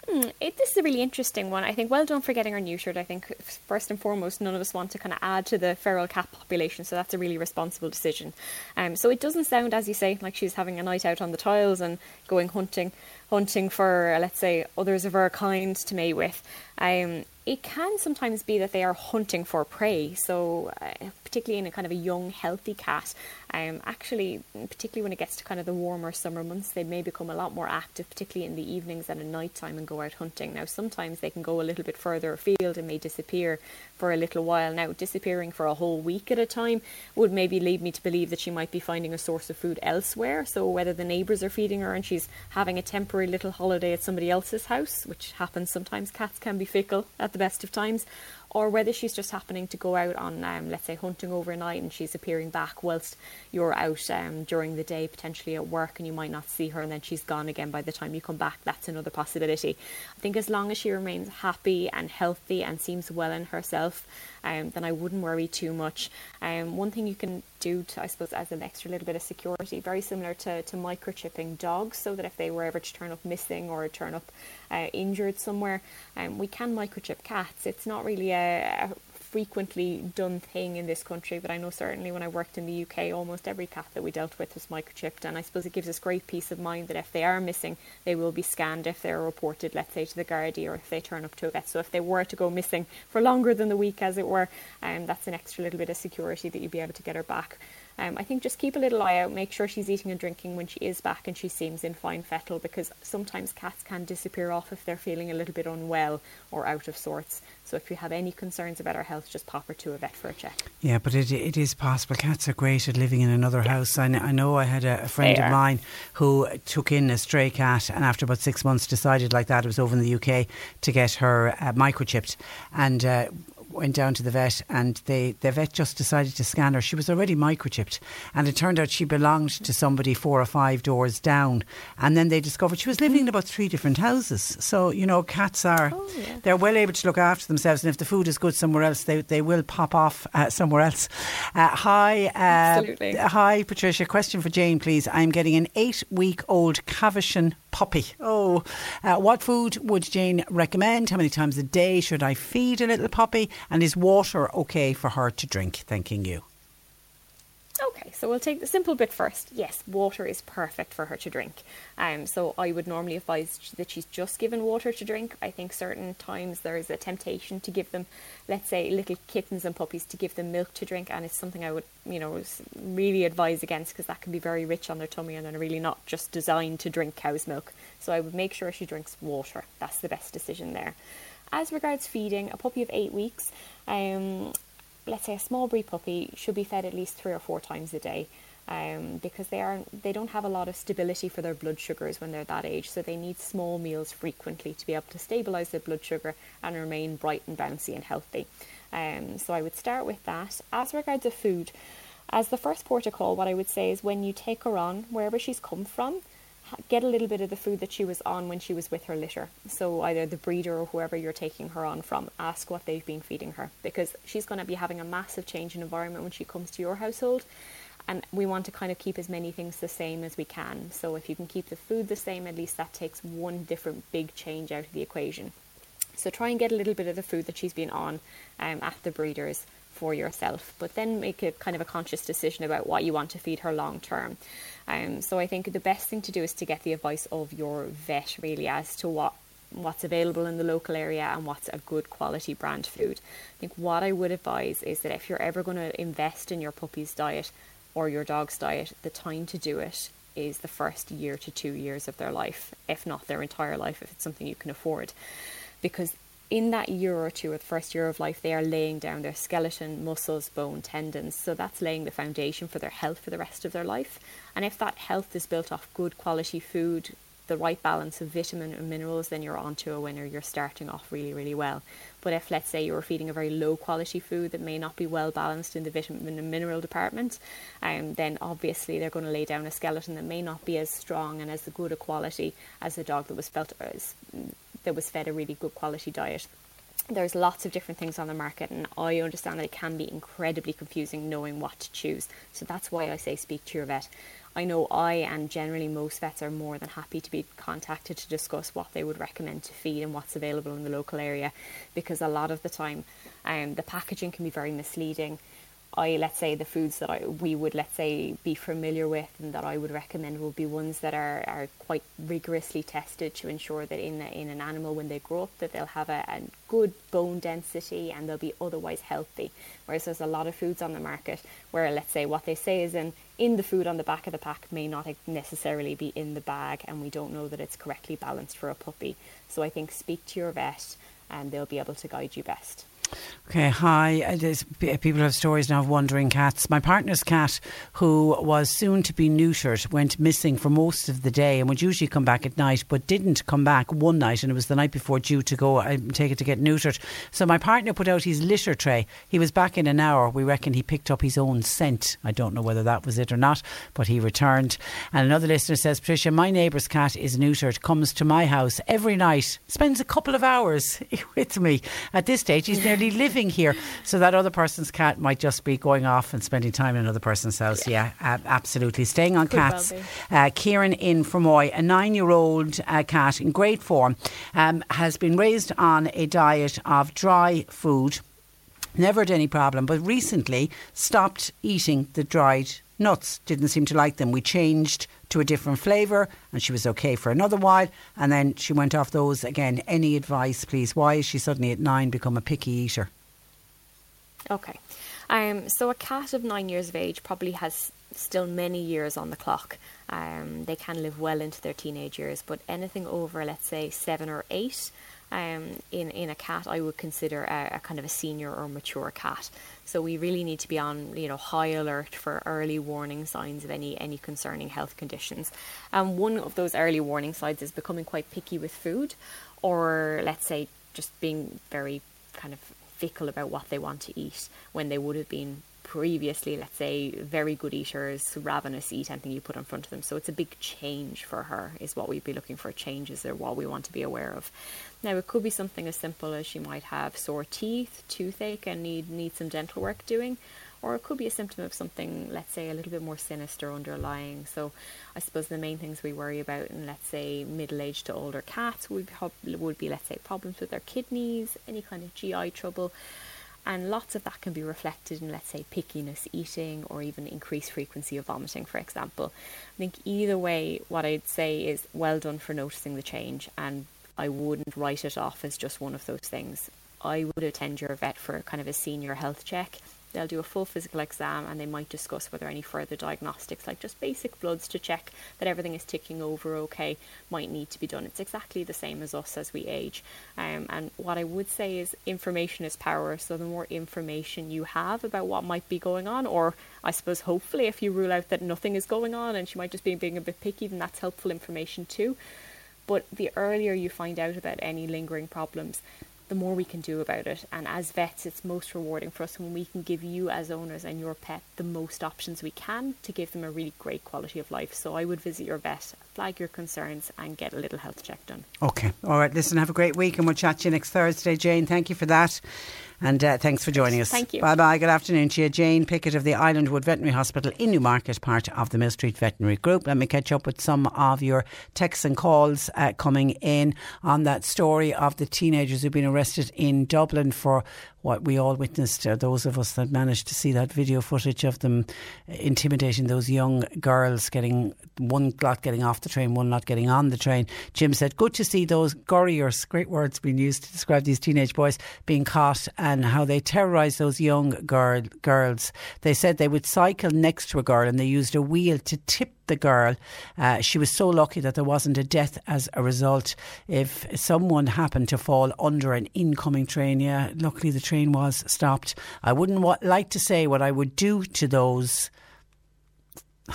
Hmm, it, this is a really interesting one. I think well done for getting her neutered. I think first and foremost, none of us want to kind of add to the feral cat population, so that's a really responsible decision. Um, so it doesn't sound, as you say, like she's having a night out on the tiles and going hunting, hunting for, let's say, others of her kind to mate with. Um, it can sometimes be that they are hunting for prey. So, uh, particularly in a kind of a young, healthy cat, um, actually, particularly when it gets to kind of the warmer summer months, they may become a lot more active, particularly in the evenings and at night time, and go out hunting. Now, sometimes they can go a little bit further afield and may disappear for a little while. Now, disappearing for a whole week at a time would maybe lead me to believe that she might be finding a source of food elsewhere. So, whether the neighbours are feeding her and she's having a temporary little holiday at somebody else's house, which happens sometimes, cats can be fickle at the best of times, or whether she's just happening to go out on, um, let's say, hunting overnight and she's appearing back whilst you're out um, during the day, potentially at work, and you might not see her, and then she's gone again by the time you come back. That's another possibility. I think as long as she remains happy and healthy and seems well in herself, um, then I wouldn't worry too much. Um, one thing you can do, to, I suppose, as an extra little bit of security, very similar to, to microchipping dogs, so that if they were ever to turn up missing or turn up uh, injured somewhere, um, we can microchip cats. It's not really a, a frequently done thing in this country, but I know certainly when I worked in the UK, almost every cat that we dealt with was microchipped, and I suppose it gives us great peace of mind that if they are missing, they will be scanned if they're reported, let's say, to the Gardaí or if they turn up to a vet. So if they were to go missing for longer than the week, as it were, um, that's an extra little bit of security that you'd be able to get her back. Um, I think just keep a little eye out, make sure she's eating and drinking when she is back and she seems in fine fettle because sometimes cats can disappear off if they're feeling a little bit unwell or out of sorts. So if you have any concerns about her health, just pop her to a vet for a check. Yeah, but it, it is possible. Cats are great at living in another yeah. house. I, I know I had a, a friend of mine who took in a stray cat and after about six months decided like that, it was over in the UK, to get her uh, microchipped. And uh, went down to the vet, and they, the vet just decided to scan her. She was already microchipped, and it turned out she belonged to somebody four or five doors down. And then they discovered she was living in about three different houses. So you know, cats are Oh, yeah. they're well able to look after themselves, and if the food is good somewhere else, they they will pop off uh, somewhere else. Uh, hi, uh, Absolutely. hi, Patricia. Question for Jane, please. I'm getting an eight-week-old Cavachon puppy. Oh, uh, what food would Jane recommend? How many times a day should I feed a little puppy? And is water okay for her to drink? Thanking you. Okay, so we'll take the simple bit first. Yes, water is perfect for her to drink. Um, so I would normally advise that she's just given water to drink. I think certain times there is a temptation to give them, let's say, little kittens and puppies to give them milk to drink, and it's something I would, you know, really advise against because that can be very rich on their tummy and they're really not just designed to drink cow's milk. So I would make sure she drinks water. That's the best decision there. As regards feeding, a puppy of eight weeks, um, let's say a small breed puppy should be fed at least three or four times a day um, because they are they don't have a lot of stability for their blood sugars when they're that age. So they need small meals frequently to be able to stabilize their blood sugar and remain bright and bouncy and healthy. Um, so I would start with that. As regards to food as the first protocol, what I would say is when you take her on wherever she's come from get a little bit of the food that she was on when she was with her litter. So either the breeder or whoever you're taking her on from, ask what they've been feeding her because she's going to be having a massive change in environment when she comes to your household. And we want to kind of keep as many things the same as we can. So if you can keep the food the same, at least that takes one different big change out of the equation. So try and get a little bit of the food that she's been on um, at the breeders for yourself, but then make a kind of a conscious decision about what you want to feed her long term. Um, so I think the best thing to do is to get the advice of your vet really as to what what's available in the local area and what's a good quality brand food. I think what I would advise is that if you're ever going to invest in your puppy's diet or your dog's diet, the time to do it is the first year to two years of their life, if not their entire life, if it's something you can afford. Because in that year or two, or the first year of life, they are laying down their skeleton, muscles, bone, tendons. So that's laying the foundation for their health for the rest of their life. And if that health is built off good quality food, the right balance of vitamin and minerals, then you're onto a winner. You're starting off really, really well. But if, let's say, you're feeding a very low quality food that may not be well balanced in the vitamin and mineral department, um, then obviously they're going to lay down a skeleton that may not be as strong and as good a quality as a dog that was felt as, that was fed a really good quality diet there's lots of different things on the market and I understand that it can be incredibly confusing knowing what to choose. So that's why I say speak to your vet. I know I and generally most vets are more than happy to be contacted to discuss what they would recommend to feed and what's available in the local area because a lot of the time um, the packaging can be very misleading. I let's say the foods that I we would let's say be familiar with and that I would recommend will be ones that are, are quite rigorously tested to ensure that in in an animal when they grow up that they'll have a, a good bone density and they'll be otherwise healthy. Whereas there's a lot of foods on the market where let's say what they say is in in the food on the back of the pack may not necessarily be in the bag and we don't know that it's correctly balanced for a puppy. So I think speak to your vet and they'll be able to guide you best. Okay, hi. Uh, there's, people have stories now of wandering cats. My partner's cat, who was soon to be neutered, went missing for most of the day and would usually come back at night, but didn't come back one night, and it was the night before due to go. I take it to get neutered. So my partner put out his litter tray. He was back in an hour. We reckon he picked up his own scent. I don't know whether that was it or not, but he returned. And another listener says, Patricia, my neighbour's cat is neutered, comes to my house every night, spends a couple of hours [LAUGHS] with me. At this stage, he's nearly living here, so that other person's cat might just be going off and spending time in another person's house. Yeah, uh, absolutely. Staying on Could cats. be. uh, Kieran in Fermoy, a nine-year-old uh, cat in great form, um, has been raised on a diet of dry food. Never had any problem, but recently stopped eating the dried nuts. Didn't seem to like them. We changed to a different flavour, and she was okay for another while, and then she went off those again. Any advice, please? Why is she suddenly at nine become a picky eater? Okay. Um, so a cat of nine years of age probably has still many years on the clock. Um, they can live well into their teenage years, but anything over, let's say, seven or eight, um, in in a cat, I would consider a, a kind of a senior or mature cat. So we really need to be on, you know, high alert for early warning signs of any any concerning health conditions. And one of those early warning signs is becoming quite picky with food, or let's say just being very kind of fickle about what they want to eat when they would have been previously, let's say, very good eaters, ravenous, eat anything you put in front of them. So it's a big change for her, is what we'd be looking for. Changes are what we want to be aware of. Now, it could be something as simple as she might have sore teeth, toothache, and need, need some dental work doing. Or it could be a symptom of something, let's say, a little bit more sinister underlying. So, I suppose the main things we worry about in, let's say, middle aged to older cats would, would be, let's say, problems with their kidneys, any kind of GI trouble and lots of that can be reflected in, let's say, pickiness eating or even increased frequency of vomiting, for example. I think either way, what I'd say is well done for noticing the change, and I wouldn't write it off as just one of those things. I would attend your vet for kind of a senior health check They'll do a full physical exam and they might discuss whether any further diagnostics, like just basic bloods to check that everything is ticking over okay, might need to be done. It's exactly the same as us as we age. Um, and what I would say is information is power. So the more information you have about what might be going on, or I suppose hopefully if you rule out that nothing is going on and she might just be being a bit picky, then that's helpful information too. But the earlier you find out about any lingering problems, the more we can do about it. And as vets, it's most rewarding for us when we can give you, as owners and your pet, the most options we can to give them a really great quality of life. So I would visit your vet, flag your concerns, and get a little health check done. Okay. All right. Listen, have a great week, and we'll chat to you next Thursday. Jane, thank you for that. And uh, thanks for joining us. Thank you. Bye bye. Good afternoon to you. Jane Pickett of the Islandwood Veterinary Hospital in Newmarket, part of the Millstreet Veterinary Group. Let me catch up with some of your texts and calls uh, coming in on that story of the teenagers who've been arrested in Dublin for what we all witnessed, uh, those of us that managed to see that video footage of them intimidating those young girls, getting one lot getting off the train, one not getting on the train. Jim said, Good to see those gurriers, great words being used to describe these teenage boys, being caught and how they terrorised those young girl, girls. They said they would cycle next to a girl and they used a wheel to tip the girl. Uh, she was so lucky that there wasn't a death as a result. If someone happened to fall under an incoming train, yeah, luckily the train was stopped. I wouldn't wa- like to say what I would do to those [LAUGHS]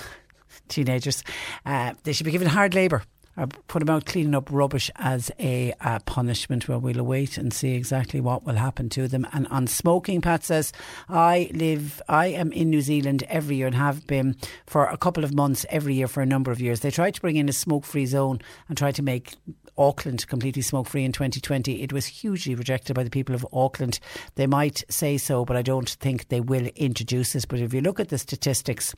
teenagers. Uh, they should be given hard labour or put them out cleaning up rubbish as a uh, punishment. Well, we'll wait and see exactly what will happen to them. And on smoking, Pat says, I live, I am in New Zealand every year and have been for a couple of months every year for a number of years. They tried to bring in a smoke free zone and try to make Auckland completely smoke free in 2020. It was hugely rejected by the people of Auckland. They might say so, but I don't think they will introduce this. But if you look at the statistics,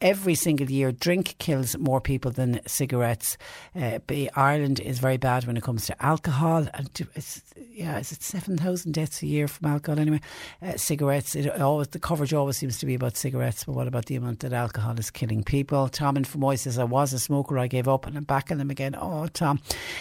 every single year, drink kills more people than cigarettes. Uh, Ireland is very bad when it comes to alcohol. And it's, yeah, is it 7,000 deaths a year from alcohol anyway? Uh, cigarettes, it always, the coverage always seems to be about cigarettes, but what about the amount that alcohol is killing people? Tom in Fermoy says, I was a smoker, I gave up, and I'm back on them again. Oh, Tom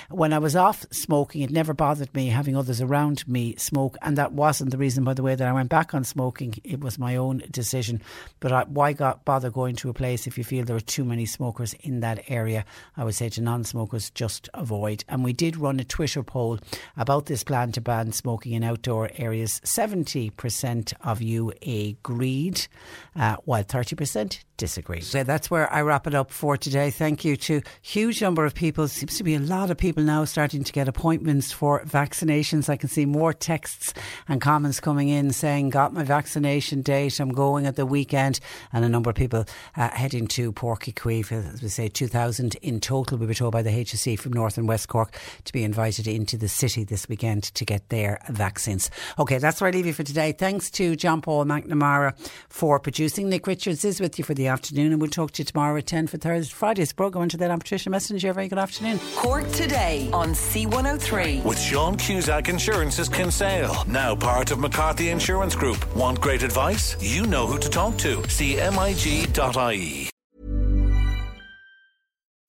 when I was off smoking, it never bothered me having others around me smoke, and that wasn't the reason, by the way, that I went back on smoking. It was my own decision. But I, why got, bother going to a place if you feel there are too many smokers in that area? I would say to non-smokers, just avoid. And we did run a Twitter poll about this plan to ban smoking in outdoor areas. Seventy percent of you agreed, uh, while thirty percent disagreed. So that's where I wrap it up for today. Thank you to huge number of people. Seems to be a lot of people now starting to get appointments for vaccinations. I can see more texts and comments coming in saying, Got my vaccination date, I'm going at the weekend. And a number of people uh, heading to Páirc Uí Chaoimh, as we say, 2,000 in total, we were told by the HSE from North and West Cork to be invited into the city this weekend to get their vaccines. Okay, that's where I leave you for today. Thanks to John Paul McNamara for producing. Nick Richards is with you for the afternoon, and we'll talk to you tomorrow at 10 for Thursday, Friday's programme. Until then, I'm Patricia Messenger. Very good afternoon. Cork today on C103. With Sean Cusack Insurance's Kinsale, now part of McCarthy Insurance Group. Want great advice? You know who to talk to. CMIG.ie.